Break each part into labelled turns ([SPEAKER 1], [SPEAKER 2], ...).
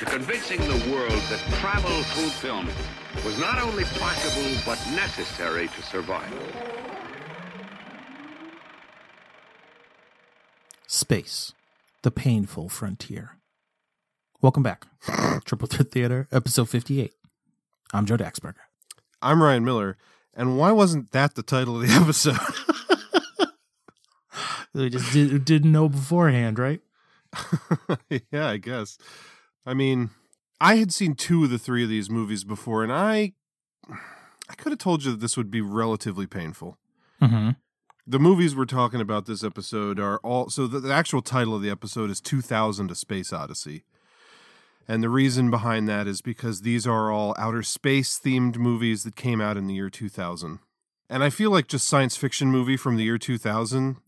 [SPEAKER 1] to convincing the world that travel through film was not only possible, but necessary to survive.
[SPEAKER 2] Space, the painful frontier. Welcome back. Triple Threat Theater, episode 58. I'm Joe Daxberger.
[SPEAKER 3] I'm Ryan Miller. And why wasn't that the title of the episode?
[SPEAKER 2] we just did, didn't know beforehand, right?
[SPEAKER 3] yeah, I guess. I mean, I had seen two of the three of these movies before, and I, I could have told you that this would be relatively painful.
[SPEAKER 2] Mm-hmm.
[SPEAKER 3] The movies we're talking about this episode are all. So the, the actual title of the episode is 2000: A Space Odyssey. And the reason behind that is because these are all outer space themed movies that came out in the year 2000. And I feel like just science fiction movie from the year 2000.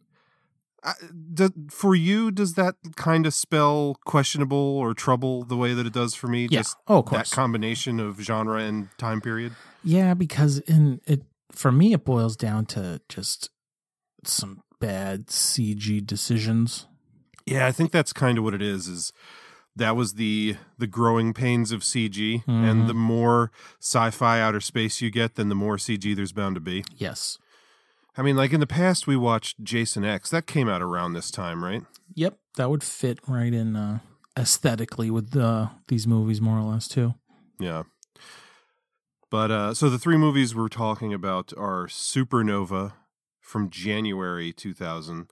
[SPEAKER 3] Do, for you, does that kind of spell questionable or trouble the way that it does for me?
[SPEAKER 2] Yeah.
[SPEAKER 3] Just
[SPEAKER 2] oh, of course.
[SPEAKER 3] that combination of genre and time period.
[SPEAKER 2] Yeah, because in it for me it boils down to just some bad CG decisions.
[SPEAKER 3] Yeah, I think that's kind of what it is. Is that was the the growing pains of CG, mm-hmm. and the more sci-fi outer space you get, then the more CG there's bound to be.
[SPEAKER 2] Yes.
[SPEAKER 3] I mean, like in the past, we watched Jason X. That came out around this time, right?
[SPEAKER 2] Yep, that would fit right in uh, aesthetically with uh, these movies, more or less, too.
[SPEAKER 3] Yeah. But uh, so the three movies we're talking about are Supernova from January 2000,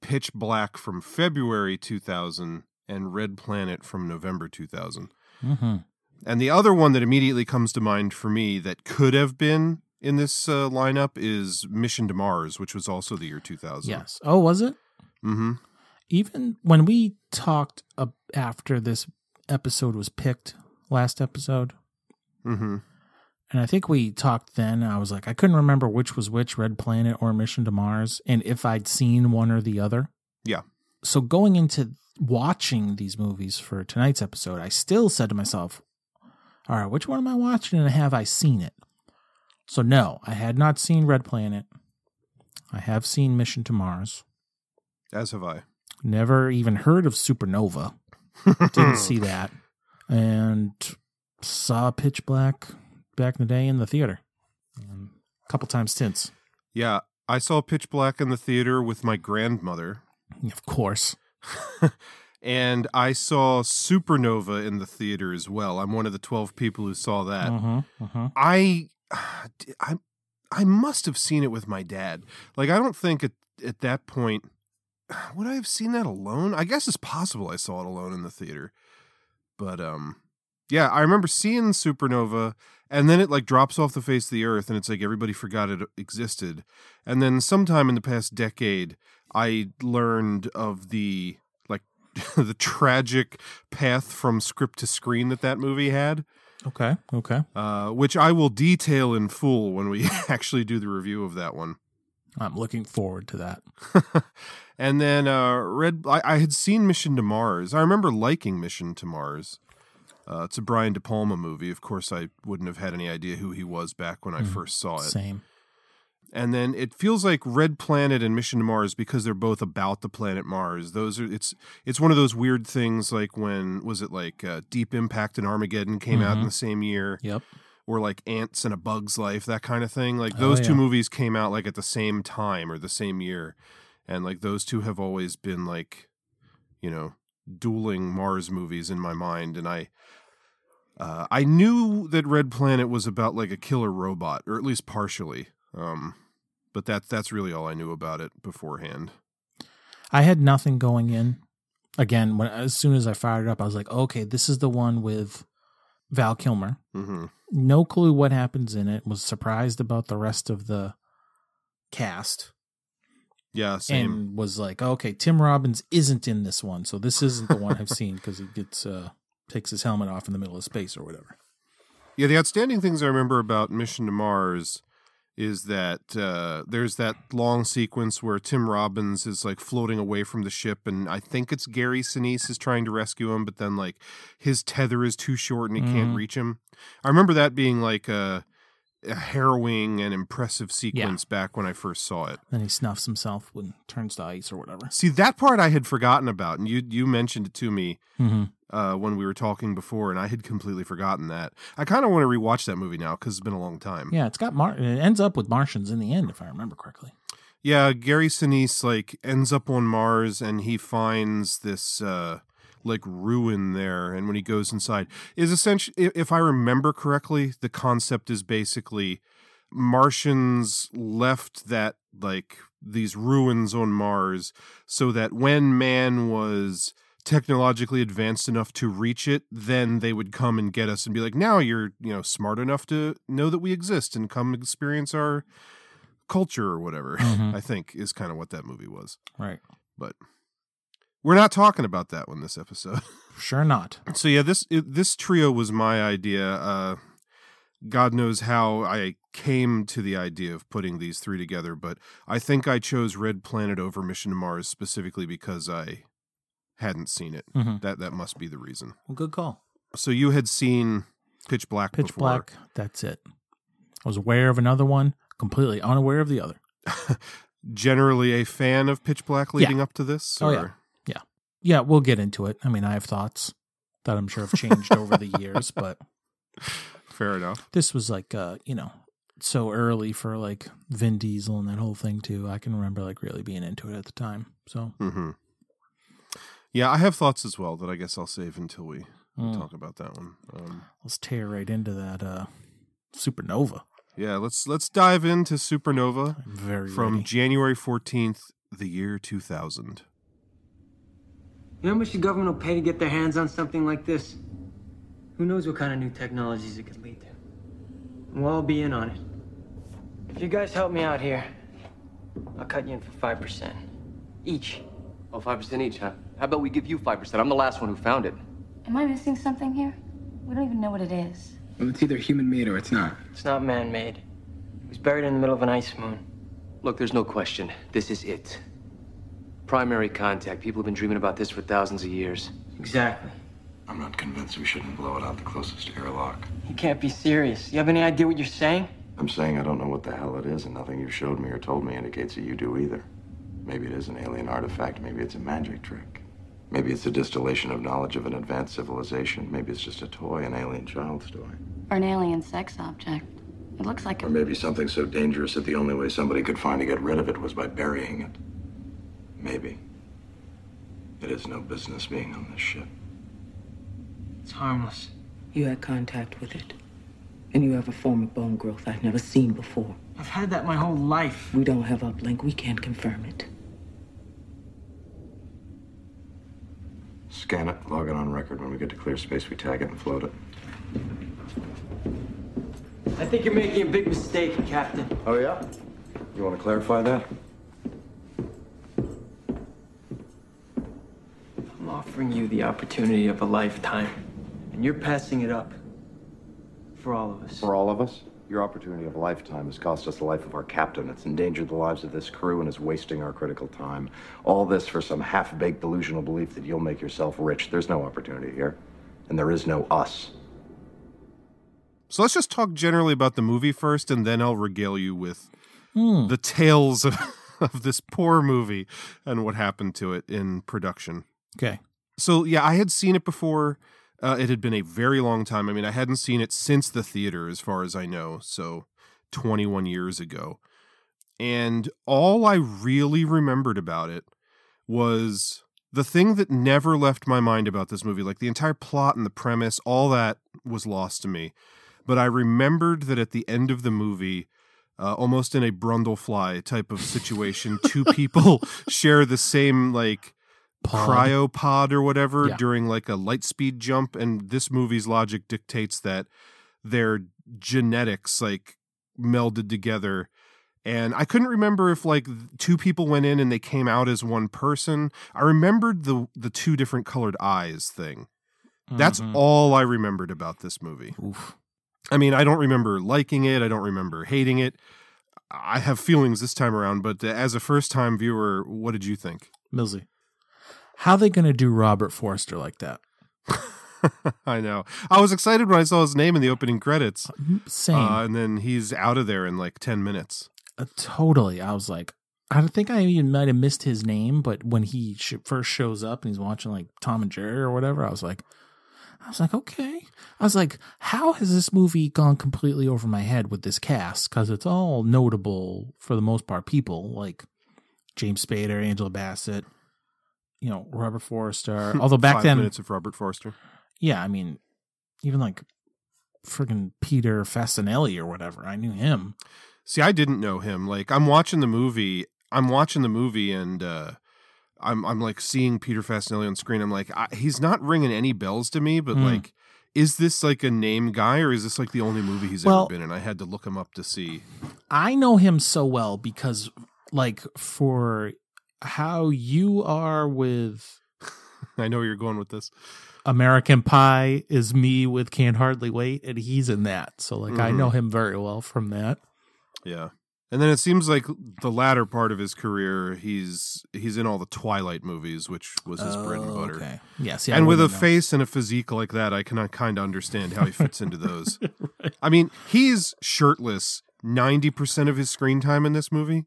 [SPEAKER 3] Pitch Black from February 2000, and Red Planet from November 2000.
[SPEAKER 2] Mm-hmm.
[SPEAKER 3] And the other one that immediately comes to mind for me that could have been in this uh, lineup is Mission to Mars, which was also the year 2000.
[SPEAKER 2] Yes. Oh, was it?
[SPEAKER 3] Mm-hmm.
[SPEAKER 2] Even when we talked uh, after this episode was picked, last episode,
[SPEAKER 3] mm-hmm.
[SPEAKER 2] and I think we talked then. I was like, I couldn't remember which was which, Red Planet or Mission to Mars, and if I'd seen one or the other.
[SPEAKER 3] Yeah.
[SPEAKER 2] So going into watching these movies for tonight's episode, I still said to myself, all right, which one am I watching and have I seen it? So, no, I had not seen Red Planet. I have seen Mission to Mars.
[SPEAKER 3] As have I.
[SPEAKER 2] Never even heard of Supernova. Didn't see that. And saw Pitch Black back in the day in the theater. Um, a couple times since.
[SPEAKER 3] Yeah, I saw Pitch Black in the theater with my grandmother.
[SPEAKER 2] Of course.
[SPEAKER 3] and I saw Supernova in the theater as well. I'm one of the 12 people who saw that.
[SPEAKER 2] Uh-huh, uh-huh.
[SPEAKER 3] I I I must have seen it with my dad. Like I don't think at at that point would I have seen that alone? I guess it's possible I saw it alone in the theater. But um yeah, I remember seeing Supernova and then it like drops off the face of the earth and it's like everybody forgot it existed. And then sometime in the past decade I learned of the like the tragic path from script to screen that that movie had.
[SPEAKER 2] Okay. Okay.
[SPEAKER 3] Uh, which I will detail in full when we actually do the review of that one.
[SPEAKER 2] I'm looking forward to that.
[SPEAKER 3] and then uh, Red, I, I, had seen Mission to Mars. I remember liking Mission to Mars. Uh, it's a Brian De Palma movie. Of course, I wouldn't have had any idea who he was back when I mm, first saw it.
[SPEAKER 2] Same.
[SPEAKER 3] And then it feels like Red Planet and Mission to Mars because they're both about the planet Mars. Those are it's it's one of those weird things like when was it like uh, Deep Impact and Armageddon came mm-hmm. out in the same year.
[SPEAKER 2] Yep.
[SPEAKER 3] Or like Antz and a Bug's Life, that kind of thing. Like those oh, yeah. two movies came out like at the same time or the same year, and like those two have always been like, you know, dueling Mars movies in my mind. And I, uh, I knew that Red Planet was about like a killer robot, or at least partially. Um, but that's that's really all I knew about it beforehand.
[SPEAKER 2] I had nothing going in. Again, when as soon as I fired it up, I was like, okay, this is the one with Val Kilmer.
[SPEAKER 3] Mm-hmm.
[SPEAKER 2] No clue what happens in it. Was surprised about the rest of the cast.
[SPEAKER 3] Yeah, same.
[SPEAKER 2] And was like, okay, Tim Robbins isn't in this one, so this isn't the one I've seen because he gets uh takes his helmet off in the middle of space or whatever.
[SPEAKER 3] Yeah, the outstanding things I remember about Mission to Mars is that uh, there's that long sequence where Tim Robbins is like floating away from the ship, and I think it's Gary Sinise is trying to rescue him, but then like his tether is too short and he can't
[SPEAKER 2] Mhm.
[SPEAKER 3] reach him. I remember that being like a, a harrowing and impressive sequence back when I first saw it.
[SPEAKER 2] Then he snuffs himself when turns to ice or whatever.
[SPEAKER 3] See that part I had forgotten about, and you you mentioned it to me
[SPEAKER 2] Mm-hmm.
[SPEAKER 3] Uh, when we were talking before, and I had completely forgotten that. I kind of want to rewatch that movie now because it's been a long time.
[SPEAKER 2] Yeah, it's got Mar. It ends up with Martians in the end, if I remember correctly.
[SPEAKER 3] Yeah, Gary Sinise like ends up on Mars and he finds this uh like ruin there and when he goes inside is essentially if if I remember correctly, the concept is basically Martians left that like these ruins on Mars so that when man was technologically advanced enough to reach it, then they would come and get us and be like, now you're, you know, smart enough to know that we exist and come experience our culture or whatever,
[SPEAKER 2] Mhm.
[SPEAKER 3] I think is kind of what that movie was.
[SPEAKER 2] Right.
[SPEAKER 3] But we're not talking about that one this episode.
[SPEAKER 2] Sure not.
[SPEAKER 3] so yeah, this it, this trio was my idea. Uh God knows how I came to the idea of putting these three together, but I think I chose Red Planet over Mission to Mars specifically because I hadn't seen it.
[SPEAKER 2] Mhm.
[SPEAKER 3] That that must be the reason.
[SPEAKER 2] Well, good call.
[SPEAKER 3] So you had seen Pitch Black
[SPEAKER 2] Pitch
[SPEAKER 3] before.
[SPEAKER 2] Black. That's it. I was aware of another one, completely unaware of the other.
[SPEAKER 3] Generally a fan of Pitch Black leading up to this?
[SPEAKER 2] Oh, yeah.
[SPEAKER 3] or-
[SPEAKER 2] Yeah, we'll get into it. I mean, I have thoughts that I'm sure have changed over the years, but
[SPEAKER 3] Fair enough.
[SPEAKER 2] this was like, uh, you know, so early for like Vin Diesel and that whole thing too. I can remember like really being into it at the time. So
[SPEAKER 3] hmm Yeah, I have thoughts as well that I guess I'll save until we
[SPEAKER 2] mm,
[SPEAKER 3] talk about that one. Um,
[SPEAKER 2] let's tear right into that uh, Supernova.
[SPEAKER 3] yeah, let's let's dive into Supernova
[SPEAKER 2] I'm very
[SPEAKER 3] from
[SPEAKER 2] ready.
[SPEAKER 3] January fourteenth, the year two thousand.
[SPEAKER 4] You know how much the government will pay to get their hands on something like this? Who knows what kind of new technologies it could lead to? We'll all be in on it. If you guys help me out here, I'll cut you in for 5%. Each.
[SPEAKER 5] Oh, 5% each, huh? How about we give you 5%? I'm the last one who found it.
[SPEAKER 6] Am I missing something here? We don't even know what it is.
[SPEAKER 7] Well, it's either human made or it's not.
[SPEAKER 4] It's not man made. It was buried in the middle of an ice moon.
[SPEAKER 5] Look, there's no question. This is it. Primary contact. People have been dreaming about this for thousands of years.
[SPEAKER 4] Exactly.
[SPEAKER 8] I'm not convinced we shouldn't blow it out the closest airlock.
[SPEAKER 4] You can't be serious. You have any idea what you're saying?
[SPEAKER 8] I'm saying I don't know what the hell it is, and nothing you showed me or told me indicates that you do either. Maybe it is an alien artifact, maybe it's a magic trick. Maybe it's a distillation of knowledge of an advanced civilization. Maybe it's just a toy, an alien child's toy.
[SPEAKER 6] Or an alien sex object. It looks like
[SPEAKER 8] Or
[SPEAKER 6] a.
[SPEAKER 8] maybe something so dangerous that the only way somebody could find to get rid of it was by burying it. Maybe. It has no business being on this ship.
[SPEAKER 4] It's harmless.
[SPEAKER 9] You had contact with it. And you have a form of bone growth I've never seen before.
[SPEAKER 4] I've had that my whole life.
[SPEAKER 9] We don't have uplink. We can't confirm it.
[SPEAKER 8] Scan it, log it on record. When we get to clear space, we tag it and float it.
[SPEAKER 4] I think you're making a big mistake, Captain.
[SPEAKER 8] Oh, yeah? You want to clarify that?
[SPEAKER 4] I'm offering you the opportunity of a lifetime, and you're passing it up for all of us.
[SPEAKER 8] For all of us, your opportunity of a lifetime has cost us the life of our captain. It's endangered the lives of this crew and is wasting our critical time. All this for some half baked delusional belief that you'll make yourself rich. There's no opportunity here, and there is no us.
[SPEAKER 3] So let's just talk generally about the movie first, and then I'll regale you with
[SPEAKER 2] Hmm.
[SPEAKER 3] the tales of, of this poor movie and what happened to it in production.
[SPEAKER 2] Okay.
[SPEAKER 3] So yeah, I had seen it before. Uh, it had been a very long time. I mean, I hadn't seen it since the theater, as far as I know. So 21 years ago. And all I really remembered about it was the thing that never left my mind about this movie. Like the entire plot and the premise, all that was lost to me. But I remembered that at the end of the movie, uh, almost in a Brundlefly type of situation, two people share the same like
[SPEAKER 2] Pod.
[SPEAKER 3] cryopod or whatever
[SPEAKER 2] Yeah.
[SPEAKER 3] during like a light speed jump and this movie's logic dictates that their genetics like melded together and i couldn't remember if like two people went in and they came out as one person i remembered the the two different colored eyes thing that's
[SPEAKER 2] Mhm.
[SPEAKER 3] all i remembered about this movie
[SPEAKER 2] Oof.
[SPEAKER 3] I mean, I don't remember liking it. I don't remember hating it. I have feelings this time around, but uh, as a first time viewer, what did you think?
[SPEAKER 2] Millsy. How they going to do Robert Forster like that?
[SPEAKER 3] I know. I was excited when I saw his name in the opening credits.
[SPEAKER 2] Same.
[SPEAKER 3] Uh, and then he's out of there in like 10 minutes.
[SPEAKER 2] Uh, totally. I was like, I think I even might have missed his name, but when he sh- first shows up and he's watching like Tom and Jerry or whatever, I was like, I was like, okay. I was like, how has this movie gone completely over my head with this cast? Because it's all notable for the most part people like James Spader, Angela Bassett, you know, Robert Forster. Although back
[SPEAKER 3] Five
[SPEAKER 2] then,
[SPEAKER 3] minutes of Robert Forster.
[SPEAKER 2] yeah, I mean, even like friggin' Peter Facinelli or whatever, I knew him.
[SPEAKER 3] See, I didn't know him. Like, I'm watching the movie. I'm watching the movie, and uh, I'm I'm like seeing Peter Facinelli on screen. I'm like, I, he's not ringing any bells to me. But
[SPEAKER 2] Hmm.
[SPEAKER 3] like, is this like a name guy, or is this like the only movie he's
[SPEAKER 2] Well-
[SPEAKER 3] ever been in? I had to look him up to see.
[SPEAKER 2] I know him so well because, like, for how you are with
[SPEAKER 3] I know where you're going with this.
[SPEAKER 2] American Pie is me with Can't Hardly Wait, and he's in that. So, like, I
[SPEAKER 3] Mhm.
[SPEAKER 2] know him very well from that.
[SPEAKER 3] Yeah. And then it seems like the latter part of his career, he's he's in all the Twilight movies, which was his bread and
[SPEAKER 2] Oh,
[SPEAKER 3] butter.
[SPEAKER 2] okay. Yeah,
[SPEAKER 3] and with a
[SPEAKER 2] know.
[SPEAKER 3] face and a physique like that, I cannot kind of understand how he fits into those. I mean, he's shirtless ninety percent of his screen time in this movie.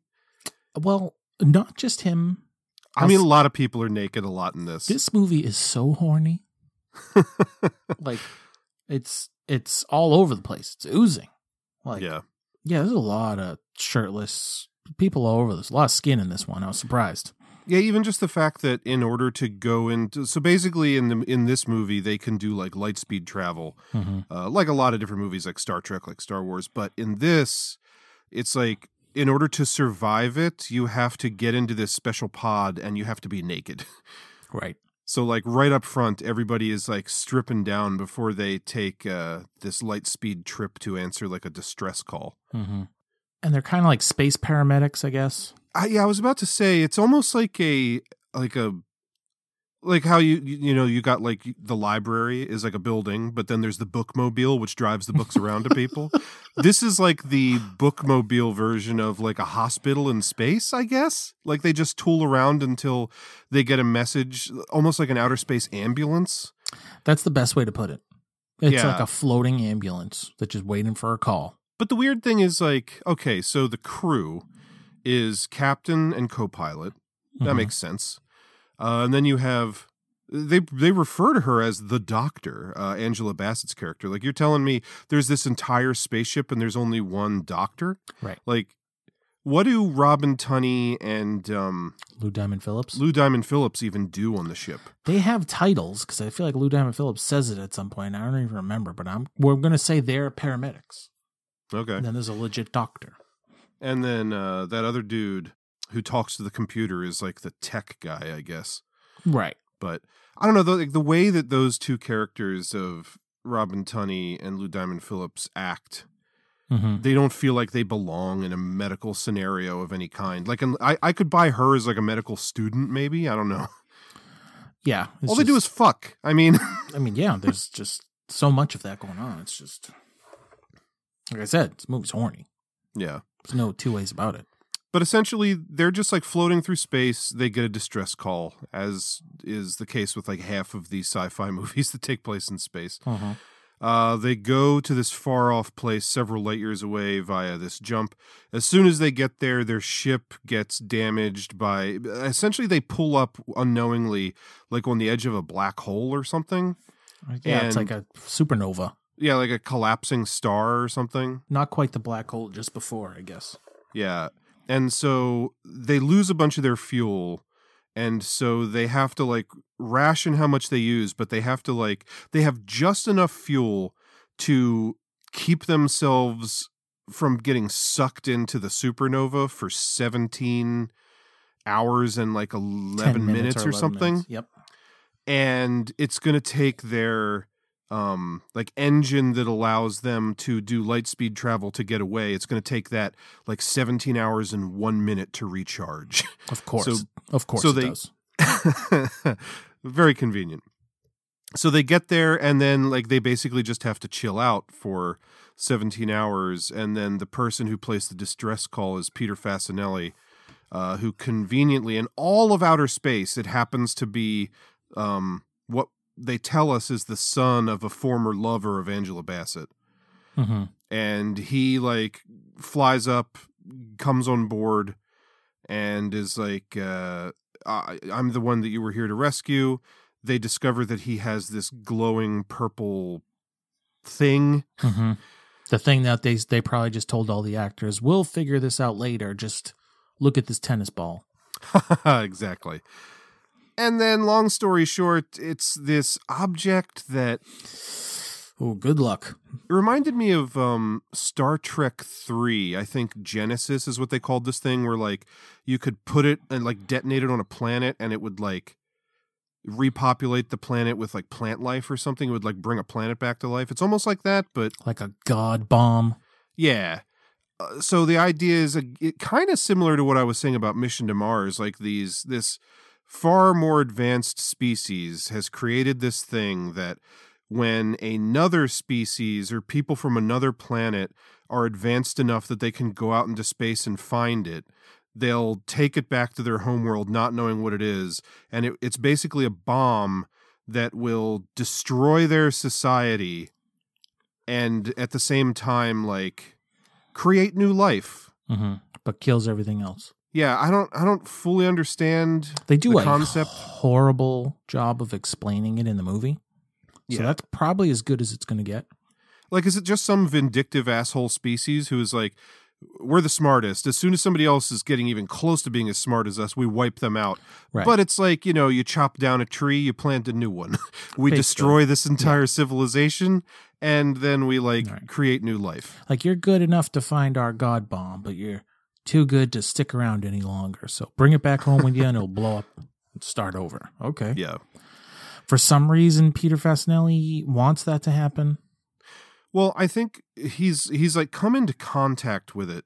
[SPEAKER 2] Well, not just him.
[SPEAKER 3] I mean, a lot of people are naked a lot in this.
[SPEAKER 2] This movie is so horny. like, it's it's all over the place. It's oozing. Like,
[SPEAKER 3] yeah.
[SPEAKER 2] yeah, there's a lot of shirtless people all over this. A lot of skin in this one. I was surprised.
[SPEAKER 3] Yeah, even just the fact that in order to go into so basically in the in this movie they can do like light speed travel,
[SPEAKER 2] Mhm.
[SPEAKER 3] uh, like a lot of different movies like Star Trek, like Star Wars. But in this, it's like in order to survive it, you have to get into this special pod and you have to be naked.
[SPEAKER 2] Right.
[SPEAKER 3] So like right up front, everybody is like stripping down before they take uh, this light speed trip to answer like a distress call.
[SPEAKER 2] Mm-hmm. And they're kind of like space paramedics, I guess.
[SPEAKER 3] I, yeah, I was about to say it's almost like a like a like how you you know you got like the library is like a building, but then there's the bookmobile which drives the books around to people. This is like the bookmobile version of like a hospital in space, I guess. Like they just tool around until they get a message, almost like an outer space ambulance.
[SPEAKER 2] That's the best way to put it. It's
[SPEAKER 3] Yeah.
[SPEAKER 2] like a floating ambulance that's just waiting for a call.
[SPEAKER 3] But the weird thing is like, okay, so the crew is captain and co-pilot. That
[SPEAKER 2] Mhm.
[SPEAKER 3] makes sense. Uh, and then you have they they refer to her as the doctor, uh, Angela Bassett's character. Like you're telling me there's this entire spaceship and there's only one doctor?
[SPEAKER 2] Right.
[SPEAKER 3] Like what do Robin Tunney and um,
[SPEAKER 2] Lou Diamond Phillips.
[SPEAKER 3] Lou Diamond Phillips even do on the ship?
[SPEAKER 2] They have titles because I feel like Lou Diamond Phillips says it at some point. I don't even remember, but I'm we're gonna say they're paramedics.
[SPEAKER 3] Okay.
[SPEAKER 2] And then there's a legit doctor.
[SPEAKER 3] And then uh, that other dude who talks to the computer is like the tech guy, I guess.
[SPEAKER 2] Right.
[SPEAKER 3] But I don't know the like, the way that those two characters of Robin Tunney and Lou Diamond Phillips act.
[SPEAKER 2] Mhm.
[SPEAKER 3] They don't feel like they belong in a medical scenario of any kind. Like, I, I could buy her as like a medical student, maybe. I don't know.
[SPEAKER 2] Yeah.
[SPEAKER 3] All they do is fuck. I mean,
[SPEAKER 2] I mean, yeah, there's just so much of that going on. It's just like I said, this movie's horny.
[SPEAKER 3] yeah.
[SPEAKER 2] There's no two ways about it.
[SPEAKER 3] But essentially, they're just like floating through space. They get a distress call, as is the case with like half of these sci-fi movies that take place in space.
[SPEAKER 2] Uh-huh.
[SPEAKER 3] Uh, they go to this far off place several light years away via this jump. As soon as they get there, their ship gets damaged by essentially they pull up unknowingly, like on the edge of a black hole or something.
[SPEAKER 2] Yeah, it's like a supernova.
[SPEAKER 3] Yeah, like a collapsing star or something.
[SPEAKER 2] Not quite the black hole just before, I guess.
[SPEAKER 3] Yeah. And so they lose a bunch of their fuel. And so they have to like ration how much they use, but they have to like, they have just enough fuel to keep themselves from getting sucked into the supernova for 17 hours and like 11
[SPEAKER 2] 10
[SPEAKER 3] minutes, or,
[SPEAKER 2] 11
[SPEAKER 3] something
[SPEAKER 2] minutes. Yep.
[SPEAKER 3] and it's going to take their um like engine that allows them to do light speed travel to get away it's going to take that like 17 hours and 1 minute to recharge
[SPEAKER 2] Of course. Of course
[SPEAKER 3] so
[SPEAKER 2] it
[SPEAKER 3] they
[SPEAKER 2] does.
[SPEAKER 3] very convenient so they get there and then like they basically just have to chill out for 17 hours and then the person who placed the distress call is peter facinelli uh, who conveniently in all of outer space it happens to be um, what they tell us is the son of a former lover of angela bassett
[SPEAKER 2] Mm-hmm.
[SPEAKER 3] and he like flies up comes on board and is like uh, I, i'm the one that you were here to rescue they discover that he has this glowing purple thing
[SPEAKER 2] Mm-hmm. The thing that they they probably just told all the actors, we'll figure this out later. Just look at this tennis ball.
[SPEAKER 3] exactly and then long story short it's this object that
[SPEAKER 2] Oh, good luck.
[SPEAKER 3] It reminded me of um, Star Trek Three. I think Genesis is what they called this thing, where like you could put it and like detonate it on a planet, and it would like repopulate the planet with like plant life or something. It would like bring a planet back to life. It's almost like that, but
[SPEAKER 2] Like a god bomb.
[SPEAKER 3] yeah. Uh, so the idea is a, it kind of similar to what I was saying about Mission to Mars. Like these, this far more advanced species has created this thing that when another species or people from another planet are advanced enough that they can go out into space and find it, they'll take it back to their homeworld not knowing what it is. And it, it's basically a bomb that will destroy their society and at the same time, like, create new life.
[SPEAKER 2] Mm-hmm. But kills everything else.
[SPEAKER 3] Yeah, I don't I don't fully understand
[SPEAKER 2] They do
[SPEAKER 3] the
[SPEAKER 2] a
[SPEAKER 3] concept.
[SPEAKER 2] horrible job of explaining it in the movie. So
[SPEAKER 3] Yeah.
[SPEAKER 2] that's probably as good as it's going to get.
[SPEAKER 3] Like, is it just some vindictive asshole species who is like, we're the smartest. As soon as somebody else is getting even close to being as smart as us, we wipe them out.
[SPEAKER 2] Right.
[SPEAKER 3] But it's like, you know, you chop down a tree, you plant a new one. we
[SPEAKER 2] Basically.
[SPEAKER 3] destroy this entire civilization, and then we like create new life.
[SPEAKER 2] Like you're good enough to find our god bomb, but you're too good to stick around any longer. So bring it back home with you, and it'll blow up. and Start over. Okay.
[SPEAKER 3] Yeah.
[SPEAKER 2] For some reason, Peter Facinelli wants that to happen.
[SPEAKER 3] Well, I think he's he's like come into contact with it.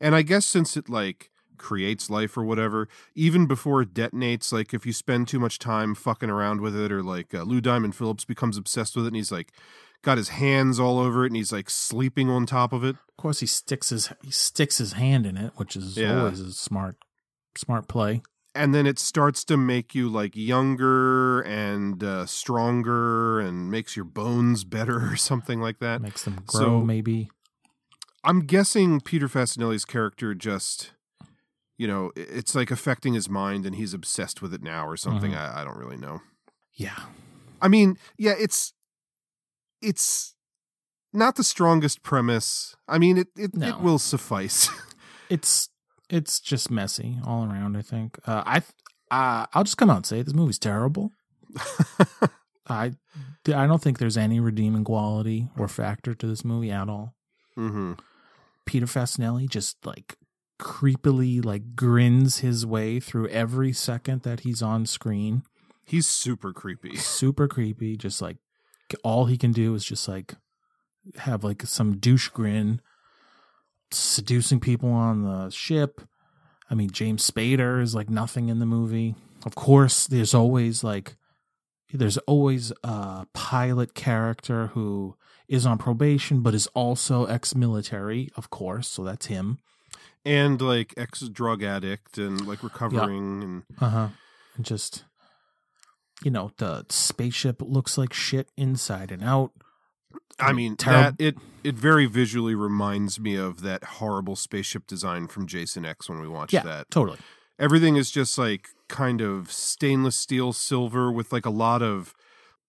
[SPEAKER 3] And I guess since it like creates life or whatever, even before it detonates, like if you spend too much time fucking around with it or like uh, Lou Diamond Phillips becomes obsessed with it and he's like got his hands all over it and he's like sleeping on top of it.
[SPEAKER 2] Of course, he sticks his he sticks his hand in it, which is
[SPEAKER 3] Yeah.
[SPEAKER 2] always a smart smart play.
[SPEAKER 3] And then it starts to make you like younger and uh, stronger and makes your bones better or something like that.
[SPEAKER 2] Makes them grow,
[SPEAKER 3] So-
[SPEAKER 2] maybe.
[SPEAKER 3] I'm guessing Peter Facinelli's character just, you know, it's like affecting his mind and he's obsessed with it now or something.
[SPEAKER 2] Mhm.
[SPEAKER 3] I, I don't really know.
[SPEAKER 2] Yeah.
[SPEAKER 3] I mean, yeah, it's it's not the strongest premise. I mean, it it,
[SPEAKER 2] No.
[SPEAKER 3] it will suffice.
[SPEAKER 2] It's it's just messy all around. I think. Uh, I uh, I'll just come out and say it, this movie's terrible. I I don't think there's any redeeming quality or factor to this movie at all.
[SPEAKER 3] mm-hmm.
[SPEAKER 2] Peter Facinelli just like creepily like grins his way through every second that he's on screen.
[SPEAKER 3] He's super creepy.
[SPEAKER 2] Super creepy. Just like all he can do is just like have like some douche grin, seducing people on the ship. I mean, James Spader is like nothing in the movie. Of course, there's always like there's always a pilot character who is on probation but is also ex-military, of course. So that's him.
[SPEAKER 3] And like ex drug addict and like recovering and
[SPEAKER 2] Uh huh. And just, you know, the spaceship looks like shit inside and out.
[SPEAKER 3] I mean
[SPEAKER 2] Terrib-
[SPEAKER 3] that it it very visually reminds me of that horrible spaceship design from Jason X when we watched
[SPEAKER 2] Yeah,
[SPEAKER 3] that.
[SPEAKER 2] totally.
[SPEAKER 3] Everything is just like kind of stainless steel silver with like a lot of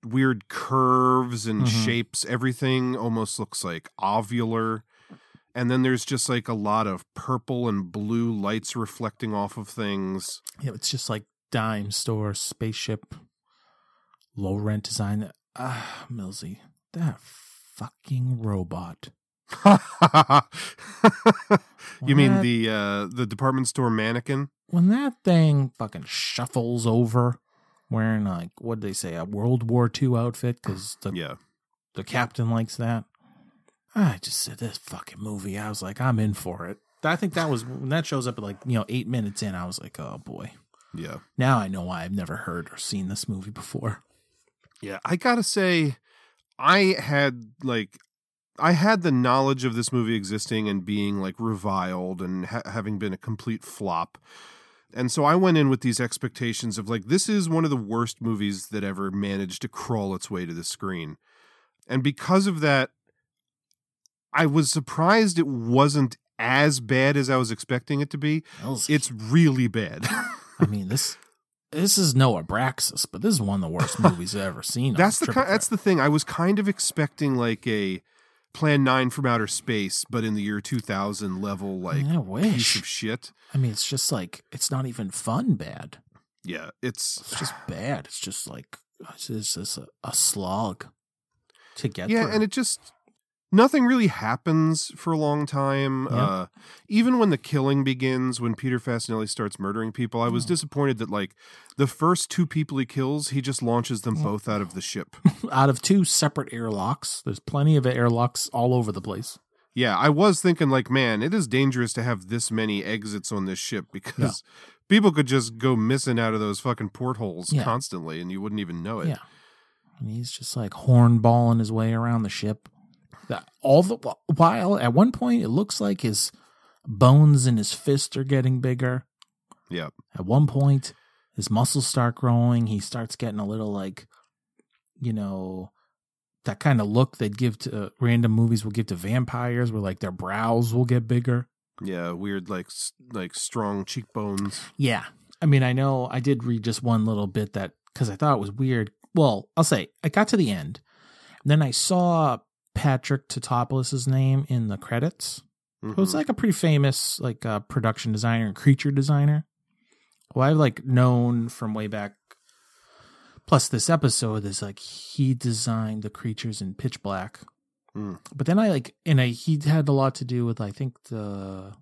[SPEAKER 3] weird curves and
[SPEAKER 2] Mhm.
[SPEAKER 3] shapes. Everything almost looks like ovular. And then there's just like a lot of purple and blue lights reflecting off of things.
[SPEAKER 2] Yeah, it's just like dime store spaceship, low rent design. Ah, Millsy, that fucking robot.
[SPEAKER 3] you mean the uh the department store mannequin?
[SPEAKER 2] When that thing fucking shuffles over, wearing like what did they say, a World War II outfit, because the
[SPEAKER 3] Yeah.
[SPEAKER 2] the captain likes that. I just said this fucking movie. I was like, I'm in for it. I think that was when that shows up at like you know eight minutes in. I was like, oh boy.
[SPEAKER 3] Yeah.
[SPEAKER 2] Now I know why I've never heard or seen this movie before.
[SPEAKER 3] Yeah, I gotta say, I had like, I had the knowledge of this movie existing and being like reviled and ha- having been a complete flop. And so I went in with these expectations of like, this is one of the worst movies that ever managed to crawl its way to the screen. And because of that, I was surprised it wasn't as bad as I was expecting it to be. It's really bad.
[SPEAKER 2] I mean, this this is no Abraxas, but this is one of the worst movies I've ever seen.
[SPEAKER 3] that's the that's the thing. I was kind of expecting like a Plan Nine from Outer Space, but in the year 2000 level, like
[SPEAKER 2] mean, I
[SPEAKER 3] piece of shit.
[SPEAKER 2] I mean, it's just like it's not even fun bad.
[SPEAKER 3] Yeah, it's
[SPEAKER 2] It's just bad. It's just like it's just a, a slog to get
[SPEAKER 3] yeah,
[SPEAKER 2] through.
[SPEAKER 3] and it just nothing really happens for a long time.
[SPEAKER 2] Yeah.
[SPEAKER 3] Uh, even when the killing begins, when Peter Facinelli starts murdering people, I was disappointed that like the first two people he kills, he just launches them both out of the ship.
[SPEAKER 2] out of two separate airlocks, there's plenty of airlocks all over the place.
[SPEAKER 3] Yeah, I was thinking like, man, it is dangerous to have this many exits on this ship because people could just go missing out of those fucking portholes
[SPEAKER 2] Yeah.
[SPEAKER 3] constantly and you wouldn't even know it.
[SPEAKER 2] Yeah. And he's just like hornballing his way around the ship. That all the while at one point it looks like his bones in his fist are getting bigger.
[SPEAKER 3] Yeah.
[SPEAKER 2] At one point his muscles start growing. He starts getting a little like, you know, that kind of look they'd give to uh, random movies will give to vampires, where like their brows will get bigger.
[SPEAKER 3] Yeah, weird like like strong cheekbones.
[SPEAKER 2] Yeah. I mean, I know I did read just one little bit that because I thought it was weird. Well, I'll say I got to the end. And then I saw Patrick Tatopoulos' name in the credits. It was
[SPEAKER 3] Mhm.
[SPEAKER 2] like a pretty famous like uh, production designer and creature designer. Who I've like known from way back. Plus, this episode is like he designed the creatures in Pitch Black.
[SPEAKER 3] Mm.
[SPEAKER 2] But then I like, and I, he had a lot to do with I think the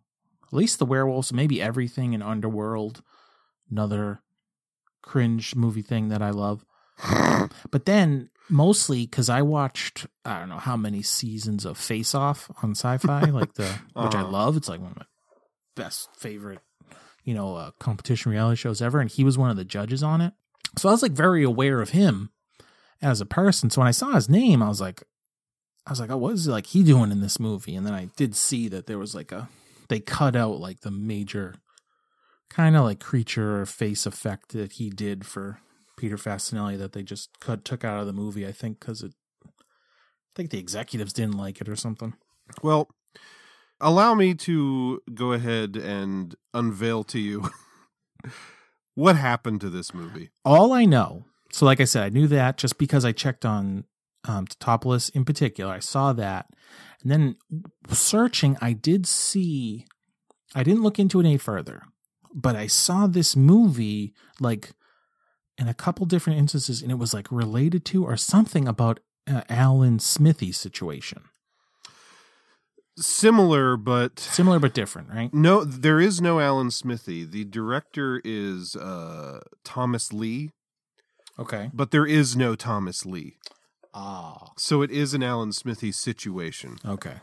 [SPEAKER 2] at least the werewolves, maybe everything in Underworld, another cringe movie thing that I love. but then mostly because I watched I don't know how many seasons of Face Off on Sci-Fi, like the which I
[SPEAKER 3] Uh-huh.
[SPEAKER 2] love. It's like one of my best favorite, you know, uh, competition reality shows ever, and he was one of the judges on it. So I was like very aware of him as a person. So when I saw his name, I was like, I was like, oh, what is like he doing in this movie? And then I did see that there was like a they cut out like the major kind of like creature face effect that he did for Peter Facinelli that they just cut took out of the movie. I think because it, I think the executives didn't like it or something.
[SPEAKER 3] Well, allow me to go ahead and unveil to you what happened to this movie.
[SPEAKER 2] All I know, so like I said, I knew that just because I checked on um, in particular. I saw that, and then searching, I did see. I didn't look into it any further, but I saw this movie like in a couple different instances, and it was like related to or something about uh, Alan Smithee's situation.
[SPEAKER 3] Similar, but
[SPEAKER 2] Similar but different, right?
[SPEAKER 3] no, there is no Alan Smithee. The director is uh, Thomas Lee,
[SPEAKER 2] Okay.
[SPEAKER 3] but there is no Thomas Lee.
[SPEAKER 2] Ah.
[SPEAKER 3] So it is an Alan Smithee situation.
[SPEAKER 2] Okay.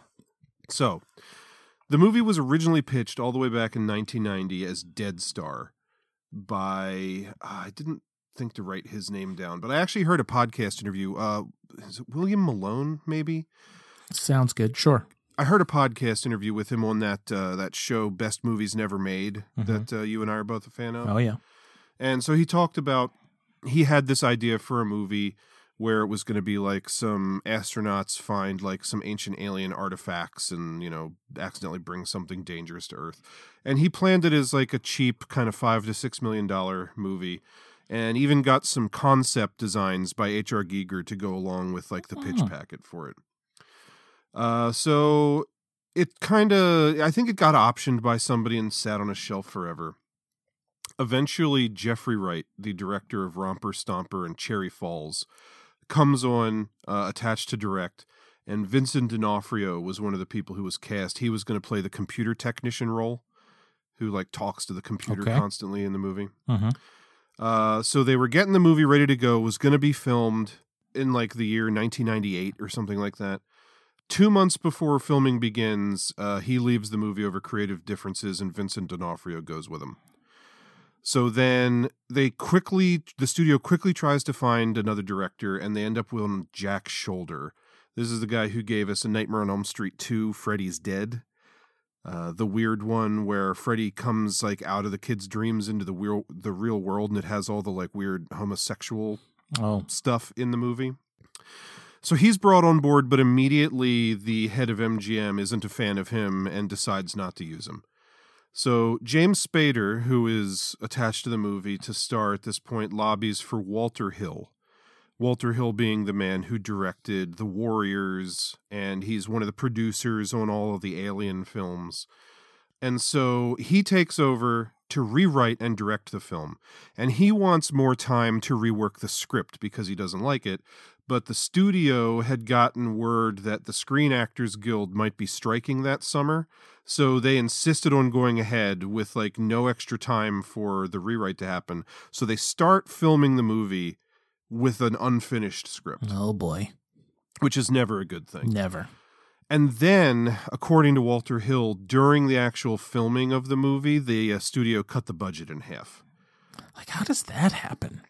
[SPEAKER 3] So, the movie was originally pitched all the way back in 1990 as Dead Star by uh, I didn't think to write his name down, but I actually heard a podcast interview. Uh, is it William Malone? Maybe
[SPEAKER 2] Sounds good. Sure.
[SPEAKER 3] I heard a podcast interview with him on that uh, that show Best Movies Never Made
[SPEAKER 2] Mhm.
[SPEAKER 3] that uh, you and I are both a fan of.
[SPEAKER 2] Oh yeah.
[SPEAKER 3] And so he talked about he had this idea for a movie where it was going to be like some astronauts find like some ancient alien artifacts and you know accidentally bring something dangerous to Earth, and he planned it as like a cheap kind of five to six million dollar movie. And even got some concept designs by H.R. Giger to go along with like the pitch
[SPEAKER 2] Hmm.
[SPEAKER 3] packet for it. Uh, so it kind of, I think it got optioned by somebody and sat on a shelf forever. Eventually, Geoffrey Wright, the director of Romper Stomper and Cherry Falls, comes on uh, attached to direct, and Vincent D'Onofrio was one of the people who was cast. He was going to play the computer technician role, who like talks to the computer
[SPEAKER 2] Okay.
[SPEAKER 3] constantly in the movie.
[SPEAKER 2] Mm-hmm.
[SPEAKER 3] Uh, so they were getting the movie ready to go. Was going to be filmed in like the year 1998 or something like that. Two months before filming begins, uh, he leaves the movie over creative differences, and Vincent D'Onofrio goes with him. So then they quickly, the studio quickly tries to find another director, and they end up with Jack Sholder. This is the guy who gave us a Nightmare on Elm Street 2, Freddy's Dead. Uh, the weird one where Freddy comes like out of the kid's dreams into the real the real world, and it has all the like weird homosexual
[SPEAKER 2] Oh.
[SPEAKER 3] stuff in the movie. So he's brought on board, but immediately the head of MGM isn't a fan of him and decides not to use him. So James Spader, who is attached to the movie to star at this point, lobbies for Walter Hill. Walter Hill being the man who directed The Warriors, and he's one of the producers on all of the Alien films. And so he takes over to rewrite and direct the film. And he wants more time to rework the script because he doesn't like it. But the studio had gotten word that the Screen Actors Guild might be striking that summer. So they insisted on going ahead with like no extra time for the rewrite to happen. So they start filming the movie with an unfinished script.
[SPEAKER 2] Oh boy.
[SPEAKER 3] Which is never a good thing.
[SPEAKER 2] Never.
[SPEAKER 3] And then, according to Walter Hill, during the actual filming of the movie, the uh, studio cut the budget in half.
[SPEAKER 2] Like, how does that happen?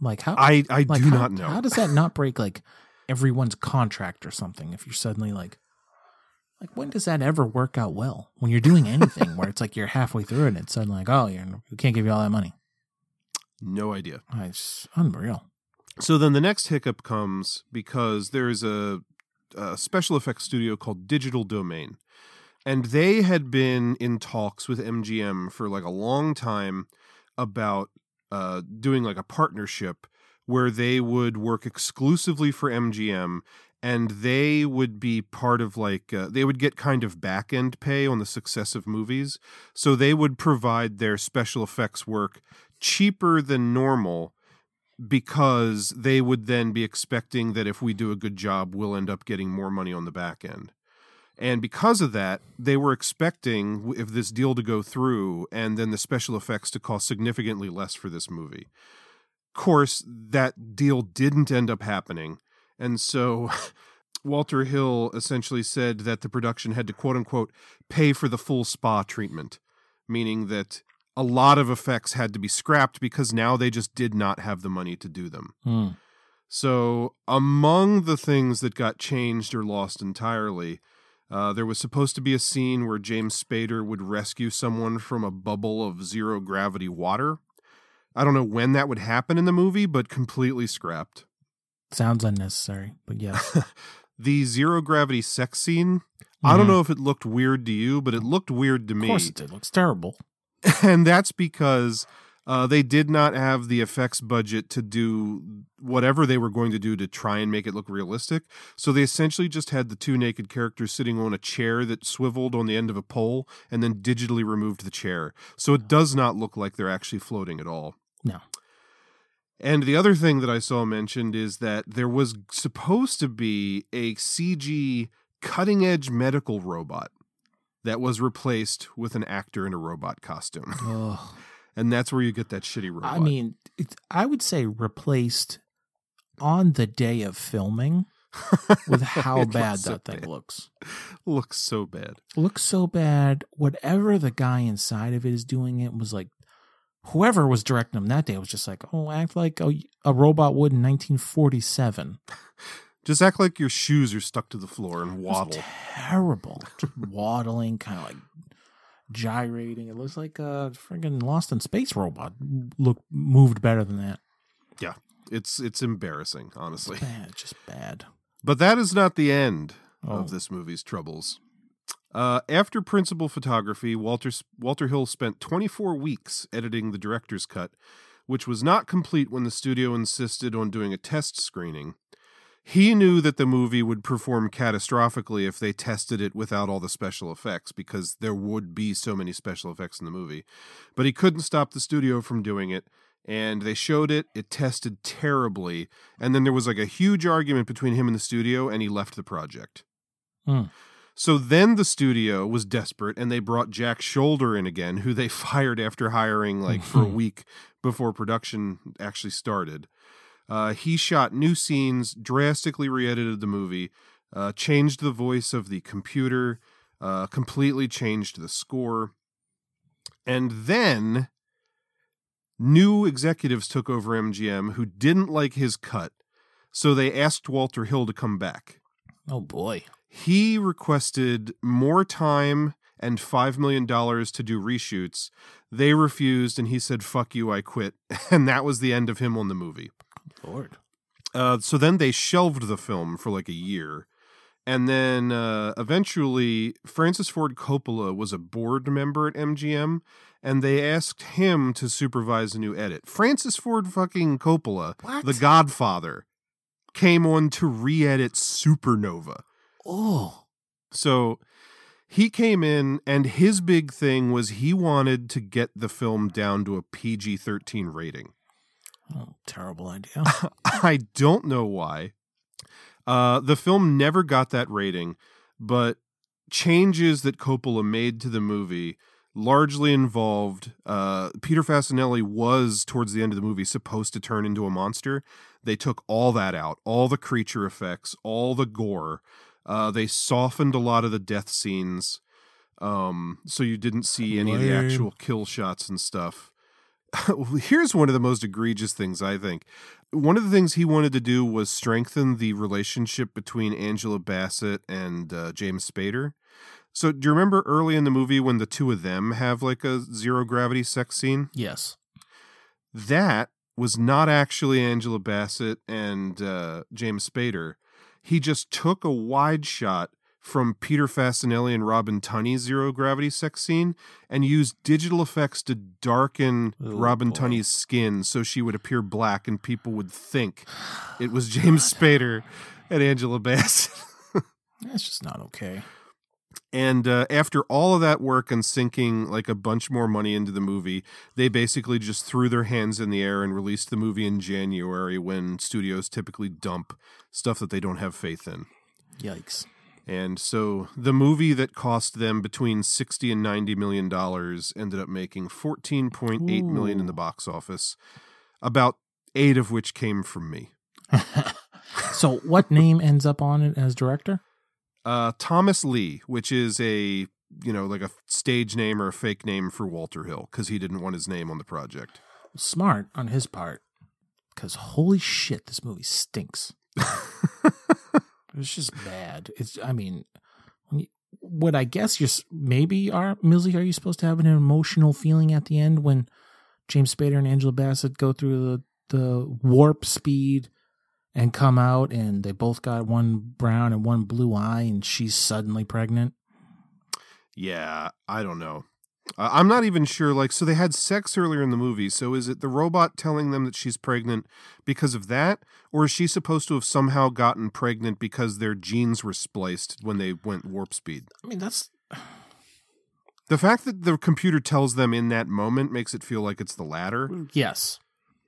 [SPEAKER 2] Like, how?
[SPEAKER 3] I, I
[SPEAKER 2] like,
[SPEAKER 3] do
[SPEAKER 2] how,
[SPEAKER 3] not know.
[SPEAKER 2] How does that not break like everyone's contract or something? If you're suddenly like, like when does that ever work out well? When you're doing anything where it's like you're halfway through and it's suddenly like, oh, you're, we can't give you all that money.
[SPEAKER 3] No idea.
[SPEAKER 2] It's unreal.
[SPEAKER 3] So then the next hiccup comes because there's a, a special effects studio called Digital Domain. And they had been in talks with MGM for like a long time about uh, doing like a partnership where they would work exclusively for MGM and they would be part of like uh, they would get kind of back end pay on the success of movies so they would provide their special effects work cheaper than normal because they would then be expecting that if we do a good job we'll end up getting more money on the back end. And because of that they were expecting if this deal to go through and then the special effects to cost significantly less for this movie. Of course that deal didn't end up happening. And so Walter Hill essentially said that the production had to quote unquote pay for the full spa treatment, meaning that a lot of effects had to be scrapped because now they just did not have the money to do them.
[SPEAKER 2] Hmm.
[SPEAKER 3] So, among the things that got changed or lost entirely, uh, there was supposed to be a scene where James Spader would rescue someone from a bubble of zero gravity water. I don't know when that would happen in the movie, but completely scrapped.
[SPEAKER 2] Sounds unnecessary, but yes.
[SPEAKER 3] the zero gravity sex scene. I don't
[SPEAKER 2] Mhm.
[SPEAKER 3] know if it looked weird to you, but it looked weird to me.
[SPEAKER 2] of course it did. Looks terrible.
[SPEAKER 3] and that's because uh, they did not have the effects budget to do whatever they were going to do to try and make it look realistic. So they essentially just had the two naked characters sitting on a chair that swiveled on the end of a pole and then digitally removed the chair. So it does not look like they're actually floating at all.
[SPEAKER 2] No.
[SPEAKER 3] And the other thing that I saw mentioned is that there was supposed to be a CG cutting edge medical robot that was replaced with an actor in a robot costume.
[SPEAKER 2] Ugh.
[SPEAKER 3] And that's where you get that shitty robot.
[SPEAKER 2] I mean, I would say replaced on the day of filming with how bad
[SPEAKER 3] looks so
[SPEAKER 2] that thing
[SPEAKER 3] bad.
[SPEAKER 2] looks.
[SPEAKER 3] looks so bad.
[SPEAKER 2] Looks so bad. Whatever the guy inside of it is doing, it was like whoever was directing him that day was just like, oh, act like a, a robot would in 1947.
[SPEAKER 3] Just act like your shoes are stuck to the floor and waddle.
[SPEAKER 2] terrible. Waddling, kind of like gyrating. It looks like a friggin' Lost in Space robot. Look moved better than that.
[SPEAKER 3] Yeah. It's it's embarrassing, honestly.
[SPEAKER 2] Bad, just bad.
[SPEAKER 3] But that is not the end
[SPEAKER 2] Oh.
[SPEAKER 3] of this movie's troubles. Uh, after principal photography, Walter Walter Hill spent 24 weeks editing the director's cut, which was not complete when the studio insisted on doing a test screening. He knew that the movie would perform catastrophically if they tested it without all the special effects because there would be so many special effects in the movie. But he couldn't stop the studio from doing it, and they showed it. It tested terribly, and then there was like a huge argument between him and the studio, and he left the project.
[SPEAKER 2] Hmm.
[SPEAKER 3] So then the studio was desperate and they brought Jack Sholder in again, who they fired after hiring like for a week before production actually started. Uh, he shot new scenes, drastically re edited the movie, uh, changed the voice of the computer, uh, completely changed the score. And then new executives took over MGM who didn't like his cut, so they asked Walter Hill to come back.
[SPEAKER 2] Oh boy.
[SPEAKER 3] He requested more time and $5 million to do reshoots. They refused, and he said, Fuck you, I quit. And that was the end of him on the movie.
[SPEAKER 2] Lord.
[SPEAKER 3] Uh, so then they shelved the film for like a year. And then uh, eventually, Francis Ford Coppola was a board member at MGM, and they asked him to supervise a new edit. Francis Ford fucking Coppola,
[SPEAKER 2] What?
[SPEAKER 3] the Godfather, came on to re edit Supernova.
[SPEAKER 2] Oh.
[SPEAKER 3] So he came in, and his big thing was he wanted to get the film down to a PG 13 rating.
[SPEAKER 2] Oh, terrible idea.
[SPEAKER 3] I don't know why. Uh, the film never got that rating, but changes that Coppola made to the movie largely involved uh, Peter Facinelli was towards the end of the movie supposed to turn into a monster. They took all that out, all the creature effects, all the gore. Uh, they softened a lot of the death scenes, um, so you didn't see any of the actual kill shots and stuff. Here's one of the most egregious things I think. One of the things he wanted to do was strengthen the relationship between Angela Bassett and uh, James Spader. So, do you remember early in the movie when the two of them have like a zero gravity sex scene?
[SPEAKER 2] yes.
[SPEAKER 3] That was not actually Angela Bassett and uh, James Spader. He just took a wide shot from Peter Facinelli and Robin Tunney's zero gravity sex scene and used digital effects to darken
[SPEAKER 2] Oh,
[SPEAKER 3] Robin
[SPEAKER 2] boy.
[SPEAKER 3] Tunney's skin so she would appear black and people would think it was James Spader and Angela Bassett.
[SPEAKER 2] That's just not okay.
[SPEAKER 3] And uh, after all of that work and sinking like a bunch more money into the movie, they basically just threw their hands in the air and released the movie in January when studios typically dump stuff that they don't have faith in.
[SPEAKER 2] Yikes.
[SPEAKER 3] And so the movie that cost them between 60 and 90 million dollars ended up making 14.8 million in the box office, about 8 of which came from me.
[SPEAKER 2] So, what name ends up on it as director?
[SPEAKER 3] Uh, Thomas Lee, which is a you know like a stage name or a fake name for Walter Hill because he didn't want his name on the project.
[SPEAKER 2] Smart on his part. Because holy shit, this movie stinks. it's just bad. It's, I mean, what I guess you're maybe are Millsy, are you supposed to have an emotional feeling at the end when James Spader and Angela Bassett go through the, the warp speed and come out and they both got one brown and one blue eye and she's suddenly pregnant?
[SPEAKER 3] Yeah, I don't know. Uh, I'm not even sure. Like, so they had sex earlier in the movie. So is it the robot telling them that she's pregnant because of that, or is she supposed to have somehow gotten pregnant because their genes were spliced when they went warp speed?
[SPEAKER 2] I mean, that's
[SPEAKER 3] The fact that the computer tells them in that moment makes it feel like it's the latter.
[SPEAKER 2] yes.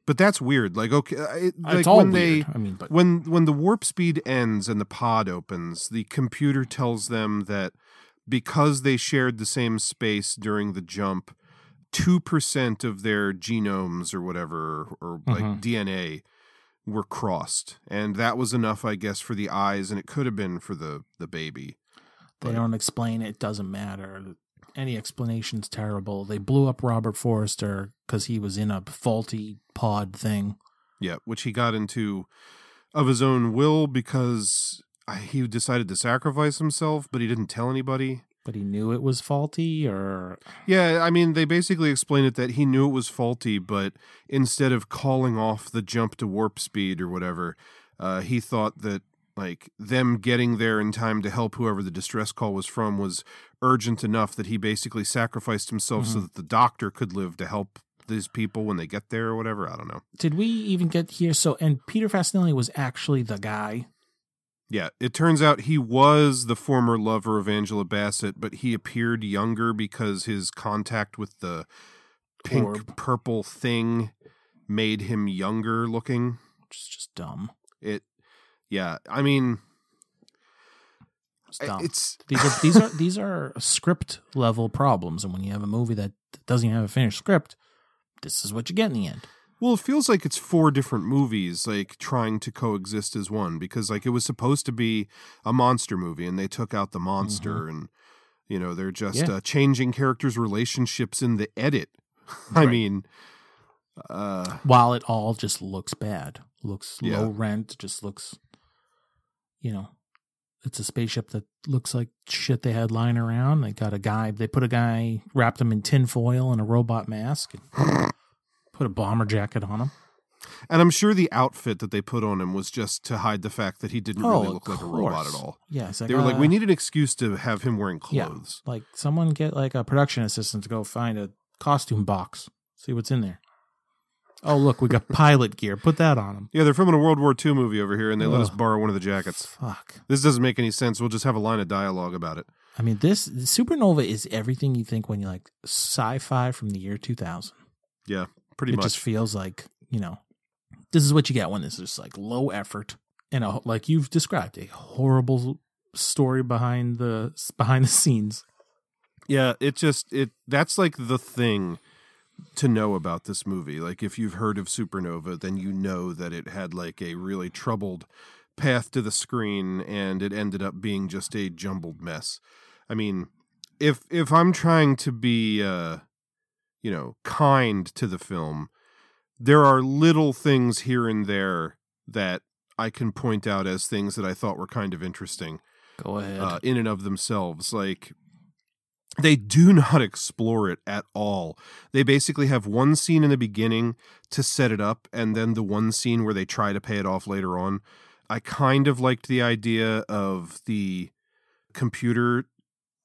[SPEAKER 3] But that's weird. Like, okay, uh, it,
[SPEAKER 2] It's
[SPEAKER 3] like
[SPEAKER 2] all
[SPEAKER 3] when
[SPEAKER 2] weird.
[SPEAKER 3] they
[SPEAKER 2] I mean, but
[SPEAKER 3] when when the warp speed ends and the pod opens, the computer tells them that because they shared the same space during the jump, two percent of their genomes or whatever or like
[SPEAKER 2] Mhm.
[SPEAKER 3] DNA were crossed, and that was enough, I guess, for the eyes, and it could have been for the the baby.
[SPEAKER 2] They don't explain it. Doesn't matter. Any explanation's terrible. They blew up Robert Forster because he was in a faulty pod thing.
[SPEAKER 3] Yeah, which he got into of his own will because I- he decided to sacrifice himself, but he didn't tell anybody.
[SPEAKER 2] But he knew it was faulty, or
[SPEAKER 3] Yeah, I mean, they basically explained it that he knew it was faulty, but instead of calling off the jump to warp speed or whatever, uh, he thought that like them getting there in time to help whoever the distress call was from was urgent enough that he basically sacrificed himself so
[SPEAKER 2] Mhm.
[SPEAKER 3] that the doctor could live to help these people when they get there or whatever. I don't know.
[SPEAKER 2] did we even get here? So, and Peter Facinelli was actually the guy.
[SPEAKER 3] Yeah, it turns out he was the former lover of Angela Bassett, but he appeared younger because his contact with the pink
[SPEAKER 2] Orb.
[SPEAKER 3] purple thing made him younger looking.
[SPEAKER 2] Which is just dumb.
[SPEAKER 3] It yeah, I mean
[SPEAKER 2] It's dumb.
[SPEAKER 3] it's
[SPEAKER 2] these are these are these are script level problems, and when you have a movie that doesn't have a finished script, this is what you get in the end.
[SPEAKER 3] Well, it feels like it's four different movies like trying to coexist as one because like it was supposed to be a monster movie and they took out the monster and you know, they're just
[SPEAKER 2] Mm-hmm. Yeah.
[SPEAKER 3] uh, changing characters' relationships in the edit. I
[SPEAKER 2] Right.
[SPEAKER 3] mean, Uh,
[SPEAKER 2] While it all just looks bad, looks
[SPEAKER 3] Yeah.
[SPEAKER 2] low rent, just looks, you know, it's a spaceship that looks like shit they had lying around. They got a guy, they put a guy, wrapped him in tinfoil and a robot mask, and put a bomber jacket on him.
[SPEAKER 3] and I'm sure the outfit that they put on him was just to hide the fact that he didn't
[SPEAKER 2] Oh,
[SPEAKER 3] really look like a robot at all.
[SPEAKER 2] Yeah, like,
[SPEAKER 3] they were like,
[SPEAKER 2] uh,
[SPEAKER 3] we need an excuse to have him wearing clothes.
[SPEAKER 2] Yeah, like someone get like a production assistant to go find a costume box, see what's in there. Oh, look, we got pilot gear. Put that on him.
[SPEAKER 3] Yeah, they're filming a World War II movie over here, and they let us borrow one of the jackets.
[SPEAKER 2] Fuck.
[SPEAKER 3] This doesn't make any sense. We'll just have a line of dialogue about it.
[SPEAKER 2] I mean, this Supernova is everything you think when you like sci-fi from the year 2000.
[SPEAKER 3] Yeah, pretty
[SPEAKER 2] it
[SPEAKER 3] much.
[SPEAKER 2] just feels like you know, this is what you get when this is like low effort and a, like you've described a horrible story behind the behind the scenes.
[SPEAKER 3] Yeah, it just it that's like the thing to know about this movie. Like if you've heard of Supernova, then you know that it had like a really troubled path to the screen and it ended up being just a jumbled mess. I mean, if if I'm trying to be uh you know, kind to the film, there are little things here and there that I can point out as things that I thought were kind of interesting
[SPEAKER 2] Go ahead.
[SPEAKER 3] uh, in and of themselves. Like they do not explore it at all. They basically have one scene in the beginning to set it up, and then the one scene where they try to pay it off later on. I kind of liked the idea of the computer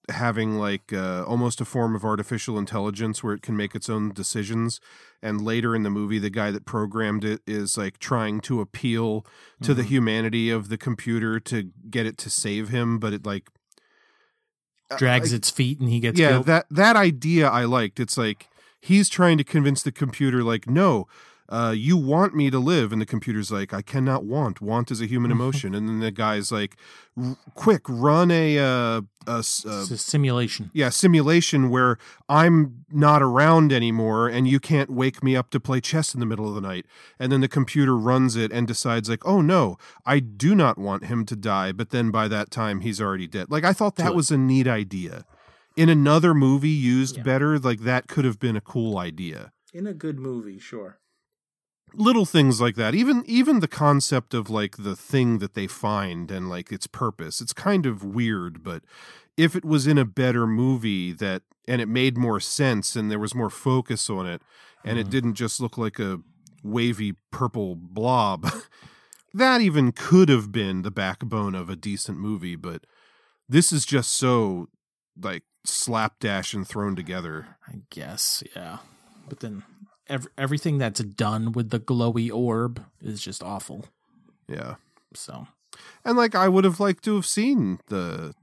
[SPEAKER 3] having like uh, almost a form of artificial intelligence where it can make its own decisions and later in the movie the guy that programmed it is like trying to appeal to the
[SPEAKER 2] Mhm.
[SPEAKER 3] humanity of the computer to get it to save him but it like
[SPEAKER 2] Drags
[SPEAKER 3] I-
[SPEAKER 2] its feet and he gets
[SPEAKER 3] yeah
[SPEAKER 2] killed.
[SPEAKER 3] that that idea i liked it's like he's trying to convince the computer like no uh, you want me to live? And the computer's like i cannot want. Want is a human emotion. And then the guy's like quick run a uh, a s-
[SPEAKER 2] a simulation.
[SPEAKER 3] yeah simulation where i'm not around anymore and you can't wake me up to play chess in the middle of the night. And then the computer runs it and decides like oh no i do not want him to die. But then by that time he's already dead. Like i thought that
[SPEAKER 2] To-
[SPEAKER 3] was a neat idea. In another movie used better like that could have been a cool idea.
[SPEAKER 2] In a good movie, sure.
[SPEAKER 3] Little things like that even even the concept of like the thing that they find and like its purpose it's kind of weird but if it was in a better movie that and it made more sense and there was more focus on it and it
[SPEAKER 2] Mhm.
[SPEAKER 3] didn't just look like a wavy purple blob that even could have been the backbone of a decent movie but this is just so like slapdash and thrown together
[SPEAKER 2] I guess, yeah. But then ev- everything that's done with the glowy orb is just awful.
[SPEAKER 3] yeah
[SPEAKER 2] So
[SPEAKER 3] And like I would have liked to have seen the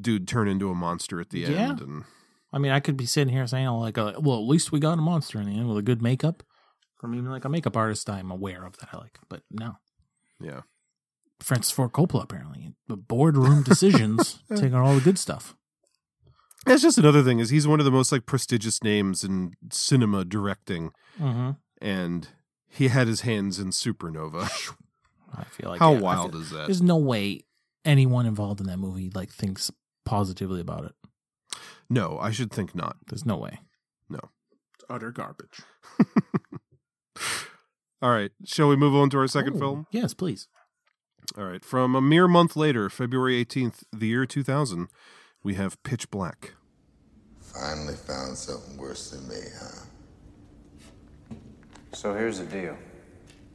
[SPEAKER 3] dude turn into a monster at the
[SPEAKER 2] Yeah.
[SPEAKER 3] end and
[SPEAKER 2] I mean, I could be sitting here saying, like, uh, well, at least we got a monster in the end with a good makeup. From even like a makeup artist I'm aware of that I like. But no.
[SPEAKER 3] yeah.
[SPEAKER 2] Francis Ford Coppola, apparently. The boardroom decisions taking all the good stuff.
[SPEAKER 3] That's just another thing is he's one of the most like prestigious names in cinema directing
[SPEAKER 2] Mhm.
[SPEAKER 3] and he had his hands in Supernova.
[SPEAKER 2] I feel like
[SPEAKER 3] How
[SPEAKER 2] yeah,
[SPEAKER 3] wild
[SPEAKER 2] feel-
[SPEAKER 3] is that?
[SPEAKER 2] There's no way anyone involved in that movie like thinks positively about it.
[SPEAKER 3] No, I should think not.
[SPEAKER 2] There's no way.
[SPEAKER 3] No.
[SPEAKER 2] It's utter garbage.
[SPEAKER 3] All right, shall we move on to our second
[SPEAKER 2] Oh,
[SPEAKER 3] film?
[SPEAKER 2] Yes, please.
[SPEAKER 3] All right, from a mere month later, February 18th, the year 2000, we have Pitch Black.
[SPEAKER 10] Finally found something worse than me, huh?
[SPEAKER 11] So here's the deal.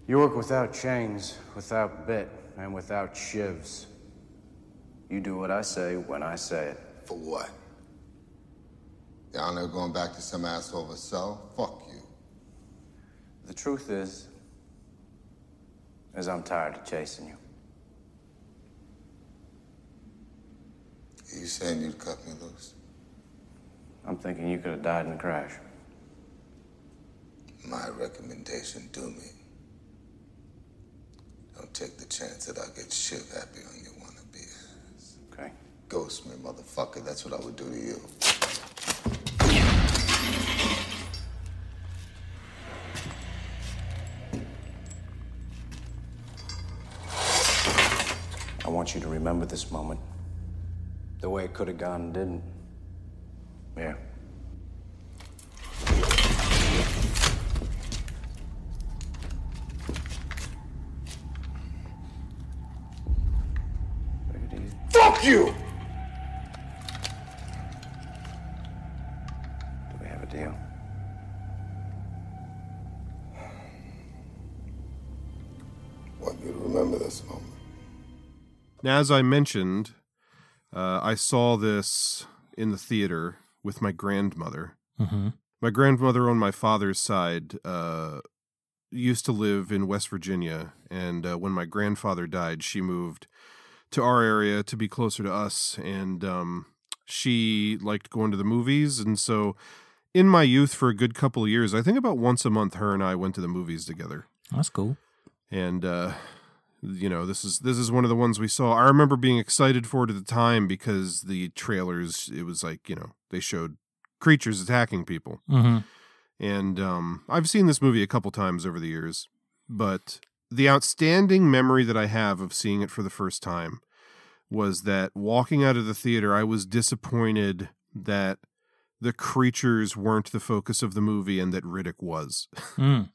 [SPEAKER 11] You work without chains, without bit, and without shivs. You do what I say when I say it.
[SPEAKER 10] For what? Y'all never going back to some asshole of a cell? Fuck you.
[SPEAKER 11] The truth is, is I'm tired of chasing you.
[SPEAKER 10] You saying you'd cut me loose?
[SPEAKER 11] I'm thinking you could have died in the crash.
[SPEAKER 10] My recommendation, do me. Don't take the chance that I'll get shit happy on your wannabe ass.
[SPEAKER 11] Okay.
[SPEAKER 10] Ghost me, motherfucker. That's what I would do to you.
[SPEAKER 11] I want you to remember this moment the way it could have gone didn't. Yeah.
[SPEAKER 10] Fuck you!
[SPEAKER 11] Do we have a deal?
[SPEAKER 10] Want you to remember this moment.
[SPEAKER 3] Now, as I mentioned, uh, I saw this in the theater with my grandmother.
[SPEAKER 2] Mhm.
[SPEAKER 3] My grandmother on my father's side uh, used to live in West Virginia, and uh, when my grandfather died, she moved to our area to be closer to us, and um, she liked going to the movies, and so in my youth, for a good couple of years, I think about once a month, her and I went to the movies together
[SPEAKER 2] That's cool.
[SPEAKER 3] and uh you know this is this is one of the ones we saw i remember being excited for it at the time because the trailers it was like you know they showed creatures attacking people
[SPEAKER 2] Mhm.
[SPEAKER 3] and um i've seen this movie a couple times over the years but the outstanding memory that i have of seeing it for the first time was that walking out of the theater i was disappointed that the creatures weren't the focus of the movie and that riddick was
[SPEAKER 2] Mm.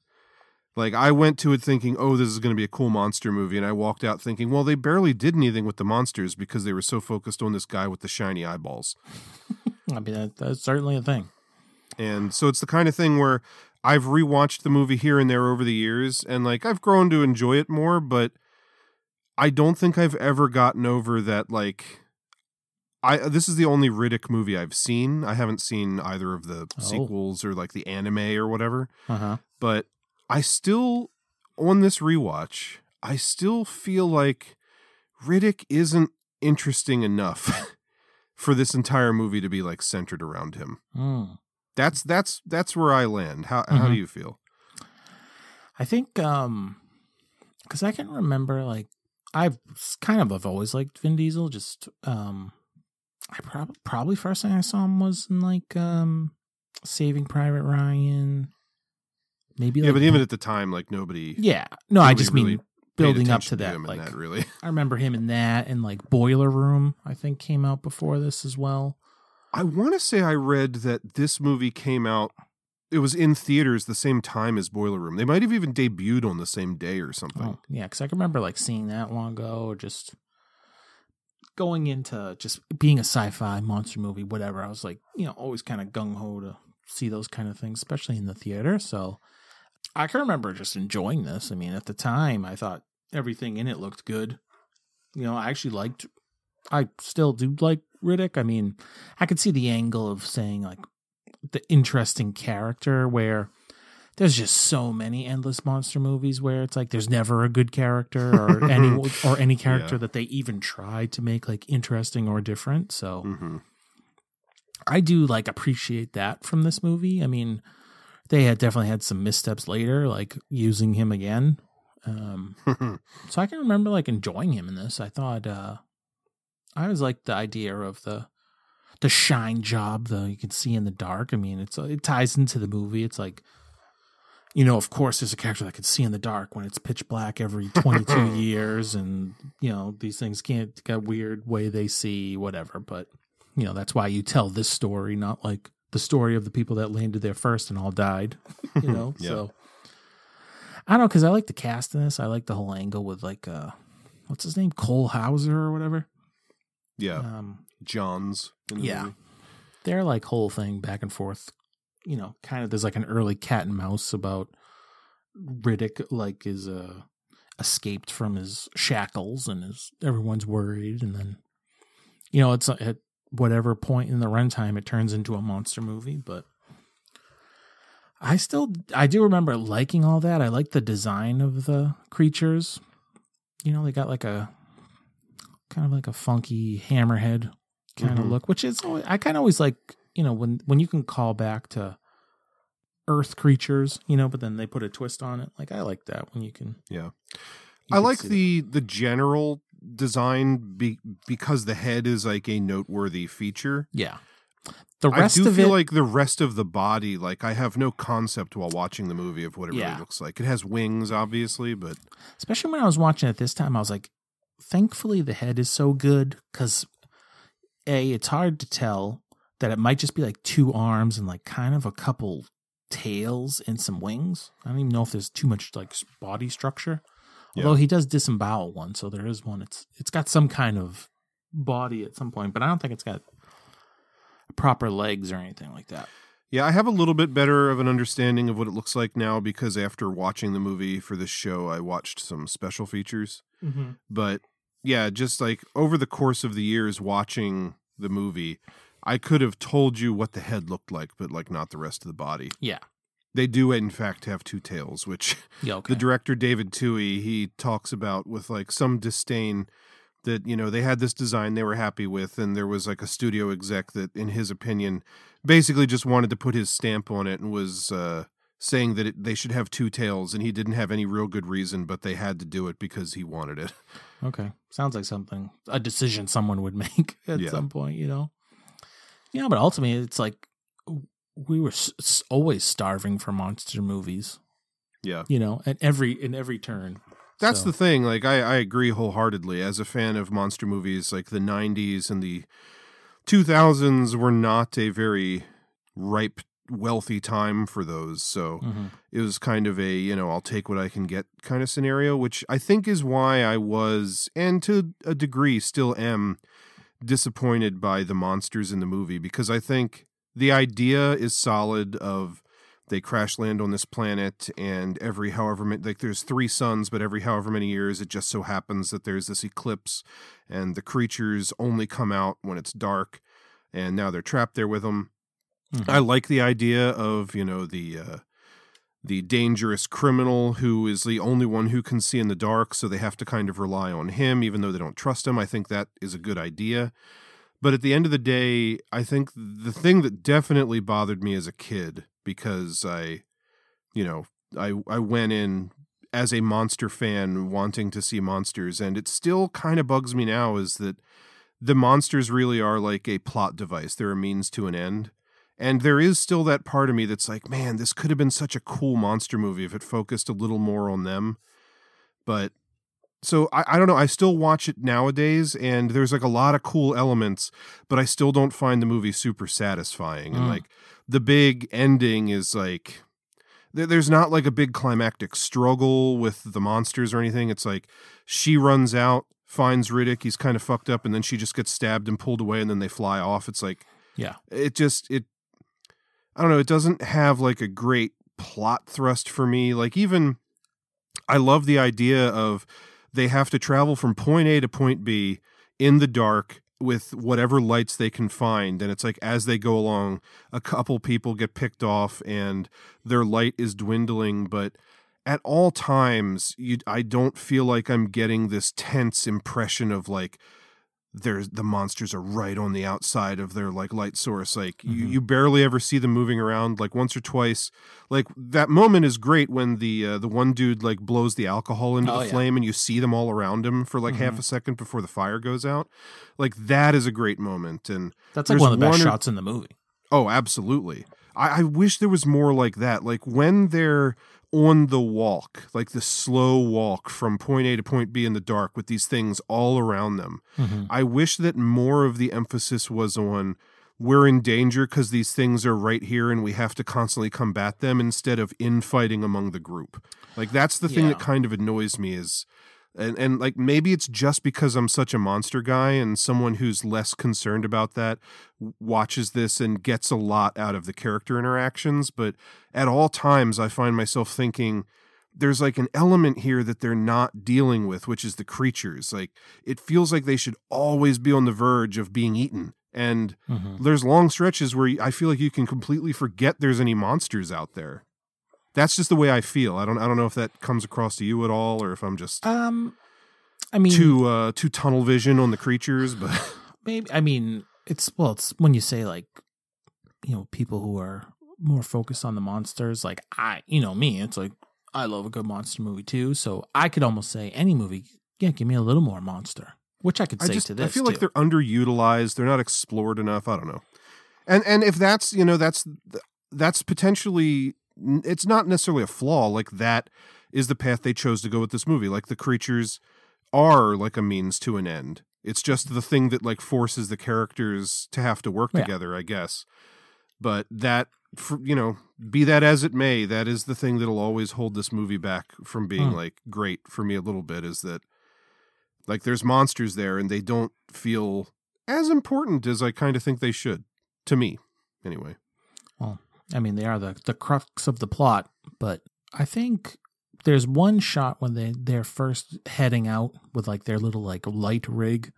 [SPEAKER 3] Like I went to it thinking, "Oh, this is going to be a cool monster movie," and I walked out thinking, "Well, they barely did anything with the monsters because they were so focused on this guy with the shiny eyeballs."
[SPEAKER 2] I mean, that, that's certainly a thing.
[SPEAKER 3] And so it's the kind of thing where I've rewatched the movie here and there over the years, and like I've grown to enjoy it more, but I don't think I've ever gotten over that. Like, I this is the only Riddick movie I've seen. I haven't seen either of the
[SPEAKER 2] Oh.
[SPEAKER 3] sequels or like the anime or whatever.
[SPEAKER 2] Uh huh.
[SPEAKER 3] but I still on this rewatch, I still feel like Riddick isn't interesting enough for this entire movie to be like centered around him.
[SPEAKER 2] Mm.
[SPEAKER 3] That's that's that's where I land. How how do
[SPEAKER 2] Mhm.
[SPEAKER 3] you feel?
[SPEAKER 2] I think um because I can remember like I've kind of have always liked Vin Diesel. Just um I probably probably first thing I saw him was in like um Saving Private Ryan. Maybe
[SPEAKER 3] yeah,
[SPEAKER 2] like
[SPEAKER 3] but even at the time, like nobody.
[SPEAKER 2] yeah no I just
[SPEAKER 3] really
[SPEAKER 2] mean building up to that like
[SPEAKER 3] that, really.
[SPEAKER 2] I remember him in that and like Boiler Room I think came out before this as well.
[SPEAKER 3] I want to say I read that this movie came out. It was in theaters the same time as Boiler Room. They might have even debuted on the same day or something.
[SPEAKER 2] Oh, yeah, because I can remember like seeing that long ago, or just going into just being a sci-fi monster movie, whatever. I was like, you know, always kind of gung ho to see those kind of things, especially in the theater. So I can remember just enjoying this. I mean, at the time, I thought everything in it looked good. You know, I actually liked. I still do like Riddick. I mean, I could see the angle of saying like the interesting character where there's just so many endless monster movies where it's like there's never a good character or any or any character
[SPEAKER 3] Yeah.
[SPEAKER 2] that they even try to make like interesting or different. So
[SPEAKER 3] hmm
[SPEAKER 2] I do like appreciate that from this movie. I mean, they had definitely had some missteps later, like using him again. Um, so I can remember like enjoying him in this. I thought uh I always like the idea of the the shine job though you can see in the dark. I mean, it's it ties into the movie. It's like you know, of course, there's a character that can see in the dark when it's pitch black every 22 years, and you know these things can't get weird way they see whatever. But you know that's why you tell this story, not like the story of the people that landed there first and all died. You know,
[SPEAKER 3] Yeah.
[SPEAKER 2] so I don't know because I like the cast in this. I like the whole angle with like uh, what's his name, Cole Hauser or whatever.
[SPEAKER 3] Yeah,
[SPEAKER 2] Um,
[SPEAKER 3] Johns.
[SPEAKER 2] yeah,
[SPEAKER 3] movie.
[SPEAKER 2] their like whole thing back and forth. You know, kind of there's like an early cat and mouse about Riddick like is uh escaped from his shackles and is everyone's worried and then you know it's uh, at whatever point in the runtime it turns into a monster movie but I still I do remember liking all that. I like the design of the creatures. You know, they got like a kind of like a funky hammerhead kind of
[SPEAKER 3] Mhm.
[SPEAKER 2] look, which is always, I kind of always like, you know, when when you can call back to earth creatures, you know, but then they put a twist on it. Like I like that when you can
[SPEAKER 3] Yeah.
[SPEAKER 2] you
[SPEAKER 3] I
[SPEAKER 2] can
[SPEAKER 3] like the the general design be, because the head is like a noteworthy feature.
[SPEAKER 2] Yeah. The rest
[SPEAKER 3] I do
[SPEAKER 2] of
[SPEAKER 3] feel
[SPEAKER 2] it
[SPEAKER 3] like the rest of the body, like I have no concept while watching the movie of what it
[SPEAKER 2] Yeah.
[SPEAKER 3] really looks like. It has wings, obviously, but
[SPEAKER 2] especially when I was watching it this time, I was like, thankfully the head is so good because a it's hard to tell that it might just be like two arms and like kind of a couple tails and some wings. I don't even know if there's too much like body structure.
[SPEAKER 3] Yeah.
[SPEAKER 2] Although he does disembowel one, so there is one. It's it's got some kind of body at some point, but I don't think it's got proper legs or anything like that.
[SPEAKER 3] Yeah, I have a little bit better of an understanding of what it looks like now because after watching the movie for this show, I watched some special features.
[SPEAKER 2] Mm-hmm.
[SPEAKER 3] But yeah, just like over the course of the years watching the movie, I could have told you what the head looked like, but like not the rest of the body.
[SPEAKER 2] Yeah.
[SPEAKER 3] They do in fact have two tails, which
[SPEAKER 2] Yeah, okay.
[SPEAKER 3] the director David Twohy he talks about with like some disdain that you know they had this design they were happy with and there was like a studio exec that in his opinion basically just wanted to put his stamp on it and was uh saying that it, they should have two tails and he didn't have any real good reason but they had to do it because he wanted it
[SPEAKER 2] Okay. Sounds like something, a decision someone would make at
[SPEAKER 3] Yeah.
[SPEAKER 2] some point, you know? Yeah, but ultimately, it's like we were s- always starving for monster movies,
[SPEAKER 3] yeah
[SPEAKER 2] you know, at every, in every turn.
[SPEAKER 3] That's
[SPEAKER 2] So-
[SPEAKER 3] the thing. Like, I, I agree wholeheartedly. As a fan of monster movies, like the 90s and the 2000s were not a very ripe, wealthy time for those. So
[SPEAKER 2] Mhm.
[SPEAKER 3] it was kind of a, you know, I'll take what I can get kind of scenario, which I think is why I was, and to a degree still am, disappointed by the monsters in the movie because I think the idea is solid of they crash land on this planet and every however many like there's three suns but every however many years it just so happens that there's this eclipse and the creatures only come out when it's dark and now they're trapped there with them i like the idea of you know the uh the dangerous criminal who is the only one who can see in the dark so they have to kind of rely on him even though they don't trust him. I think that is a good idea but at the end of the day i think the thing that definitely bothered me as a kid because i you know i i went in as a monster fan wanting to see monsters and it still kind of bugs me now is that the monsters really are like a plot device they're a means to an end and there is still that part of me that's like, man, this could have been such a cool monster movie if it focused a little more on them. But so I, I don't know. I still watch it nowadays, and there's like a lot of cool elements, but I still don't find the movie super satisfying. And
[SPEAKER 2] Mm.
[SPEAKER 3] like the big ending is like there- there's not like a big climactic struggle with the monsters or anything. It's like she runs out, finds Riddick, he's kind of fucked up, and then she just gets stabbed and pulled away, and then they fly off. It's like
[SPEAKER 2] Yeah.
[SPEAKER 3] it just it I don't know, it doesn't have like a great plot thrust for me. Like even I love the idea of they have to travel from point A to point B in the dark with whatever lights they can find. And it's like as they go along a couple people get picked off and their light is dwindling. But at all times you I don't feel like I'm getting this tense impression of like there's the monsters are right on the outside of their like light source like you,
[SPEAKER 2] Mm-hmm.
[SPEAKER 3] you barely ever see them moving around like once or twice like that moment is great when the uh, the one dude like blows the alcohol into
[SPEAKER 2] Oh,
[SPEAKER 3] the
[SPEAKER 2] yeah.
[SPEAKER 3] flame and you see them all around him for like half
[SPEAKER 2] Mhm.
[SPEAKER 3] a second before the fire goes out like that is a great moment and
[SPEAKER 2] That's like one of the best
[SPEAKER 3] or-
[SPEAKER 2] shots in the movie.
[SPEAKER 3] Oh, absolutely. I, I wish there was more like that. Like when they're on the walk, like the slow walk from point A to point B in the dark with these things all around them.
[SPEAKER 2] Mhm.
[SPEAKER 3] I wish that more of the emphasis was on we're in danger because these things are right here and we have to constantly combat them instead of infighting among the group. Like that's the thing that kind of annoys me is and and like maybe it's just because I'm such a monster guy and someone who's less concerned about that watches this and gets a lot out of the character interactions, but at all times I find myself thinking there's like an element here that they're not dealing with, which is the creatures. Like it feels like they should always be on the verge of being eaten. And
[SPEAKER 2] Mhm.
[SPEAKER 3] there's long stretches where I feel like you can completely forget there's any monsters out there. That's just the way I feel. I don't I don't know if that comes across to you at all or if I'm just
[SPEAKER 2] Um, I mean,
[SPEAKER 3] too uh too tunnel vision on the creatures, but
[SPEAKER 2] maybe I mean it's well, it's when you say like you know people who are more focused on the monsters. Like I, you know me, it's like I love a good monster movie too. So I could almost say any movie, yeah, give me a little more monster, which I could
[SPEAKER 3] I
[SPEAKER 2] say
[SPEAKER 3] just
[SPEAKER 2] to this.
[SPEAKER 3] I feel like they're underutilized. They're not explored enough. I don't know. And and if that's you know that's that's potentially it's not necessarily a flaw. Like that is the path they chose to go with this movie. Like the creatures are like a means to an end. It's just the thing that like forces the characters to have to work
[SPEAKER 2] Yeah.
[SPEAKER 3] together, I guess. But that for, you know, be that as it may, that is the thing that'll always hold this movie back from being
[SPEAKER 2] Hmm.
[SPEAKER 3] like great for me a little bit is that Like there's monsters there and they don't feel as important as I kind of think they should to me anyway.
[SPEAKER 2] I mean, they are the the crux of the plot, but I think there's one shot when they they're first heading out with like their little like light rig,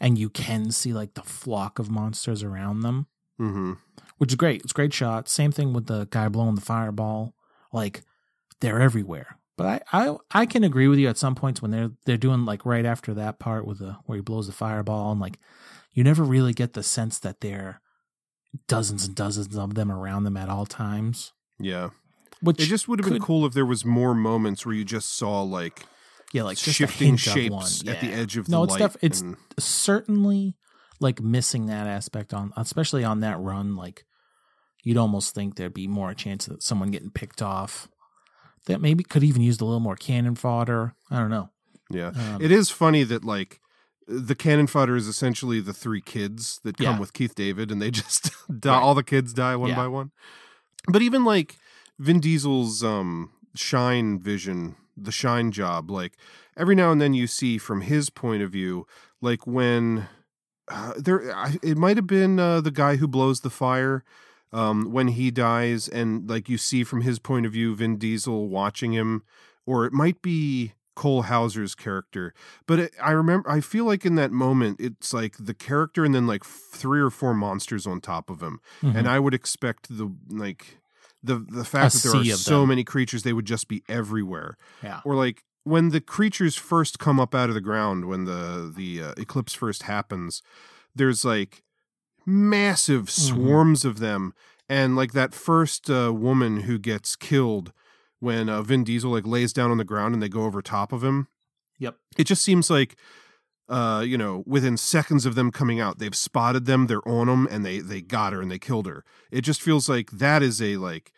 [SPEAKER 2] and you can see like the flock of monsters around them,
[SPEAKER 3] mm-hmm.
[SPEAKER 2] which is great. It's a great shot. Same thing with the guy blowing the fireball. Like they're everywhere. But I, I I can agree with you at some points when they're they're doing like right after that part with the where he blows the fireball and like you never really get the sense that there dozens and dozens of them around them at all times.
[SPEAKER 3] Yeah.
[SPEAKER 2] Which
[SPEAKER 3] it just would have been
[SPEAKER 2] could-
[SPEAKER 3] cool if there was more moments where you just saw like
[SPEAKER 2] Yeah, like
[SPEAKER 3] shifting shapes
[SPEAKER 2] one.
[SPEAKER 3] at the edge of
[SPEAKER 2] no,
[SPEAKER 3] the
[SPEAKER 2] it's
[SPEAKER 3] light.
[SPEAKER 2] def- it's
[SPEAKER 3] and-
[SPEAKER 2] certainly like missing that aspect on, especially on that run. Like you'd almost think there'd be more chance of someone getting picked off. That maybe could even use a little more cannon fodder. I don't know.
[SPEAKER 3] Yeah.
[SPEAKER 2] Um,
[SPEAKER 3] it is funny that like the cannon fodder is essentially the three kids that come
[SPEAKER 2] Yeah.
[SPEAKER 3] with Keith David and they just die, all the kids die one
[SPEAKER 2] Yeah.
[SPEAKER 3] by one. But even like Vin Diesel's um shine vision, the shine job, like every now and then you see from his point of view, like when uh, there I, it might have been uh, the guy who blows the fire um, when he dies, and like you see from his point of view, Vin Diesel watching him, or it might be Cole Hauser's character. But it, I remember, I feel like in that moment, it's like the character and then like three or four monsters on top of him,
[SPEAKER 2] Mhm.
[SPEAKER 3] and I would expect the like the the fact
[SPEAKER 2] A
[SPEAKER 3] that there are so
[SPEAKER 2] them.
[SPEAKER 3] many creatures, they would just be everywhere.
[SPEAKER 2] Yeah.
[SPEAKER 3] Or like when the creatures first come up out of the ground, when the the uh, eclipse first happens, there's like massive
[SPEAKER 2] Mm-hmm.
[SPEAKER 3] swarms of them, and like that first uh, woman who gets killed when uh, Vin Diesel like lays down on the ground and they go over top of him.
[SPEAKER 2] Yep.
[SPEAKER 3] It just seems like uh you know within seconds of them coming out they've spotted them they're on them and they they got her and they killed her it just feels like that is a like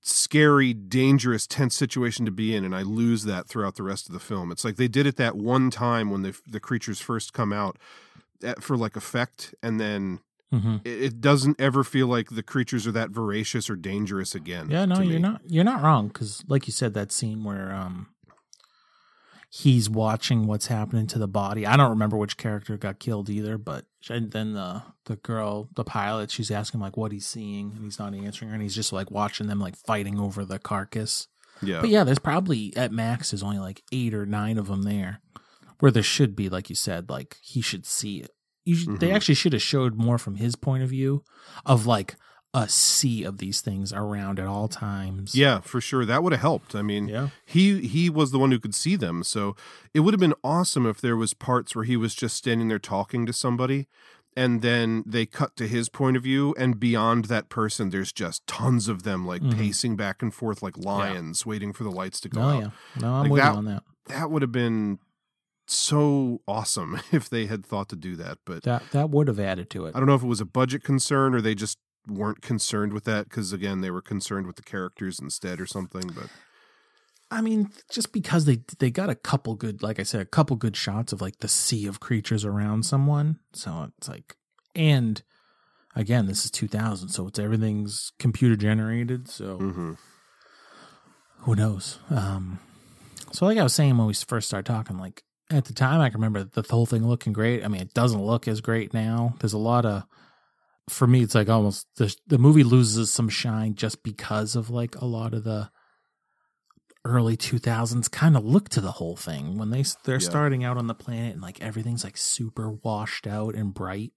[SPEAKER 3] scary dangerous tense situation to be in and i lose that throughout the rest of the film it's like they did it that one time when the the creatures first come out at, for like effect and then
[SPEAKER 2] Mhm.
[SPEAKER 3] it, it doesn't ever feel like the creatures are that voracious or dangerous again
[SPEAKER 2] Yeah, no, you're
[SPEAKER 3] me.
[SPEAKER 2] not you're not wrong because, like you said, that scene where um he's watching what's happening to the body. I don't remember which character got killed either, but and then the the girl, the pilot, she's asking him like what he's seeing, and he's not answering her, and he's just like watching them like fighting over the carcass.
[SPEAKER 3] Yeah.
[SPEAKER 2] but yeah, there's probably at max there's only like eight or nine of them there, where there should be, like you said, like he should see it. You should, They actually should have showed more from his point of view of like a sea of these things around at all times.
[SPEAKER 3] Yeah, for sure. That would have helped. I mean,
[SPEAKER 2] Yeah.
[SPEAKER 3] he he was the one who could see them, so it would have been awesome if there was parts where he was just standing there talking to somebody and then they cut to his point of view and beyond that person there's just tons of them like
[SPEAKER 2] Mhm.
[SPEAKER 3] pacing back and forth like lions waiting for the lights to go
[SPEAKER 2] Oh
[SPEAKER 3] out.
[SPEAKER 2] yeah, no, I'm
[SPEAKER 3] Like
[SPEAKER 2] with
[SPEAKER 3] that,
[SPEAKER 2] you on that.
[SPEAKER 3] That would have been so awesome if they had thought to do that, but
[SPEAKER 2] That that would have added to it.
[SPEAKER 3] I don't know if it was a budget concern or they just weren't concerned with that because again they were concerned with the characters instead or something. But
[SPEAKER 2] I mean, just because they they got a couple good, like I said, a couple good shots of like the sea of creatures around someone. So it's like, and again, this is 2000, so it's everything's computer generated. So
[SPEAKER 3] Mm-hmm.
[SPEAKER 2] who knows? Um, so like I was saying when we first started talking, like at the time, I can remember the whole thing looking great. I mean, it doesn't look as great now. There's a lot of, for me, it's like almost the the movie loses some shine just because of like a lot of the early 2000s kind of look to the whole thing when they they're
[SPEAKER 3] Yeah.
[SPEAKER 2] starting out on the planet and like everything's like super washed out and bright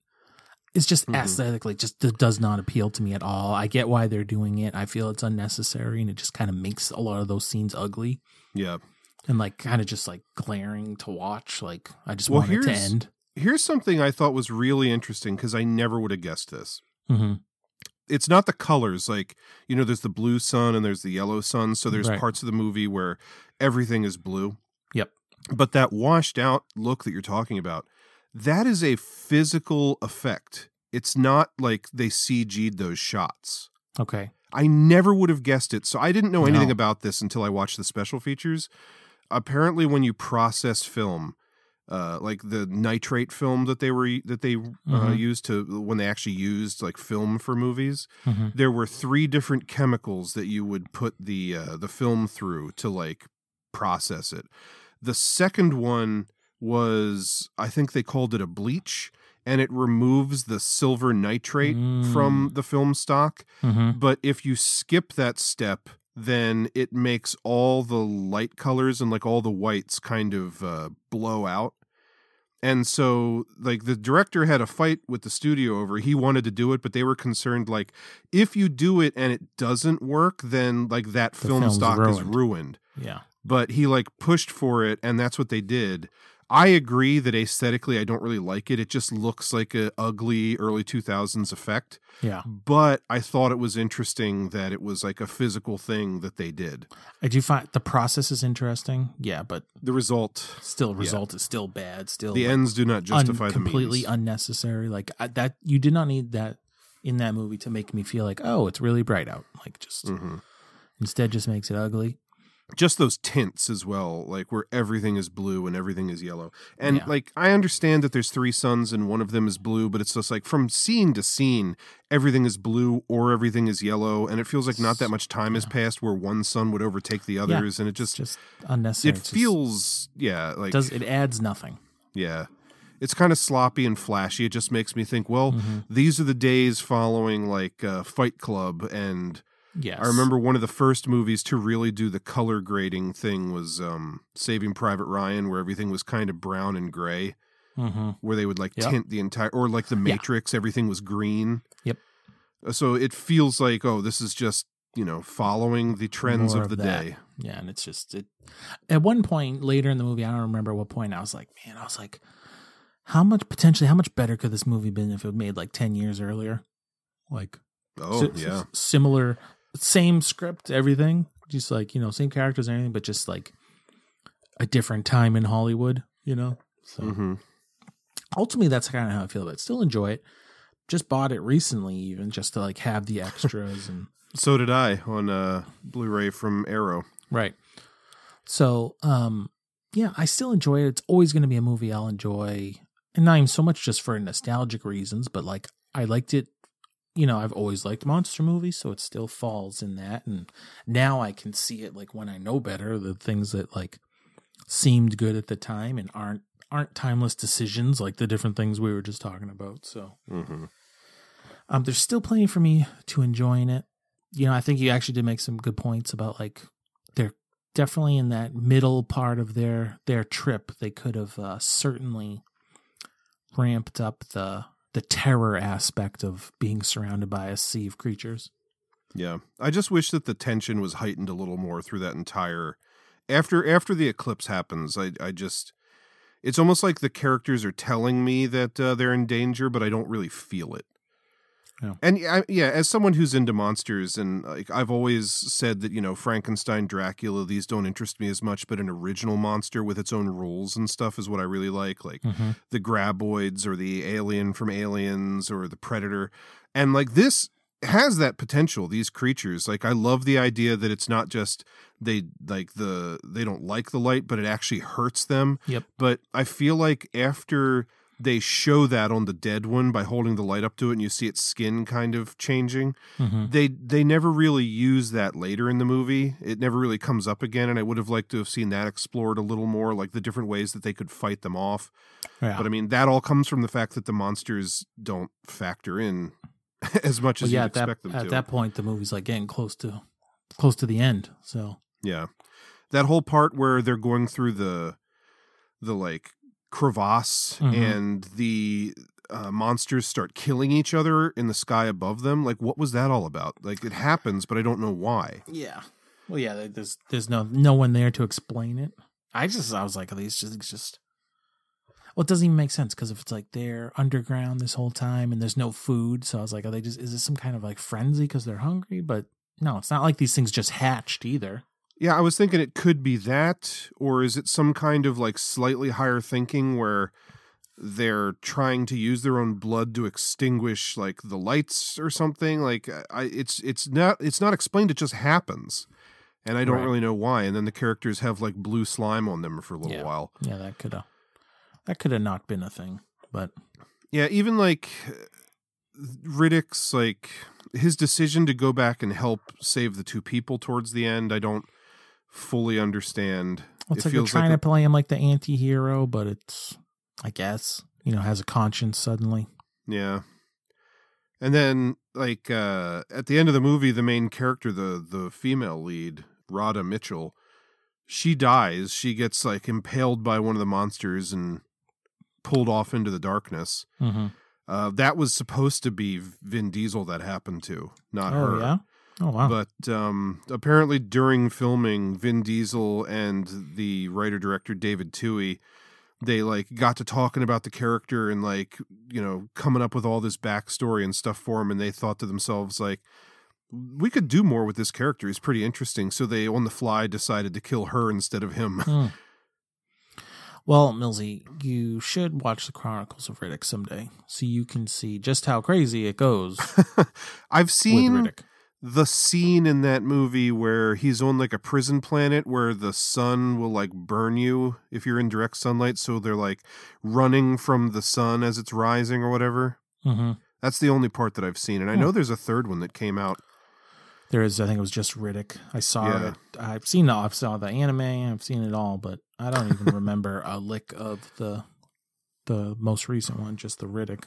[SPEAKER 2] it's just
[SPEAKER 3] Mhm.
[SPEAKER 2] aesthetically just does not appeal to me at all i get why they're doing it i feel it's unnecessary and it just kind of makes a lot of those scenes ugly
[SPEAKER 3] yeah.
[SPEAKER 2] And like kind of just like glaring to watch like i just
[SPEAKER 3] Well,
[SPEAKER 2] want it to end
[SPEAKER 3] Here's something I thought was really interesting because I never would have guessed this.
[SPEAKER 2] hmm
[SPEAKER 3] It's not the colors, like, you know, there's the blue sun and there's the yellow sun. So there's
[SPEAKER 2] Right.
[SPEAKER 3] parts of the movie where everything is blue.
[SPEAKER 2] Yep.
[SPEAKER 3] But that washed out look that you're talking about, that is a physical effect. It's not like they CG'd those shots.
[SPEAKER 2] okay
[SPEAKER 3] I never would have guessed it. So I didn't know anything
[SPEAKER 2] No.
[SPEAKER 3] about this until I watched the special features. Apparently, when you process film, uh, like the nitrate film that they were that they uh,
[SPEAKER 2] Mhm.
[SPEAKER 3] used to when they actually used like film for movies,
[SPEAKER 2] Mhm.
[SPEAKER 3] there were three different chemicals that you would put the uh, the film through to like process it. The second one was I think they called it a bleach and it removes the silver nitrate from the film stock.
[SPEAKER 2] Mhm.
[SPEAKER 3] But if you skip that step, then it makes all the light colors and like all the whites kind of uh, blow out. And so, like, the director had a fight with the studio over. He wanted to do it, but they were concerned, like, if you do it and it doesn't work, then like that
[SPEAKER 2] The
[SPEAKER 3] film stock is
[SPEAKER 2] ruined.
[SPEAKER 3] ruined
[SPEAKER 2] Yeah.
[SPEAKER 3] but he like pushed for it and that's what they did i agree that aesthetically i don't really like it it just looks like a ugly early 2000s effect
[SPEAKER 2] Yeah.
[SPEAKER 3] but i thought it was interesting that it was like a physical thing that they did
[SPEAKER 2] I do find the process is interesting. Yeah, but
[SPEAKER 3] the result
[SPEAKER 2] still
[SPEAKER 3] yeah.
[SPEAKER 2] result is still bad. Still
[SPEAKER 3] The
[SPEAKER 2] like,
[SPEAKER 3] ends do not justify the
[SPEAKER 2] completely
[SPEAKER 3] means.
[SPEAKER 2] unnecessary. Like I, that, you did not need that in that movie to make me feel like, oh, it's really bright out. Like just
[SPEAKER 3] Mhm.
[SPEAKER 2] instead, just makes it ugly.
[SPEAKER 3] Just those tints as well like where everything is blue and everything is yellow and
[SPEAKER 2] Yeah.
[SPEAKER 3] like i understand that there's three suns and one of them is blue but it's just like from scene to scene everything is blue or everything is yellow and it feels like not that much time has passed where one sun would overtake the others and it just
[SPEAKER 2] just unnecessary.
[SPEAKER 3] it
[SPEAKER 2] just-
[SPEAKER 3] feels yeah like
[SPEAKER 2] does it adds nothing.
[SPEAKER 3] yeah it's kind of sloppy and flashy it just makes me think well
[SPEAKER 2] Mm-hmm.
[SPEAKER 3] these are the days following like uh, fight club and
[SPEAKER 2] Yes.
[SPEAKER 3] I remember one of the first movies to really do the color grading thing was um, Saving Private Ryan, where everything was kind of brown and gray,
[SPEAKER 2] Mhm.
[SPEAKER 3] where they would like
[SPEAKER 2] Yep.
[SPEAKER 3] tint the entire, or like the Matrix, everything was green.
[SPEAKER 2] Yep.
[SPEAKER 3] Uh, So it feels like, oh, this is just you know following the trends
[SPEAKER 2] More
[SPEAKER 3] of the
[SPEAKER 2] that.
[SPEAKER 3] day.
[SPEAKER 2] Yeah, and it's just it. At one point later in the movie, I don't remember what point. I was like, man, I was like, how much potentially, how much better could this movie been if it was made like ten years earlier? Like,
[SPEAKER 3] Oh,
[SPEAKER 2] si-
[SPEAKER 3] yeah.
[SPEAKER 2] similar, same script, everything, just like you know, same characters and everything, but just like a different time in Hollywood, you know. So
[SPEAKER 3] Mhm.
[SPEAKER 2] ultimately, that's kind of how I feel about it. Still enjoy it. Just bought it recently, even just to like have the extras and
[SPEAKER 3] So did I on uh, Blu-ray from Arrow.
[SPEAKER 2] Right. So, um, yeah, I still enjoy it. It's always going to be a movie I'll enjoy, and not even so much just for nostalgic reasons, but like I liked it. You know, I've always liked monster movies, so it still falls in that. And now I can see it like when I know better, the things that like seemed good at the time and aren't aren't timeless decisions, like the different things we were just talking about. So,
[SPEAKER 3] Mm-hmm.
[SPEAKER 2] um, there's still plenty for me to enjoy in it. You know, I think you actually did make some good points about like they're definitely in that middle part of their their trip. They could have uh, certainly ramped up the the terror aspect of being surrounded by a sea of creatures.
[SPEAKER 3] Yeah. I just wish that the tension was heightened a little more through that entire after after the eclipse happens. I I just it's almost like the characters are telling me that uh, they're in danger, but I don't really feel it.
[SPEAKER 2] Yeah.
[SPEAKER 3] And I, yeah, as someone who's into monsters, and like I've always said that you know Frankenstein, Dracula, these don't interest me as much, but an original monster with its own rules and stuff is what I really like, like
[SPEAKER 2] Mhm.
[SPEAKER 3] the graboids or the alien from Aliens or the Predator, and like this has that potential. These creatures, like I love the idea that it's not just they like the they don't like the light, but it actually hurts them.
[SPEAKER 2] Yep.
[SPEAKER 3] But I feel like after they show that on the dead one by holding the light up to it and you see its skin kind of changing
[SPEAKER 2] Mhm.
[SPEAKER 3] they they never really use that later in the movie it never really comes up again and i would have liked to have seen that explored a little more like the different ways that they could fight them off
[SPEAKER 2] Yeah.
[SPEAKER 3] but i mean that all comes from the fact that the monsters don't factor in as much
[SPEAKER 2] Well,
[SPEAKER 3] as
[SPEAKER 2] yeah,
[SPEAKER 3] you
[SPEAKER 2] at that
[SPEAKER 3] expect them
[SPEAKER 2] at
[SPEAKER 3] to At
[SPEAKER 2] that point, the movie's like getting close to close to the end. So
[SPEAKER 3] Yeah. That whole part where they're going through the the like crevasse
[SPEAKER 2] Mhm.
[SPEAKER 3] and the uh, monsters start killing each other in the sky above them. Like what was that all about? Like it happens, but I don't know why.
[SPEAKER 2] yeah, well, yeah, there's there's no no one there to explain it. I just I was like, are these just it's just well, it doesn't even make sense because if it's like they're underground this whole time and there's no food, so I was like, are they just is this some kind of like frenzy because they're hungry? But no, it's not like these things just hatched either.
[SPEAKER 3] Yeah, I was thinking it could be that, or is it some kind of like slightly higher thinking where they're trying to use their own blood to extinguish like the lights or something? Like I, it's it's not it's not explained. It just happens, and I don't
[SPEAKER 2] Right.
[SPEAKER 3] really know why. And then the characters have like blue slime on them for a little
[SPEAKER 2] Yeah.
[SPEAKER 3] while.
[SPEAKER 2] Yeah, that could have that could have not been a thing, but
[SPEAKER 3] Yeah, even like Riddick's like his decision to go back and help save the two people towards the end, I don't fully understand.
[SPEAKER 2] Well, it's
[SPEAKER 3] It
[SPEAKER 2] like
[SPEAKER 3] feels
[SPEAKER 2] trying
[SPEAKER 3] like a-
[SPEAKER 2] to play him like the anti-hero, but it's, I guess, you know, has a conscience suddenly.
[SPEAKER 3] Yeah. And then like uh at the end of the movie the main character the the female lead, Radha Mitchell, she dies. She gets like impaled by one of the monsters and pulled off into the darkness.
[SPEAKER 2] Mhm.
[SPEAKER 3] Uh that was supposed to be Vin Diesel that happened to, not
[SPEAKER 2] Oh,
[SPEAKER 3] her.
[SPEAKER 2] yeah? Oh, wow.
[SPEAKER 3] But um apparently during filming Vin Diesel and the writer director David Twohy they like got to talking about the character and like you know coming up with all this backstory and stuff for him and they thought to themselves like we could do more with this character he's pretty interesting so they on the fly decided to kill her instead of him
[SPEAKER 2] Hmm. Well, Millsy, you should watch the Chronicles of Riddick someday, so you can see just how crazy it goes.
[SPEAKER 3] i've seen
[SPEAKER 2] Riddick.
[SPEAKER 3] The scene in that movie where he's on like a prison planet where the sun will like burn you if you're in direct sunlight so they're like running from the sun as it's rising or whatever
[SPEAKER 2] hmm
[SPEAKER 3] that's the only part that i've seen and i know there's a third one that came out
[SPEAKER 2] There is, I think it was just Riddick. I saw
[SPEAKER 3] Yeah.
[SPEAKER 2] it. I've seen. I've saw the anime. I've seen it all, but I don't even remember a lick of the the most recent one. Just the Riddick.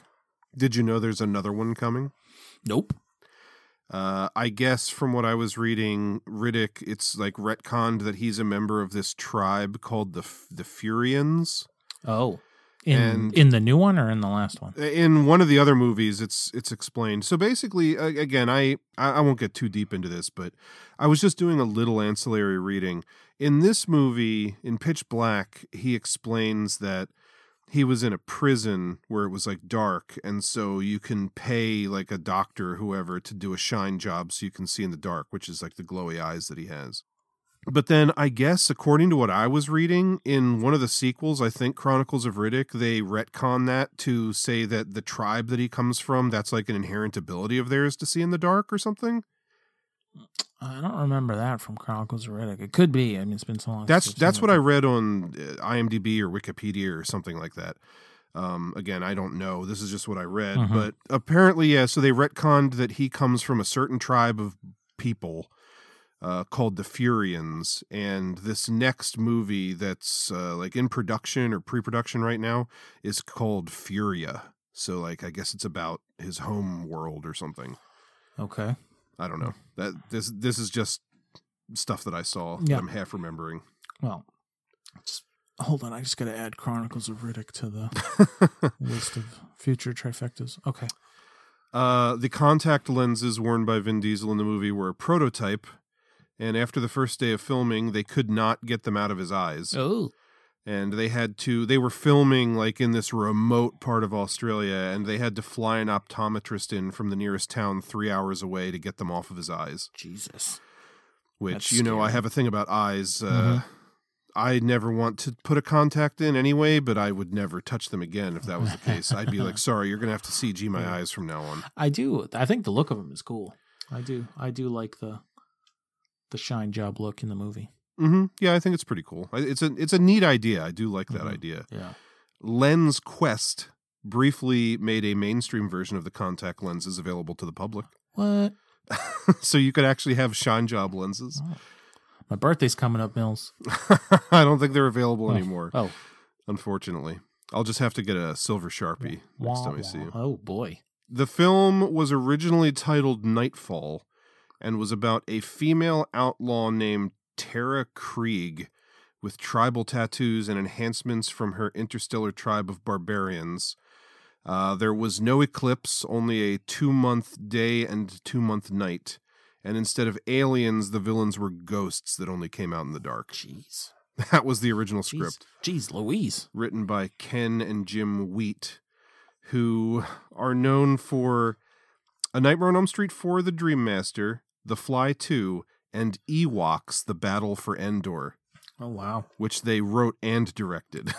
[SPEAKER 3] Did you know there's another one coming?
[SPEAKER 2] Nope.
[SPEAKER 3] Uh, I guess from what I was reading, Riddick, it's like retconned that he's a member of this tribe called the the Furians.
[SPEAKER 2] Oh, in
[SPEAKER 3] And-
[SPEAKER 2] in the new one or in the last one?
[SPEAKER 3] In one of the other movies, it's it's explained. So basically, again, I I I won't get too deep into this, but I was just doing a little ancillary reading. In this movie, in Pitch Black, he explains that he was in a prison where it was like dark and so you can pay like a doctor or whoever to do a shine job so you can see in the dark which is like the glowy eyes that he has. But then i guess according to what i was reading in one of the sequels i think chronicles of riddick they retcon that to say that the tribe that he comes from that's like an inherent ability of theirs to see in the dark or something
[SPEAKER 2] I don't remember that from Chronicles of Riddick. It could be. I mean, it's been so long.
[SPEAKER 3] That's that's what
[SPEAKER 2] it.
[SPEAKER 3] I read on uh, IMDb or Wikipedia or something like that. Um, again, I don't know. This is just what I read,
[SPEAKER 2] Mhm.
[SPEAKER 3] but apparently, yeah. So they retconned that he comes from a certain tribe of people uh, called the Furians, and this next movie that's uh, like in production or pre-production right now is called Furya. So, like, I guess it's about his home world or something.
[SPEAKER 2] Okay.
[SPEAKER 3] I don't know. That this this is just stuff that I saw.
[SPEAKER 2] Yeah.
[SPEAKER 3] that I'm half remembering.
[SPEAKER 2] Well, just, hold on. I just got to add Chronicles of Riddick to the list of future trifectas. Okay.
[SPEAKER 3] Uh, the contact lenses worn by Vin Diesel in the movie were a prototype, and after the first day of filming, they could not get them out of his eyes.
[SPEAKER 2] Oh.
[SPEAKER 3] And they had to, they were filming like in this remote part of Australia, and they had to fly an optometrist in from the nearest town three hours away to get them off of his eyes.
[SPEAKER 2] Jesus.
[SPEAKER 3] Which,
[SPEAKER 2] That's
[SPEAKER 3] you know, I have a thing about eyes. Uh,
[SPEAKER 2] Mhm.
[SPEAKER 3] I never want to put a contact in anyway, but I would never touch them again if that was the case. I'd be like, sorry, you're going to have to CG my eyes from now on.
[SPEAKER 2] I do. I think the look of them is cool. I do. I do like the the shine job look in the movie.
[SPEAKER 3] Hmm Yeah, I think it's pretty cool. It's a it's a neat idea. I do like that idea.
[SPEAKER 2] Yeah.
[SPEAKER 3] Lens Quest briefly made a mainstream version of the contact lenses available to the public,
[SPEAKER 2] What?
[SPEAKER 3] so you could actually have shine job lenses.
[SPEAKER 2] My birthday's coming up, Mills.
[SPEAKER 3] I don't think they're available
[SPEAKER 2] Oh.
[SPEAKER 3] anymore.
[SPEAKER 2] Oh.
[SPEAKER 3] unfortunately, I'll just have to get a silver sharpie next
[SPEAKER 2] Wah,
[SPEAKER 3] time I see
[SPEAKER 2] wah.
[SPEAKER 3] you.
[SPEAKER 2] Oh boy.
[SPEAKER 3] The film was originally titled Nightfall and was about a female outlaw named Tara Krieg with tribal tattoos and enhancements from her interstellar tribe of barbarians. Uh, there was no eclipse, only a two month day and two month night. And instead of aliens, the villains were ghosts that only came out in the dark.
[SPEAKER 2] Jeez.
[SPEAKER 3] That was the original script
[SPEAKER 2] Jeez, Louise.
[SPEAKER 3] written by Ken and Jim Wheat, who are known for A Nightmare on Elm Street 4, The Dream Master, The Fly 2, and Ewoks, The Battle for Endor,
[SPEAKER 2] Oh wow.
[SPEAKER 3] which they wrote and directed.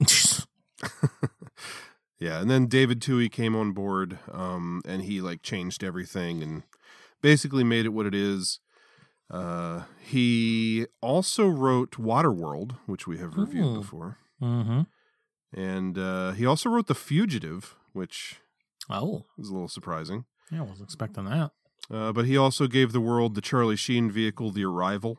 [SPEAKER 3] yeah, and then David Twohy came on board, um, and he like changed everything and basically made it what it is. Uh, he also wrote Waterworld, which we have reviewed
[SPEAKER 2] Hmm.
[SPEAKER 3] before.
[SPEAKER 2] mm-hmm.
[SPEAKER 3] And uh, he also wrote The Fugitive, which
[SPEAKER 2] Oh.
[SPEAKER 3] was a little surprising.
[SPEAKER 2] Yeah, I wasn't expecting that.
[SPEAKER 3] Uh, but he also gave the world the Charlie Sheen vehicle, The Arrival.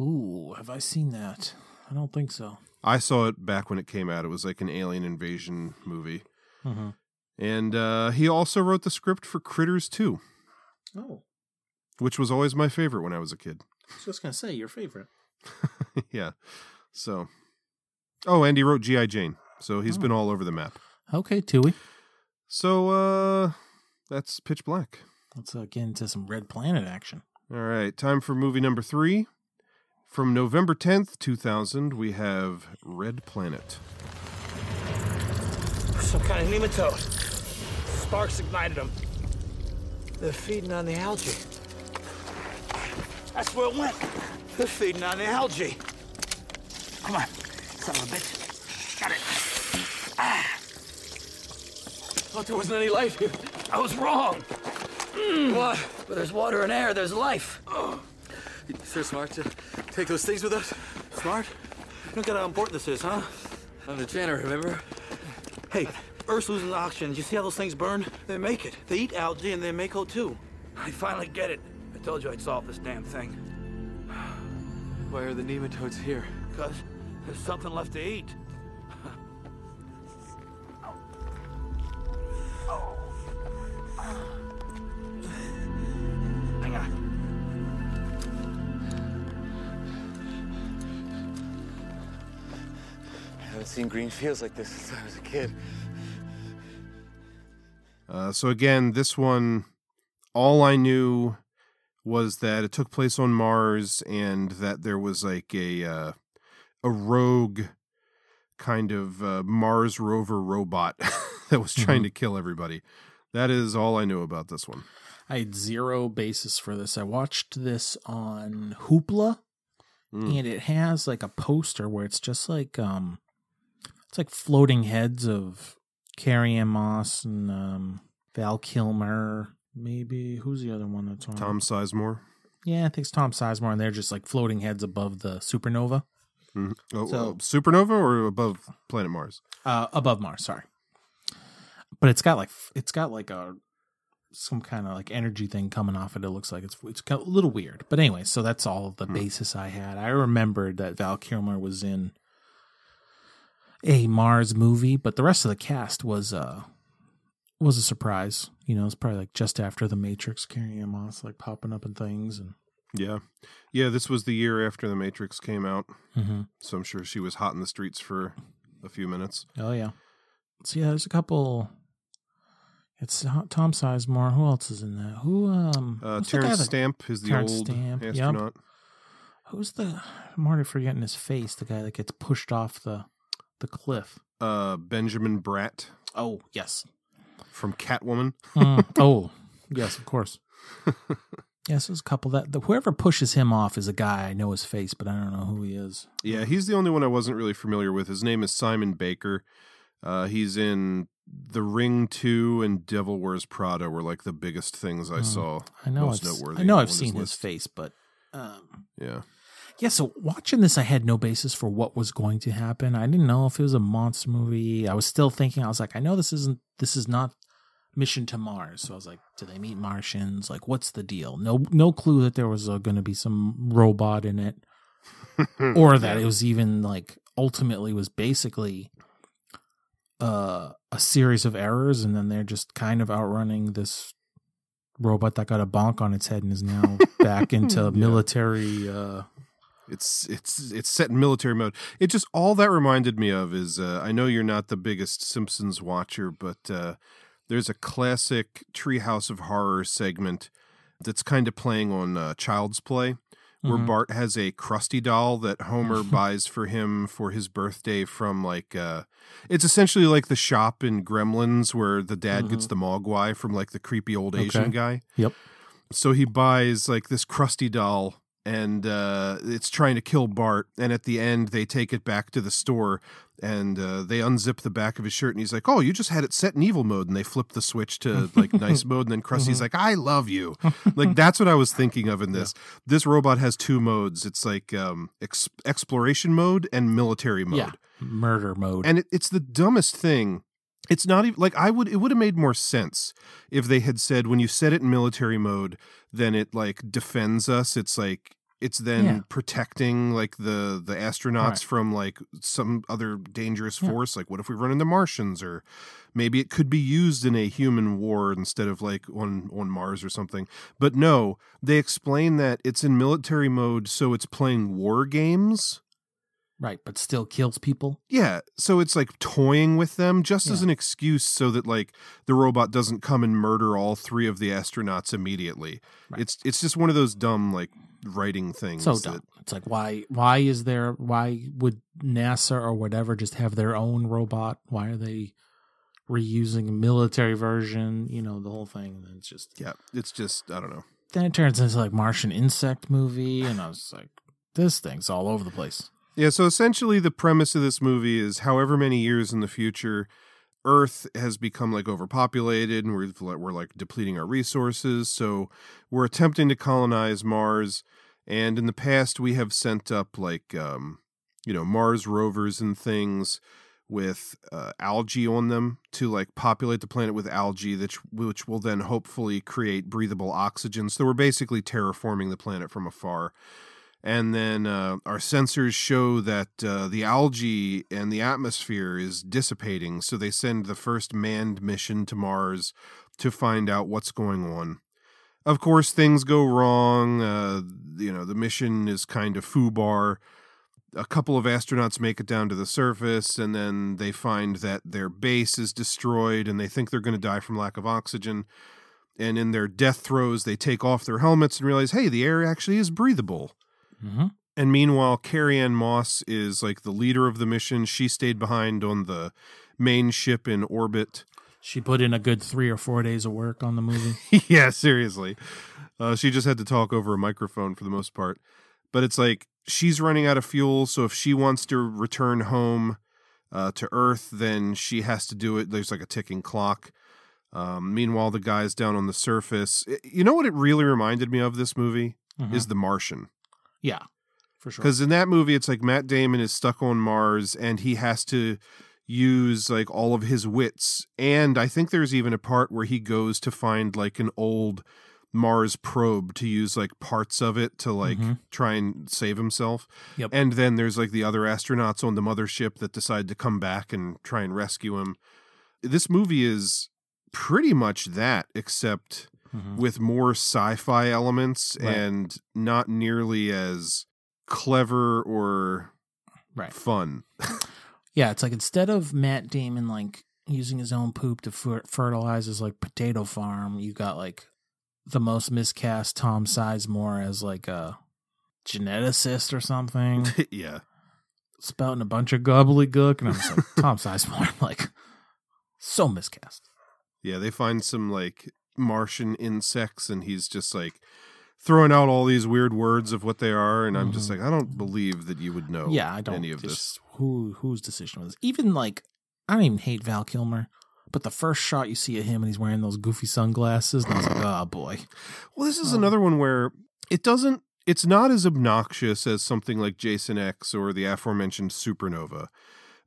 [SPEAKER 2] Ooh, have I seen that? I don't think so.
[SPEAKER 3] I saw it back when it came out. It was like an alien invasion movie.
[SPEAKER 2] Mhm.
[SPEAKER 3] And uh, he also wrote the script for Critters 2,
[SPEAKER 2] Oh,
[SPEAKER 3] which was always my favorite when I was a kid.
[SPEAKER 2] I was just gonna say your favorite.
[SPEAKER 3] yeah. So, oh, and he wrote G.I. Jane. So he's
[SPEAKER 2] Oh.
[SPEAKER 3] been all over the map.
[SPEAKER 2] Okay, Tui.
[SPEAKER 3] So, uh, that's Pitch Black.
[SPEAKER 2] Let's uh, get into some Red Planet action.
[SPEAKER 3] All right, time for movie number three. From November 10th, 2000, we have Red Planet.
[SPEAKER 12] Some kind of nematode. Sparks ignited them. They're feeding on the algae. That's where it went. They're feeding on the algae. Come on, son of a bitch. Got it. Ah. Thought there wasn't any life here. I was wrong. Hmm. What? Where there's water and air, there's life. Oh. So smart to take those things with us? Smart? You look at how important this is, huh? I'm the janitor, remember? Hey, Earth's losing oxygen. You see how those things burn? They make it. They eat algae and they make O2. I finally get it. I told you I'd solve this damn thing. Why are the nematodes here? Because there's something left to eat. Seen green fields like this since I was a kid.
[SPEAKER 3] Uh, so again, this one, all I knew was that it took place on Mars and that there was like a uh, a rogue kind of uh, Mars rover robot that was trying
[SPEAKER 2] Mhm.
[SPEAKER 3] to kill everybody. That is all I knew about this one.
[SPEAKER 2] I had zero basis for this. I watched this on Hoopla,
[SPEAKER 3] Mm.
[SPEAKER 2] and it has like a poster where it's just like um, it's like floating heads of Carrie Ann Moss and um, Val Kilmer. Maybe who's the other one that's on?
[SPEAKER 3] Tom Sizemore.
[SPEAKER 2] Yeah, I think it's Tom Sizemore, and they're just like floating heads above the supernova.
[SPEAKER 3] Mhm. Oh,
[SPEAKER 2] So-
[SPEAKER 3] uh, supernova or above planet Mars?
[SPEAKER 2] uh, above Mars. Sorry, but it's got like it's got like a some kind of like energy thing coming off it. It looks like it's it's a little weird. But anyway, so that's all the basis I had. I remembered that Val Kilmer was in a Mars movie, but the rest of the cast was uh was a surprise. You know, it's probably like just after the Matrix, Carrie Ann Moss like popping up in things and
[SPEAKER 3] Yeah. Yeah, this was the year after The Matrix came out.
[SPEAKER 2] Mhm.
[SPEAKER 3] So I'm sure she was hot in the streets for a few minutes.
[SPEAKER 2] oh yeah. So yeah, there's a couple. It's Tom Sizemore. Who else is in that? Who um?
[SPEAKER 3] Uh,
[SPEAKER 2] who's the guy Terence
[SPEAKER 3] Stamp is the
[SPEAKER 2] Terence
[SPEAKER 3] old
[SPEAKER 2] Stamp, yep.
[SPEAKER 3] astronaut.
[SPEAKER 2] Who's the? I'm already forgetting his face. The guy that gets pushed off the the cliff.
[SPEAKER 3] Uh, Benjamin Bratt
[SPEAKER 2] Oh yes.
[SPEAKER 3] from Catwoman.
[SPEAKER 2] Mm, oh yes, of course. Yes, there's a couple that the, whoever pushes him off is a guy. I know his face, but I don't know who he is.
[SPEAKER 3] Yeah, he's the only one I wasn't really familiar with. His name is Simon Baker. Uh, he's in The Ring 2 and Devil Wears Prada were like the biggest things I
[SPEAKER 2] Mm,
[SPEAKER 3] saw.
[SPEAKER 2] I know.
[SPEAKER 3] most
[SPEAKER 2] I've,
[SPEAKER 3] noteworthy
[SPEAKER 2] I know. I've seen his
[SPEAKER 3] list.
[SPEAKER 2] face, but um,
[SPEAKER 3] Yeah.
[SPEAKER 2] Yeah. So watching this, I had no basis for what was going to happen. I didn't know if it was a monster movie. I was still thinking. I was like, I know this isn't. This is not Mission to Mars. So I was like, do they meet Martians? Like, what's the deal? No, no clue that there was uh, going to be some robot in it, or that it was even like ultimately was basically uh, a series of errors, and then they're just kind of outrunning this robot that got a bonk on its head and is now back into
[SPEAKER 3] Yeah.
[SPEAKER 2] military. Uh,
[SPEAKER 3] It's it's it's set in military mode. It just all that reminded me of is uh, I know you're not the biggest Simpsons watcher, but uh, there's a classic Treehouse of Horror segment that's kind of playing on uh, Child's Play, where
[SPEAKER 2] Mhm.
[SPEAKER 3] Bart has a Krusty doll that Homer buys for him for his birthday from like uh, it's essentially like the shop in Gremlins where the dad gets the Mogwai from like the creepy old Asian
[SPEAKER 2] Okay.
[SPEAKER 3] guy.
[SPEAKER 2] Yep.
[SPEAKER 3] So he buys like this Krusty doll and uh, it's trying to kill Bart. And at the end, they take it back to the store and uh, they unzip the back of his shirt. And he's like, Oh, you just had it set in evil mode. And they flip the switch to like nice mode. And then Krusty's
[SPEAKER 2] Mhm.
[SPEAKER 3] like, I love you. like, that's what I was thinking of in this. This robot has two modes it's like um, ex- exploration mode and military mode
[SPEAKER 2] yeah, murder mode.
[SPEAKER 3] and it, it's the dumbest thing it's not even like i would it would have made more sense if they had said when you set it in military mode then it like defends us it's like it's then
[SPEAKER 2] Yeah.
[SPEAKER 3] protecting like the the astronauts
[SPEAKER 2] Right.
[SPEAKER 3] from like some other dangerous
[SPEAKER 2] Yeah.
[SPEAKER 3] force like what if we run into martians or maybe it could be used in a human war instead of like on on mars or something but no they explain that it's in military mode so it's playing war games
[SPEAKER 2] Right, but still kills people.
[SPEAKER 3] yeah, so it's like toying with them just as an excuse so that like the robot doesn't come and murder all three of the astronauts immediately. It's it's just one of those dumb like writing things.
[SPEAKER 2] So
[SPEAKER 3] that-
[SPEAKER 2] dumb. It's like why why is there why would NASA or whatever just have their own robot? Why are they reusing a military version? You know the whole thing. And it's just
[SPEAKER 3] yeah, it's just I don't know.
[SPEAKER 2] then it turns into like Martian insect movie, and I was like, this thing's all over the place.
[SPEAKER 3] Yeah, so essentially the premise of this movie is however many years in the future Earth has become like overpopulated and we're we're like depleting our resources, so we're attempting to colonize Mars and in the past we have sent up like um you know Mars rovers and things with uh, algae on them to like populate the planet with algae which which will then hopefully create breathable oxygen. So we're basically terraforming the planet from afar and then uh, our sensors show that uh, the algae and the atmosphere is dissipating so they send the first manned mission to mars to find out what's going on. Of course things go wrong uh, you know the mission is kind of foobar. A couple of astronauts make it down to the surface and then they find that their base is destroyed and they think they're going to die from lack of oxygen. And in their death throes they take off their helmets and realize hey the air actually is breathable
[SPEAKER 2] Mm-hmm.
[SPEAKER 3] and meanwhile, Carrie Ann Moss is like the leader of the mission. She stayed behind on the main ship in orbit.
[SPEAKER 2] She put in a good three or four days of work on the movie.
[SPEAKER 3] yeah, seriously. Uh, she just had to talk over a microphone for the most part. But it's like she's running out of fuel. So if she wants to return home uh, to Earth, then she has to do it. There's like a ticking clock. Um, meanwhile, the guys down on the surface. You know what it really reminded me of this movie?
[SPEAKER 2] Mhm.
[SPEAKER 3] Is The Martian.
[SPEAKER 2] Yeah, for sure.
[SPEAKER 3] Because in that movie, it's like Matt Damon is stuck on Mars and he has to use like all of his wits. And I think there's even a part where he goes to find like an old Mars probe to use like parts of it to like
[SPEAKER 2] Mhm.
[SPEAKER 3] try and save himself.
[SPEAKER 2] Yep.
[SPEAKER 3] And then there's like the other astronauts on the mothership that decide to come back and try and rescue him. This movie is pretty much that, except
[SPEAKER 2] Mhm.
[SPEAKER 3] with more sci-fi elements
[SPEAKER 2] Right.
[SPEAKER 3] and not nearly as clever or
[SPEAKER 2] Right.
[SPEAKER 3] fun.
[SPEAKER 2] Yeah, it's like instead of Matt Damon like using his own poop to fer- fertilize his like potato farm, you got like the most miscast Tom Sizemore as like a geneticist or something,
[SPEAKER 3] yeah.
[SPEAKER 2] spouting a bunch of gobbledygook, and I'm just like Tom Sizemore, like so miscast.
[SPEAKER 3] Yeah, they find some like Martian insects and he's just like throwing out all these weird words of what they are and I'm just
[SPEAKER 2] Mhm.
[SPEAKER 3] like I don't believe that you would know
[SPEAKER 2] yeah, I don't.
[SPEAKER 3] any of this.
[SPEAKER 2] Who whose decision was this? Even like I don't even hate Val Kilmer, but the first shot you see of him and he's wearing those goofy sunglasses, and I was like, oh boy.
[SPEAKER 3] Well, this is
[SPEAKER 2] Um,
[SPEAKER 3] another one where it doesn't it's not as obnoxious as something like Jason X or the aforementioned Supernova.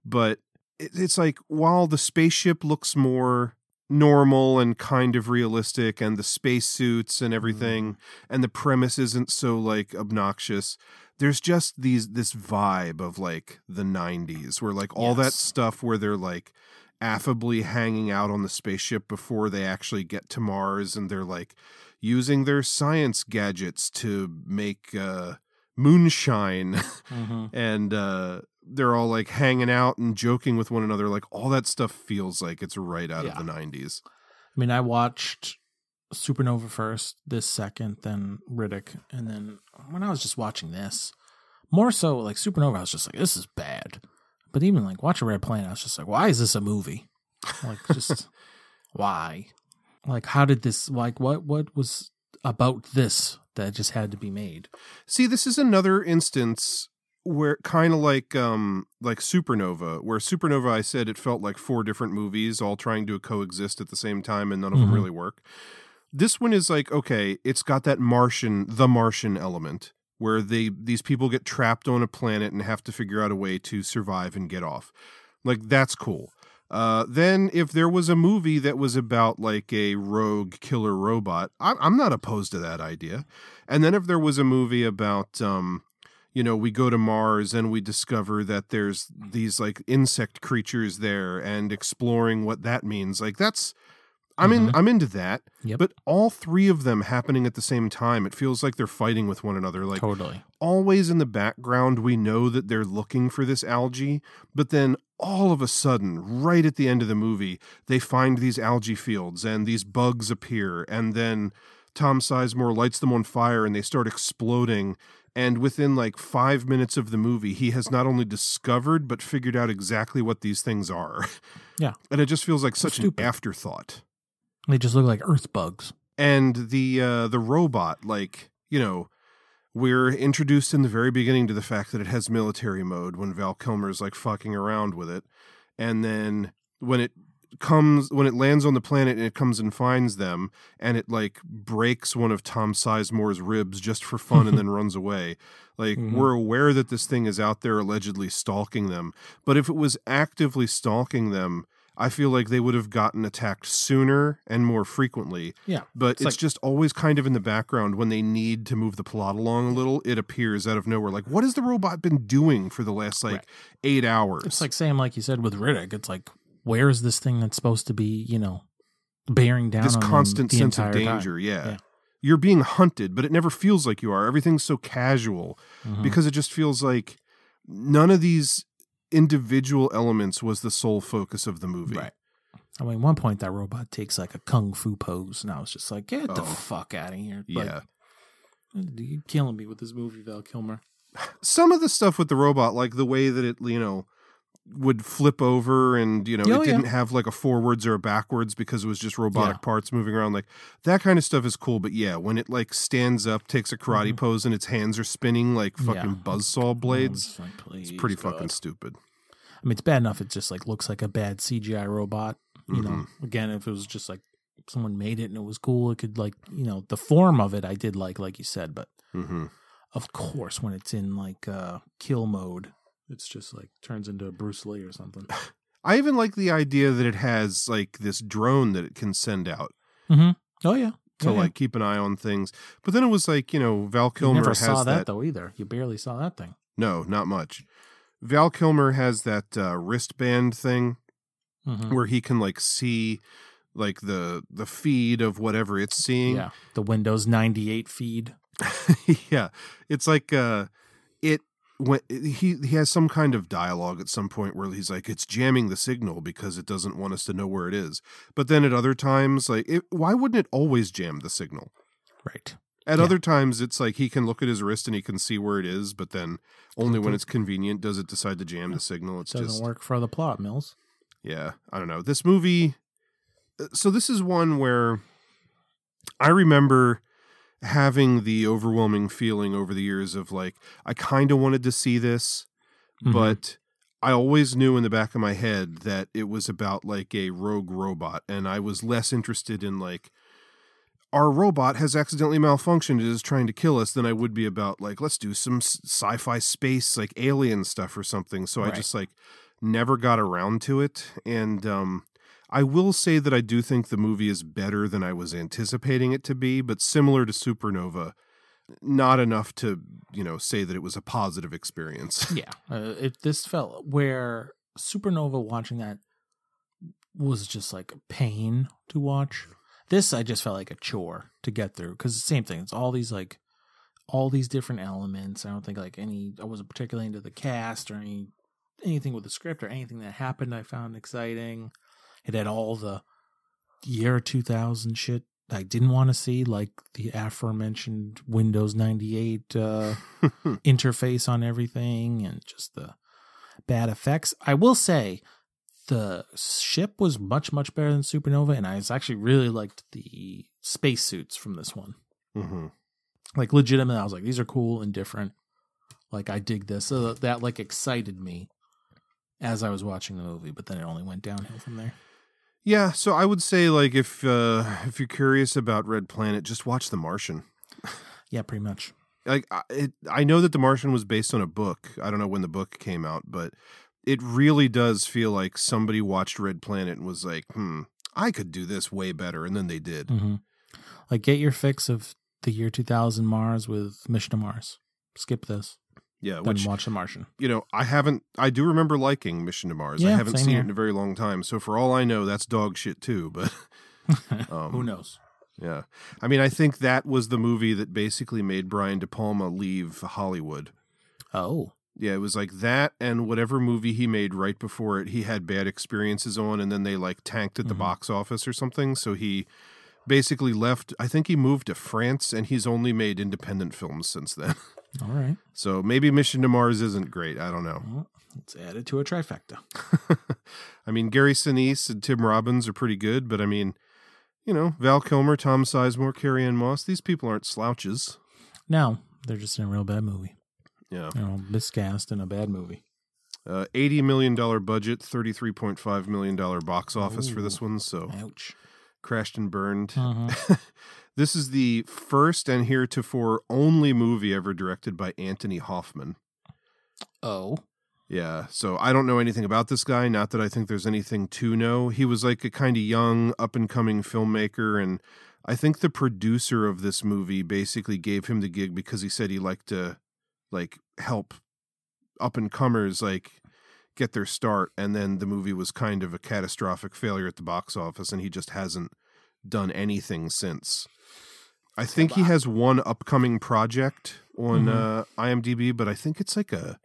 [SPEAKER 3] But it, it's like while the spaceship looks more normal and kind of realistic and the spacesuits and everything and the premise isn't so like obnoxious. There's just these this vibe of like the 90s where like all that stuff where they're like affably hanging out on the spaceship before they actually get to Mars and they're like using their science gadgets to make uh moonshine
[SPEAKER 2] Mhm.
[SPEAKER 3] and uh they're all like hanging out and joking with one another like all that stuff feels like it's right out
[SPEAKER 2] Yeah.
[SPEAKER 3] of the 90s
[SPEAKER 2] I mean, I watched Supernova first, this second, then Riddick, and then when I was just watching this, more so like Supernova, I was just like, this is bad. But even like watching Red Planet, I was just like, why is this a movie? Like, just why? Like, how did this? Like, what? What was about this that just had to be made?
[SPEAKER 3] See, this is another instance where kind of like um like Supernova, where Supernova I said it felt like four different movies all trying to coexist at the same time and none of them
[SPEAKER 2] Mhm.
[SPEAKER 3] really work. This one is like okay, it's got that Martian, the Martian element where they these people get trapped on a planet and have to figure out a way to survive and get off. Like that's cool. Uh, then, if there was a movie that was about like a rogue killer robot, I'm, I'm not opposed to that idea. And then, if there was a movie about, um, you know, we go to Mars and we discover that there's these like insect creatures there and exploring what that means, like that's. I'm in.
[SPEAKER 2] Mhm.
[SPEAKER 3] I'm into that.
[SPEAKER 2] Yep.
[SPEAKER 3] But all three of them happening at the same time, it feels like they're fighting with one another. Like
[SPEAKER 2] Totally.
[SPEAKER 3] always in the background, we know that they're looking for this algae, but then all of a sudden, right at the end of the movie, they find these algae fields and these bugs appear, and then Tom Sizemore lights them on fire and they start exploding. And within like five minutes of the movie, he has not only discovered but figured out exactly what these things are.
[SPEAKER 2] Yeah.
[SPEAKER 3] And it just feels like such
[SPEAKER 2] stupid.
[SPEAKER 3] an afterthought
[SPEAKER 2] They just look like earth bugs.
[SPEAKER 3] and the uh the robot like you know we're introduced in the very beginning to the fact that it has military mode when val kilmer's like fucking around with it and then when it comes when it lands on the planet and it comes and finds them and it like breaks one of tom sizemore's ribs just for fun and then runs away. Like
[SPEAKER 2] Mhm.
[SPEAKER 3] we're aware that this thing is out there allegedly stalking them but if it was actively stalking them i feel like they would have gotten attacked sooner and more frequently.
[SPEAKER 2] Yeah,
[SPEAKER 3] but
[SPEAKER 2] it's
[SPEAKER 3] it's,
[SPEAKER 2] like-
[SPEAKER 3] just always kind of in the background when they need to move the plot along a little it appears out of nowhere. Like what has the robot been doing for the last like eight hours?
[SPEAKER 2] It's like saying, like you said with Riddick, it's like, where is this thing that's supposed to be, you know, bearing down
[SPEAKER 3] this constant
[SPEAKER 2] the
[SPEAKER 3] sense of danger yeah. you're being hunted but it never feels like you are everything's so casual
[SPEAKER 2] Mhm.
[SPEAKER 3] because it just feels like none of these individual elements was the sole focus of the movie
[SPEAKER 2] Right. I mean, one point that robot takes like a kung fu pose, and I was just like, get the
[SPEAKER 3] Oh.
[SPEAKER 2] fuck out of here.
[SPEAKER 3] yeah
[SPEAKER 2] You're killing me with this movie, Val Kilmer.
[SPEAKER 3] some of the stuff with the robot, like the way that it, you know, would flip over and, you know,
[SPEAKER 2] Oh,
[SPEAKER 3] it didn't have like a forwards or a backwards because it was just robotic
[SPEAKER 2] Yeah.
[SPEAKER 3] parts moving around. Like that kind of stuff is cool. But yeah, when it like stands up, takes a karate
[SPEAKER 2] Mhm.
[SPEAKER 3] pose, and its hands are spinning like
[SPEAKER 2] Yeah.
[SPEAKER 3] fucking buzzsaw blades,
[SPEAKER 2] like,
[SPEAKER 3] it's pretty
[SPEAKER 2] God.
[SPEAKER 3] fucking stupid.
[SPEAKER 2] I mean, it's bad enough it just like looks like a bad CGI robot. You know,
[SPEAKER 3] Mm-hmm.
[SPEAKER 2] again, if it was just like someone made it and it was cool, it could like, you know, the form of it I did like, like you said, but
[SPEAKER 3] hmm
[SPEAKER 2] of course, when it's in like uh kill mode, it's just like turns into a Bruce Lee or something.
[SPEAKER 3] I even like the idea that it has like this drone that it can send out
[SPEAKER 2] mm-hmm. Oh yeah,
[SPEAKER 3] to
[SPEAKER 2] Yeah, yeah.
[SPEAKER 3] like keep an eye on things. But then it was like, you know, Val
[SPEAKER 2] You
[SPEAKER 3] Kilmer
[SPEAKER 2] never
[SPEAKER 3] has
[SPEAKER 2] saw that,
[SPEAKER 3] that
[SPEAKER 2] though either. You barely saw that thing.
[SPEAKER 3] No, not much. Val Kilmer has that uh, wristband thing
[SPEAKER 2] Mhm.
[SPEAKER 3] where he can like see like the the feed of whatever it's seeing.
[SPEAKER 2] Yeah, the Windows ninety eight feed.
[SPEAKER 3] yeah. It's like uh it when he he has some kind of dialogue at some point where he's like it's jamming the signal because it doesn't want us to know where it is. But then at other times like it, why wouldn't it always jam the signal?
[SPEAKER 2] Right.
[SPEAKER 3] At
[SPEAKER 2] Yeah.
[SPEAKER 3] other times, it's like he can look at his wrist and he can see where it is, but then only when it's convenient does it decide to jam the signal. It's
[SPEAKER 2] Doesn't
[SPEAKER 3] just
[SPEAKER 2] work for the plot, Mills.
[SPEAKER 3] yeah, I don't know. This movie uh, so this is one where I remember having the overwhelming feeling over the years of like I kind of wanted to see this,
[SPEAKER 2] Mhm.
[SPEAKER 3] but I always knew in the back of my head that it was about like a rogue robot and I was less interested in like our robot has accidentally malfunctioned and is trying to kill us than I would be about like let's do some sci-fi space like alien stuff or something. So I just like never got around to it and um I will say that I do think the movie is better than I was anticipating it to be, but similar to Supernova, not enough to, you know, say that it was a positive experience.
[SPEAKER 2] yeah, uh, this felt where Supernova watching that was just like a pain to watch. This I just felt like a chore to get through because the same thing. It's all these like all these different elements. I don't think like any I wasn't particularly into the cast or any anything with the script or anything that happened. I found exciting. It had all the year two thousand shit I didn't want to see, like the aforementioned Windows ninety eight uh, interface on everything and just the bad effects. I will say the ship was much much better than Supernova, and I actually really liked the spacesuits from this one.
[SPEAKER 3] hmm
[SPEAKER 2] Like legitimately, I was like, these are cool and different. Like I dig this. So that like excited me as I was watching the movie, but then it only went downhill from there.
[SPEAKER 3] Yeah, so I would say like if uh if you're curious about Red Planet, just watch The Martian.
[SPEAKER 2] Yeah, pretty much.
[SPEAKER 3] Like I- it I know that The Martian was based on a book. I don't know when the book came out, but it really does feel like somebody watched Red Planet and was like, "Hmm, I could do this way better," and then they did.
[SPEAKER 2] hmm Like, get your fix of the year 2000 Mars with Mission to Mars. Skip this.
[SPEAKER 3] Yeah, which
[SPEAKER 2] watch The Martian.
[SPEAKER 3] you know, I haven't. I do remember liking Mission to Mars. I haven't seen
[SPEAKER 2] here.
[SPEAKER 3] it in a very long time, so for all I know, that's dog shit too. But um,
[SPEAKER 2] Who knows?
[SPEAKER 3] Yeah, I mean, I think that was the movie that basically made Brian De Palma leave Hollywood.
[SPEAKER 2] Oh,
[SPEAKER 3] Yeah, it was like that and whatever movie he made right before it, he had bad experiences on, and then they like tanked at the
[SPEAKER 2] Mhm.
[SPEAKER 3] box office or something. So he basically left. I think he moved to France, and he's only made independent films since then.
[SPEAKER 2] all right.
[SPEAKER 3] So maybe Mission to Mars isn't great. I don't know.
[SPEAKER 2] Well, let's add it to a trifecta.
[SPEAKER 3] I mean, Gary Sinise and Tim Robbins are pretty good, but I mean, you know, Val Kilmer, Tom Sizemore, Carrie Ann Moss, these people aren't slouches.
[SPEAKER 2] No, they're just in a real bad movie.
[SPEAKER 3] Yeah.
[SPEAKER 2] You know, miscast in a bad movie.
[SPEAKER 3] Uh, $80 million budget, $33.5 million box office for this one. So
[SPEAKER 2] Ouch.
[SPEAKER 3] crashed and burned.
[SPEAKER 2] Mhm.
[SPEAKER 3] this is the first and heretofore only movie ever directed by Anthony Hoffman.
[SPEAKER 2] Oh.
[SPEAKER 3] Yeah, so I don't know anything about this guy. Not that I think there's anything to know. He was like a kind of young, up and coming filmmaker, and I think the producer of this movie basically gave him the gig because he said he liked to like help up and comers like get their start, and then the movie was kind of a catastrophic failure at the box office, and he just hasn't done anything since. I think he has one upcoming project on
[SPEAKER 2] Mhm.
[SPEAKER 3] uh, IMDb, but I think it's like a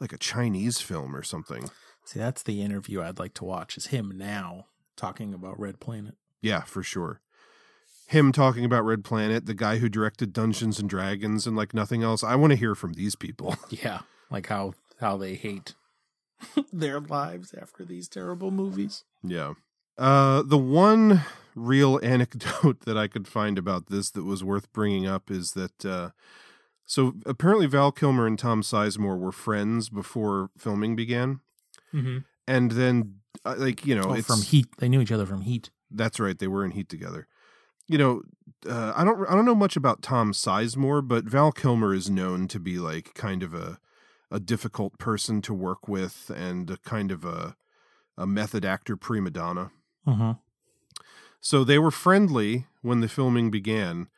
[SPEAKER 3] like a Chinese film or something.
[SPEAKER 2] See, that's the interview I'd like to watch. Is him now talking about Red Planet?
[SPEAKER 3] Yeah, for sure. Him talking about Red Planet, the guy who directed Dungeons and Dragons and like nothing else. I want to hear from these people.
[SPEAKER 2] Yeah, like how how they hate their lives after these terrible movies.
[SPEAKER 3] Yeah. Uh, the one real anecdote that I could find about this that was worth bringing up is that uh, so apparently Val Kilmer and Tom Sizemore were friends before filming began,
[SPEAKER 2] Mm-hmm.
[SPEAKER 3] and then uh, like you know
[SPEAKER 2] Oh, from Heat, they knew each other from Heat.
[SPEAKER 3] That's right. They were in Heat together. You know, uh, I don't I don't know much about Tom Sizemore, but Val Kilmer is known to be like kind of a a difficult person to work with and a kind of a a method actor prima donna.
[SPEAKER 2] Mm-hmm.
[SPEAKER 3] So they were friendly when the filming began,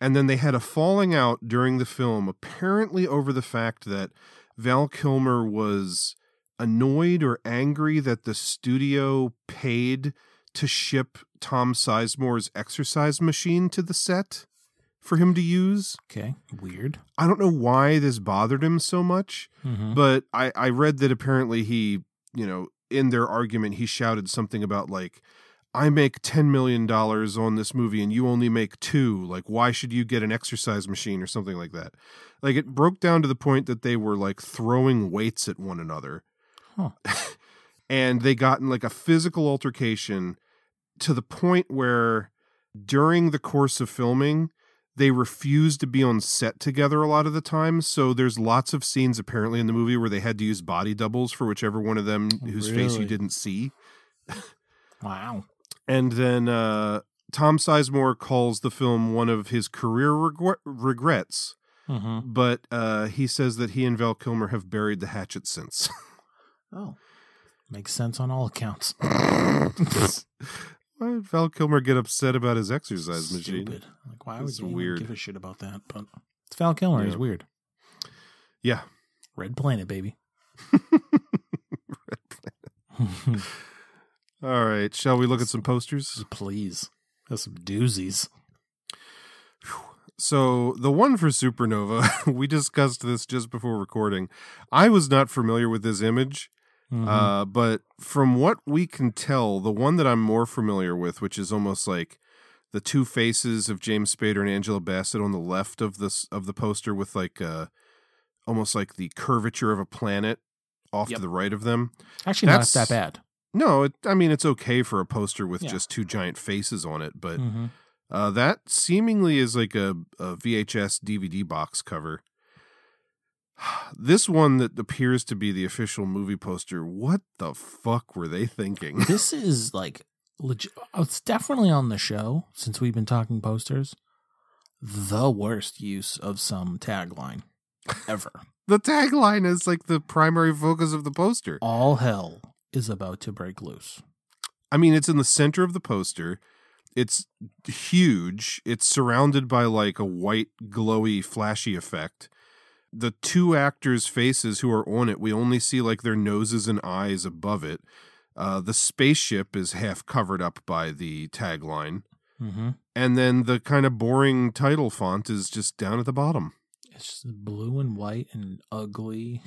[SPEAKER 3] and then they had a falling out during the film, apparently over the fact that Val Kilmer was annoyed or angry that the studio paid to ship Tom Sizemore's exercise machine to the set for him to use.
[SPEAKER 2] Okay, weird.
[SPEAKER 3] I don't know why this bothered him so much,
[SPEAKER 2] Mhm.
[SPEAKER 3] but I, I read that apparently he, you know, in their argument, he shouted something about like, I make $10 million on this movie and you only make two. Like, why should you get an exercise machine or something like that? Like, it broke down to the point that they were like throwing weights at one another.
[SPEAKER 2] Huh.
[SPEAKER 3] and they got in like a physical altercation to the point where during the course of filming, they refuse to be on set together a lot of the time. So there's lots of scenes apparently in the movie where they had to use body doubles for whichever one of them whose face you didn't see.
[SPEAKER 2] Wow.
[SPEAKER 3] And then uh, Tom Sizemore calls the film one of his career regret- regrets,
[SPEAKER 2] Mm-hmm.
[SPEAKER 3] but uh, he says that he and Val Kilmer have buried the hatchet since.
[SPEAKER 2] Oh, makes sense on all accounts.
[SPEAKER 3] Why did Val Kilmer get upset about his exercise machine?
[SPEAKER 2] Stupid. Like, why would you
[SPEAKER 3] weird.
[SPEAKER 2] give a shit about that? But it's Val Kilmer. He's
[SPEAKER 3] Yeah.
[SPEAKER 2] weird.
[SPEAKER 3] Yeah.
[SPEAKER 2] Red Planet, baby.
[SPEAKER 3] All right. Shall we look at some posters?
[SPEAKER 2] Please. That's some doozies.
[SPEAKER 3] So the one for Supernova, we discussed this just before recording. I was not familiar with this image,
[SPEAKER 2] Mhm.
[SPEAKER 3] uh, but from what we can tell, the one that I'm more familiar with, which is almost like the two faces of James Spader and Angela Bassett on the left of this of the poster, with like uh, almost like the curvature of a planet off
[SPEAKER 2] Yep.
[SPEAKER 3] to the right of them.
[SPEAKER 2] Actually, not that bad.
[SPEAKER 3] No, it, I mean it's okay for a poster with
[SPEAKER 2] Yeah.
[SPEAKER 3] just two giant faces on it, but
[SPEAKER 2] Mhm.
[SPEAKER 3] uh, that seemingly is like a, a VHS DVD box cover. This one that appears to be the official movie poster. What the fuck were they thinking?
[SPEAKER 2] this is like legit. Oh, it's definitely on the show since we've been talking posters. The worst use of some tagline. ever.
[SPEAKER 3] The tagline is like the primary focus of the poster.
[SPEAKER 2] All hell is about to break loose.
[SPEAKER 3] I mean, it's in the center of the poster. It's huge. It's surrounded by like a white, glowy, flashy effect. The two actors' faces who are on it, we only see like their noses and eyes above it. Uh, the spaceship is half covered up by the tagline.
[SPEAKER 2] Mm-hmm.
[SPEAKER 3] And then the kind of boring title font is just down at the bottom.
[SPEAKER 2] It's just blue and white and ugly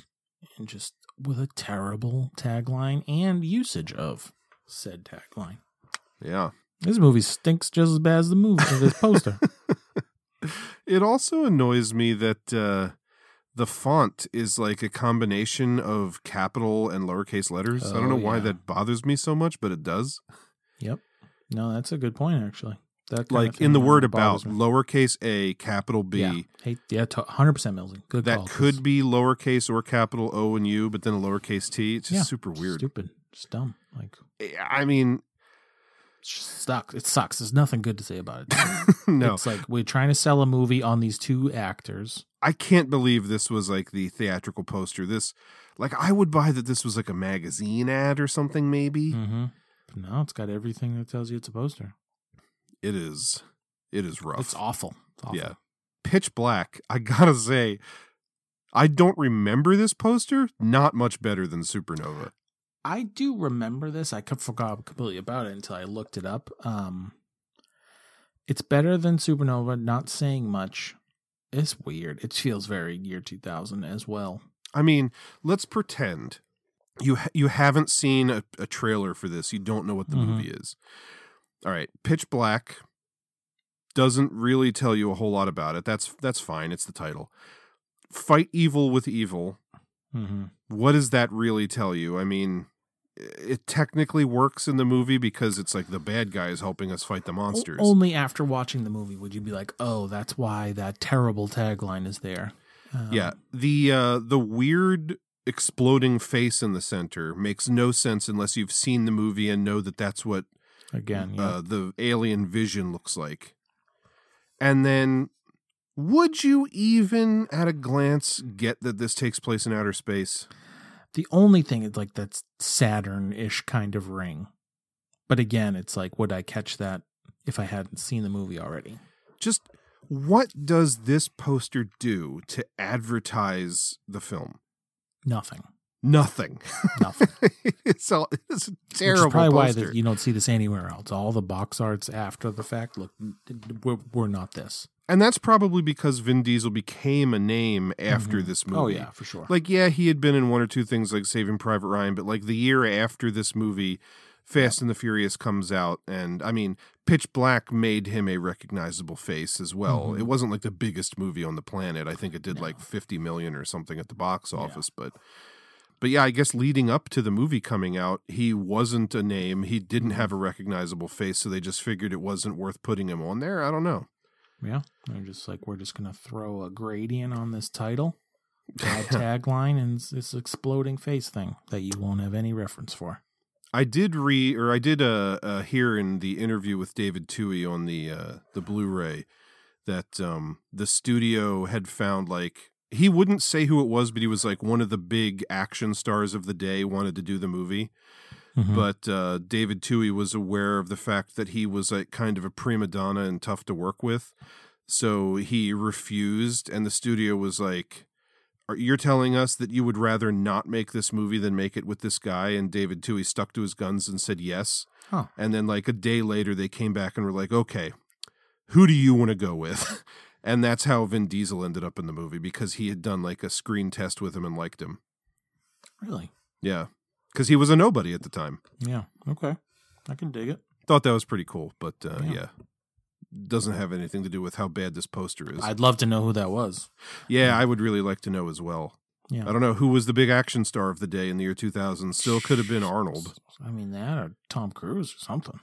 [SPEAKER 2] and just with a terrible tagline and usage of said tagline.
[SPEAKER 3] Yeah.
[SPEAKER 2] This movie stinks just as bad as the movie this poster.
[SPEAKER 3] It also annoys me that uh, the font is like a combination of capital and lowercase letters. I don't oh, know
[SPEAKER 2] Oh,
[SPEAKER 3] why
[SPEAKER 2] yeah.
[SPEAKER 3] that bothers me so much, but it does.
[SPEAKER 2] yep. No, that's a good point actually. That
[SPEAKER 3] Like in the word about,
[SPEAKER 2] me.
[SPEAKER 3] lowercase a, capital B.
[SPEAKER 2] Yeah. Hey, yeah, to- 100% Millsy. Good
[SPEAKER 3] That
[SPEAKER 2] call.
[SPEAKER 3] could be lowercase or capital O and U, but then a lowercase t. It's just
[SPEAKER 2] Yeah.
[SPEAKER 3] super weird.
[SPEAKER 2] Stupid. Just dumb. Like
[SPEAKER 3] I mean,
[SPEAKER 2] sucks. It sucks. There's nothing good to say about it.
[SPEAKER 3] no.
[SPEAKER 2] It's like we're trying to sell a movie on these two actors.
[SPEAKER 3] I can't believe this was like the theatrical poster. This, like, I would buy that this was like a magazine ad or something, maybe.
[SPEAKER 2] Mm-hmm. No, it's got everything that tells you it's a poster.
[SPEAKER 3] It is. It is rough.
[SPEAKER 2] It's awful. It's awful.
[SPEAKER 3] Yeah. Pitch Black, I gotta say, I don't remember this poster. Not much better than Supernova.
[SPEAKER 2] I do remember this. I forgot completely about it until I looked it up. Um, it's better than Supernova. Not saying much. It's weird. It feels very year 2000 as well.
[SPEAKER 3] I mean, let's pretend you ha- you haven't seen a, a trailer for this. You don't know what the
[SPEAKER 2] Mhm.
[SPEAKER 3] movie is. All right, Pitch Black doesn't really tell you a whole lot about it. That's that's fine. It's the title. Fight evil with evil.
[SPEAKER 2] Mm-hmm.
[SPEAKER 3] What does that really tell you? I mean, it technically works in the movie because it's like the bad guy is helping us fight the monsters.
[SPEAKER 2] Only after watching the movie would you be like, "Oh, that's why that terrible tagline is there." Um,
[SPEAKER 3] yeah, the uh the weird exploding face in the center makes no sense unless you've seen the movie and know that that's what
[SPEAKER 2] Again, yeah.
[SPEAKER 3] uh, the alien vision looks like. And then would you even at a glance get that this takes place in outer space?
[SPEAKER 2] The only thing is like that's Saturn-ish kind of ring. But again, it's like, would I catch that if I hadn't seen the movie already?
[SPEAKER 3] Just what does this poster do to advertise the film?
[SPEAKER 2] Nothing.
[SPEAKER 3] Nothing.
[SPEAKER 2] Nothing.
[SPEAKER 3] it's all it's a
[SPEAKER 2] Which
[SPEAKER 3] terrible
[SPEAKER 2] probably why
[SPEAKER 3] poster.
[SPEAKER 2] that you don't see this anywhere else. All the box arts after the fact look, we're, we're not this.
[SPEAKER 3] And that's probably because Vin Diesel became a name after
[SPEAKER 2] Mhm.
[SPEAKER 3] this movie.
[SPEAKER 2] Oh, yeah, for sure.
[SPEAKER 3] Like, yeah, he had been in one or two things like Saving Private Ryan, but like the year after this movie, Fast and the Furious comes out, and I mean, Pitch Black made him a recognizable face as well.
[SPEAKER 2] Mhm.
[SPEAKER 3] It wasn't like the biggest movie on the planet. I think it did like 50 million or something at the box office, but but yeah, I guess leading up to the movie coming out, he wasn't a name. He didn't
[SPEAKER 2] Mm-hmm.
[SPEAKER 3] have a recognizable face, so they just figured it wasn't worth putting him on there. I don't know.
[SPEAKER 2] Yeah. They're just like, we're just going to throw a gradient on this title, tagline, and this exploding face thing that you won't have any reference for.
[SPEAKER 3] I did re or I did uh, uh hear in the interview with David Twohy on the uh the Blu-ray that um the studio had found like he wouldn't say who it was, but he was like one of the big action stars of the day wanted to do the movie.
[SPEAKER 2] Mhm.
[SPEAKER 3] But uh, David Twohy was aware of the fact that he was like kind of a prima donna and tough to work with, so he refused. And the studio was like, are, "You're telling us that you would rather not make this movie than make it with this guy?" And David Twohy stuck to his guns and said yes.
[SPEAKER 2] Huh.
[SPEAKER 3] And then like a day later, they came back and were like, "Okay, who do you want to go with?" and that's how Vin Diesel ended up in the movie because he had done like a screen test with him and liked him.
[SPEAKER 2] Really?
[SPEAKER 3] Yeah, because he was a nobody at the time.
[SPEAKER 2] Yeah. Okay. I can dig it.
[SPEAKER 3] Thought that was pretty cool, but uh,
[SPEAKER 2] Yeah.
[SPEAKER 3] yeah. doesn't have anything to do with how bad this poster is.
[SPEAKER 2] I'd love to know who that was.
[SPEAKER 3] yeah, I would really like to know as well.
[SPEAKER 2] Yeah.
[SPEAKER 3] I don't know who was the big action star of the day in the year 2000. Still could have been Arnold.
[SPEAKER 2] I mean, that or Tom Cruise or something.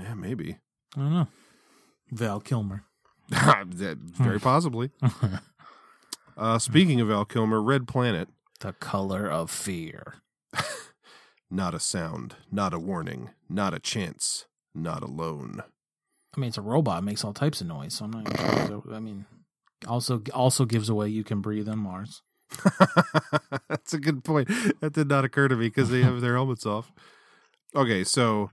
[SPEAKER 3] Yeah, maybe.
[SPEAKER 2] I don't know. Val Kilmer.
[SPEAKER 3] That- very possibly. Uh, speaking of Val Kilmer, Red Planet.
[SPEAKER 2] The color of fear.
[SPEAKER 3] Not a sound, not a warning, not a chance, not alone.
[SPEAKER 2] I mean, it's a robot. It makes all types of noise. So I'm not even sure. I mean, Also, also gives away you can breathe on Mars.
[SPEAKER 3] That's a good point. That did not occur to me because they have their helmets off. Okay, so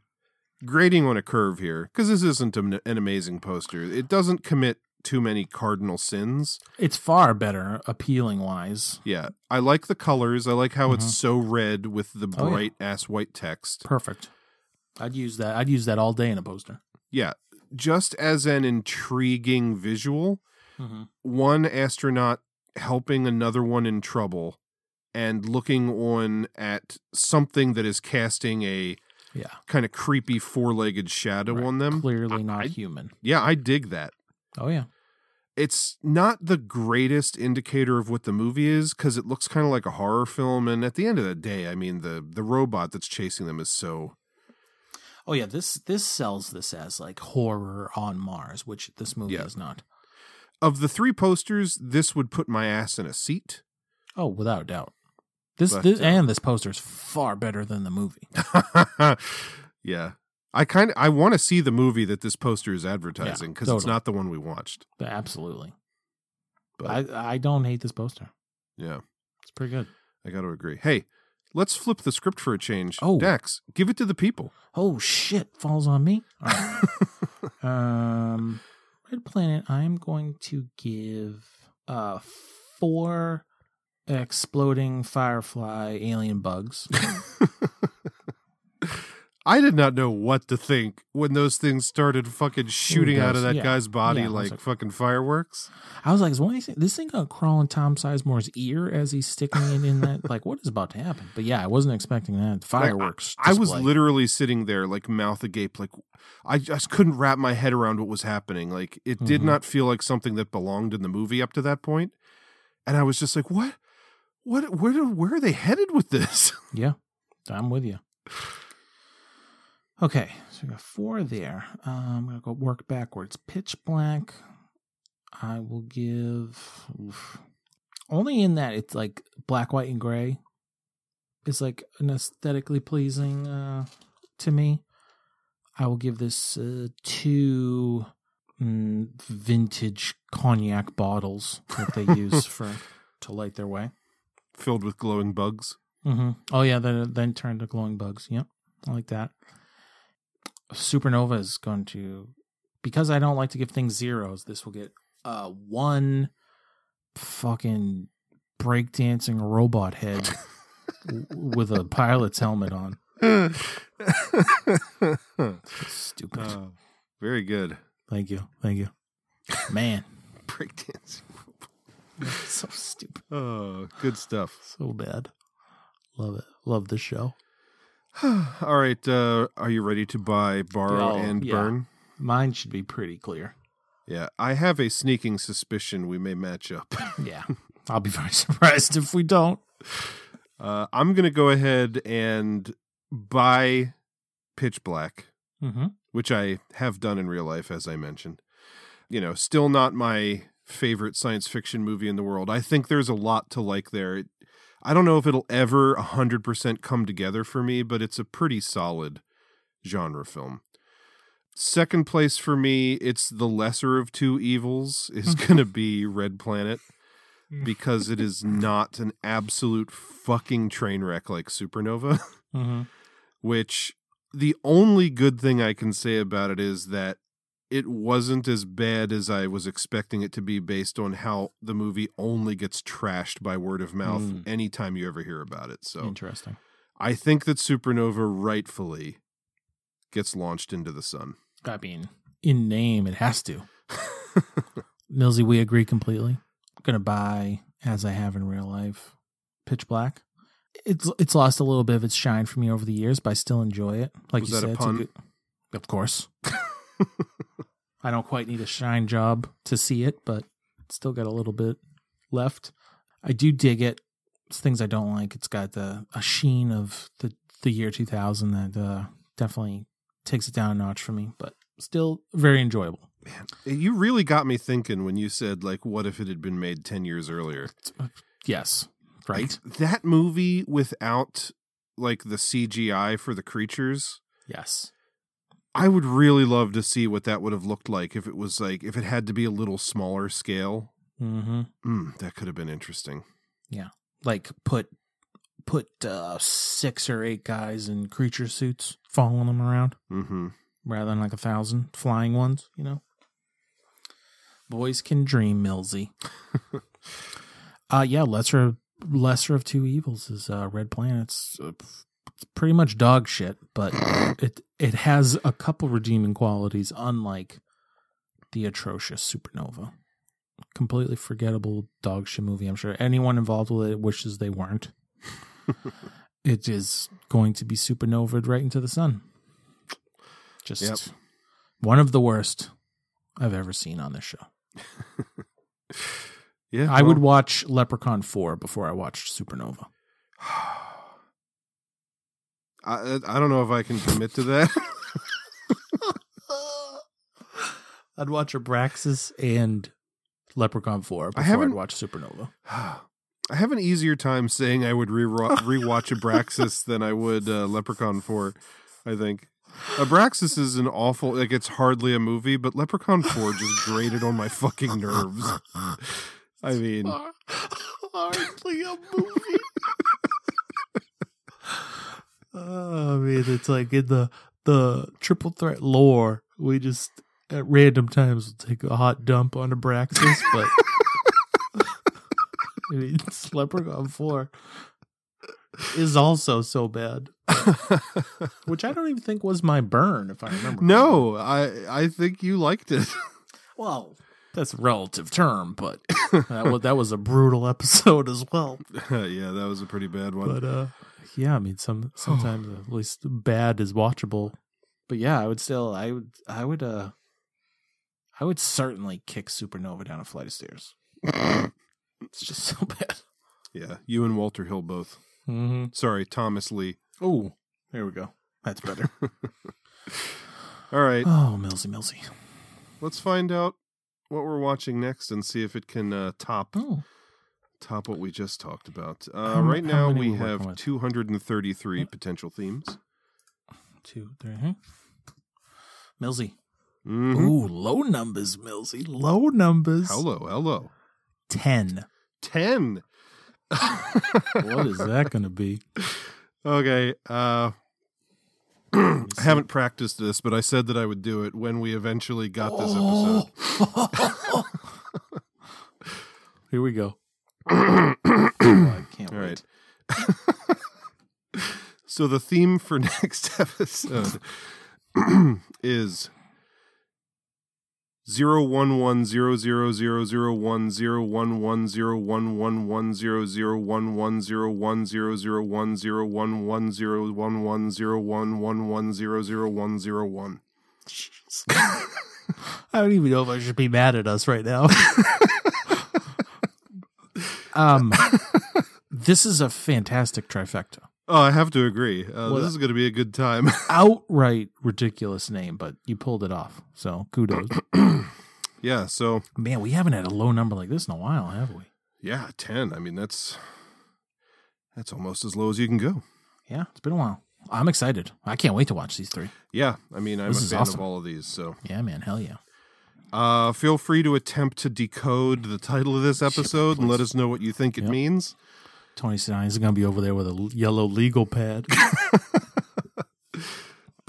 [SPEAKER 3] grading on a curve here because this isn't an amazing poster. It doesn't commit too many cardinal sins.
[SPEAKER 2] It's far better appealing wise.
[SPEAKER 3] Yeah, I like the colors. I like how
[SPEAKER 2] Mhm.
[SPEAKER 3] it's so red with the
[SPEAKER 2] Oh, yeah.
[SPEAKER 3] bright ass white text.
[SPEAKER 2] Perfect. I'd use that. I'd use that all day in a poster.
[SPEAKER 3] Yeah, just as an intriguing visual,
[SPEAKER 2] Mhm.
[SPEAKER 3] one astronaut helping another one in trouble and looking on at something that is casting a
[SPEAKER 2] Yeah.
[SPEAKER 3] kind of creepy four-legged shadow on them.
[SPEAKER 2] Clearly not human.
[SPEAKER 3] Yeah, I dig that.
[SPEAKER 2] Oh yeah.
[SPEAKER 3] It's not the greatest indicator of what the movie is because it looks kind of like a horror film. And at the end of the day, I mean the the robot that's chasing them is so
[SPEAKER 2] Oh yeah. This this sells this as like horror on Mars, which this movie
[SPEAKER 3] Yeah.
[SPEAKER 2] is not.
[SPEAKER 3] of the three posters, this would put my ass in a seat.
[SPEAKER 2] Oh, without a doubt. This,
[SPEAKER 3] But,
[SPEAKER 2] this
[SPEAKER 3] uh,
[SPEAKER 2] and this poster is far better than the movie.
[SPEAKER 3] yeah. I kind of I want to see the movie that this poster is advertising because it's
[SPEAKER 2] totally.
[SPEAKER 3] not the one we watched.
[SPEAKER 2] Absolutely.
[SPEAKER 3] But
[SPEAKER 2] I I don't hate this poster.
[SPEAKER 3] yeah,
[SPEAKER 2] It's pretty good.
[SPEAKER 3] I got to agree. Hey, let's flip the script for a change.
[SPEAKER 2] Oh.
[SPEAKER 3] Dax, give it to the people.
[SPEAKER 2] Oh shit, falls on me. Right. um, Red Planet. I'm going to give uh four exploding firefly alien bugs.
[SPEAKER 3] I did not know what to think when those things started fucking shooting out of that
[SPEAKER 2] Yeah.
[SPEAKER 3] guy's body
[SPEAKER 2] Yeah,
[SPEAKER 3] like,
[SPEAKER 2] like-
[SPEAKER 3] fucking fireworks.
[SPEAKER 2] I was like, is one of these, this thing gonna crawl in Tom Sizemore's ear as he's sticking it in that? Like, what is about to happen? But yeah, I wasn't expecting that.
[SPEAKER 3] Like,
[SPEAKER 2] Fireworks.
[SPEAKER 3] I, I was literally sitting there like mouth agape, like I just couldn't wrap my head around what was happening. Like it did
[SPEAKER 2] Mhm.
[SPEAKER 3] not feel like something that belonged in the movie up to that point. point, and I was just like, what, what, where, where are they headed with this?
[SPEAKER 2] Yeah, I'm with you. Okay, so we got four there. Uh, I'm gonna go work backwards. Pitch Black. I will give oof. only in that it's like black, white, and gray. It's like an aesthetically pleasing uh, to me. I will give this uh, two mm, vintage cognac bottles that they use for to light their way.
[SPEAKER 3] Filled with glowing bugs.
[SPEAKER 2] Mm-hmm. Oh yeah, then then turn to glowing bugs. Yep, I like that. Supernova is going to because I don't like to give things zeros. This will get uh one fucking breakdancing robot head with a pilot's helmet on. Stupid.
[SPEAKER 3] Oh, very good.
[SPEAKER 2] Thank you, thank you, man.
[SPEAKER 3] Breakdancing.
[SPEAKER 2] so stupid.
[SPEAKER 3] Oh, good stuff.
[SPEAKER 2] So bad. Love it. Love the show.
[SPEAKER 3] All right, uh, are you ready to buy, borrow,
[SPEAKER 2] Oh,
[SPEAKER 3] and
[SPEAKER 2] yeah.
[SPEAKER 3] burn?
[SPEAKER 2] Mine should be pretty clear.
[SPEAKER 3] Yeah, I have a sneaking suspicion we may match up.
[SPEAKER 2] Yeah, I'll be very surprised if we don't.
[SPEAKER 3] Uh, I'm gonna go ahead and buy Pitch Black,
[SPEAKER 2] Mm-hmm.
[SPEAKER 3] which I have done in real life, as I mentioned. You know, still not my favorite science fiction movie in the world. I think there's a lot to like there. It, I don't know if it'll ever 100% come together for me, but it's a pretty solid genre film. Second place for me, it's the lesser of two evils, is going to be Red Planet because it is not an absolute fucking train wreck like Supernova.
[SPEAKER 2] Mm-hmm.
[SPEAKER 3] which the only good thing I can say about it is that it wasn't as bad as I was expecting it to be based on how the movie only gets trashed by word of mouth
[SPEAKER 2] Mm.
[SPEAKER 3] anytime you ever hear about it. So
[SPEAKER 2] Interesting.
[SPEAKER 3] I think that Supernova rightfully gets launched into the sun.
[SPEAKER 2] I mean, in name, it has to. Millsy, we agree completely. I'm gonna buy, as I have in real life, Pitch Black. It's it's lost a little bit of its shine for me over the years, but I still enjoy it. Like
[SPEAKER 3] Was
[SPEAKER 2] you
[SPEAKER 3] that
[SPEAKER 2] said, good. Of course. I don't quite need a shine job to see it, but still got a little bit left. I do dig it. It's things I don't like. It's got the a sheen of the the year 2000 that uh, definitely takes it down a notch for me, but still very enjoyable.
[SPEAKER 3] Man, You really got me thinking when you said like what if it had been made 10 years earlier?
[SPEAKER 2] Yes, right?
[SPEAKER 3] Like, that movie without like the CGI for the creatures
[SPEAKER 2] Yes.
[SPEAKER 3] I would really love to see what that would have looked like if it was like if it had to be a little smaller scale.
[SPEAKER 2] Mm-hmm.
[SPEAKER 3] Mm, that could have been interesting.
[SPEAKER 2] Yeah, like put put uh, six or eight guys in creature suits following them around,
[SPEAKER 3] mm-hmm.
[SPEAKER 2] rather than like a thousand flying ones. You know, boys can dream, Millsy. uh yeah, lesser lesser of two evils is uh, Red Planet's uh, it's pretty much dog shit, but it it has a couple redeeming qualities, unlike the atrocious Supernova. Completely forgettable dog shit movie. I'm sure anyone involved with it wishes they weren't. it is going to be supernovaed right into the sun. Just
[SPEAKER 3] Yep.
[SPEAKER 2] one of the worst I've ever seen on this show.
[SPEAKER 3] Yeah,
[SPEAKER 2] I would watch Leprechaun 4 before I watched Supernova.
[SPEAKER 3] I I don't know if I can commit to that.
[SPEAKER 2] I'd watch Abraxas and Leprechaun 4 before
[SPEAKER 3] haven't-
[SPEAKER 2] I'd watch Supernova.
[SPEAKER 3] I have an easier time saying I would re- rewatch Abraxas than I would uh, Leprechaun 4, I think. Abraxas is an awful, like, it's hardly a movie, but Leprechaun 4 just grated on my fucking nerves. I mean,
[SPEAKER 2] Hardly a movie. Oh, I mean, it's like in the the triple threat lore, we just at random times will take a hot dump on Abraxas, but I mean, it's Leprechaun 4 is also so bad. Which I don't even think was my burn, if I remember.
[SPEAKER 3] no, I I think you liked it.
[SPEAKER 2] Well, that's a relative term, but that was, that was a brutal episode as well.
[SPEAKER 3] yeah, that was a pretty bad one.
[SPEAKER 2] But uh, yeah, I mean, some sometimes at least bad is watchable. But yeah, I would still, I would, I would, uh, I would certainly kick Supernova down a flight of stairs. it's just so bad.
[SPEAKER 3] yeah, you and Walter Hill both.
[SPEAKER 2] Mm-hmm.
[SPEAKER 3] Sorry, Thomas Lee.
[SPEAKER 2] Oh, there we go. That's better.
[SPEAKER 3] All right.
[SPEAKER 2] oh, Millsy, Millsy.
[SPEAKER 3] Let's find out what we're watching next and see if it can uh, top
[SPEAKER 2] Oh.
[SPEAKER 3] Top what we just talked about. Uh,
[SPEAKER 2] How-
[SPEAKER 3] right now we have
[SPEAKER 2] with?
[SPEAKER 3] 233 potential themes.
[SPEAKER 2] Two, three. huh? Millsy.
[SPEAKER 3] Mhm.
[SPEAKER 2] Ooh, low numbers, Millsy. Low numbers.
[SPEAKER 3] Hello, hello.
[SPEAKER 2] 10.
[SPEAKER 3] 10.
[SPEAKER 2] What is that going to be?
[SPEAKER 3] Okay. Uh, I haven't practiced this, but I said that I would do it when we eventually got this episode.
[SPEAKER 2] Here we go. Oh, I can't
[SPEAKER 3] All
[SPEAKER 2] wait.
[SPEAKER 3] right. so the theme for next episode is zero one one zero zero zero zero one zero one one zero one one one zero zero one one zero one zero zero one zero one one zero one one zero one one one zero zero one zero one.
[SPEAKER 2] I don't even know if I should be mad at us right now. um, this is a fantastic trifecta.
[SPEAKER 3] Oh, I have to agree. Uh,
[SPEAKER 2] Well,
[SPEAKER 3] this is going to be a good time.
[SPEAKER 2] Outright ridiculous name, but you pulled it off. So kudos.
[SPEAKER 3] yeah. So
[SPEAKER 2] Man, we haven't had a low number like this in a while, have we?
[SPEAKER 3] yeah, ten. I mean, that's that's almost as low as you can go.
[SPEAKER 2] Yeah, it's been a while. I'm excited. I can't wait to watch these three.
[SPEAKER 3] Yeah, I mean, I'm
[SPEAKER 2] This
[SPEAKER 3] a fan
[SPEAKER 2] awesome.
[SPEAKER 3] of all of these. So
[SPEAKER 2] Yeah, man. Hell yeah.
[SPEAKER 3] Uh, feel free to attempt to decode the title of this episode and let us know what you think it
[SPEAKER 2] Yep.
[SPEAKER 3] means.
[SPEAKER 2] Tony Stein is going to be over there with a yellow legal pad.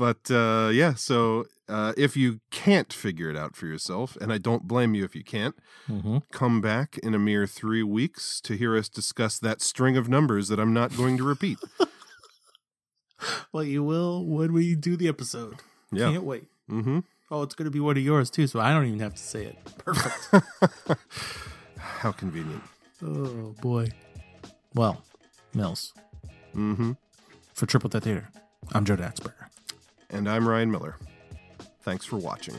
[SPEAKER 3] But uh, yeah, so uh, if you can't figure it out for yourself, and I don't blame you if you can't,
[SPEAKER 2] mm-hmm.
[SPEAKER 3] come back in a mere three weeks to hear us discuss that string of numbers that I'm not going to repeat.
[SPEAKER 2] Well, you will when we do the episode.
[SPEAKER 3] Yeah.
[SPEAKER 2] Can't wait.
[SPEAKER 3] Mm-hmm.
[SPEAKER 2] Oh, it's going to be one of yours too, so I don't even have to say it. Perfect.
[SPEAKER 3] How convenient.
[SPEAKER 2] oh, boy. Well, Mills.
[SPEAKER 3] Mm-hmm.
[SPEAKER 2] For Triple Threat Theater, I'm Joe Daxberger.
[SPEAKER 3] And I'm Ryan Miller. Thanks for watching.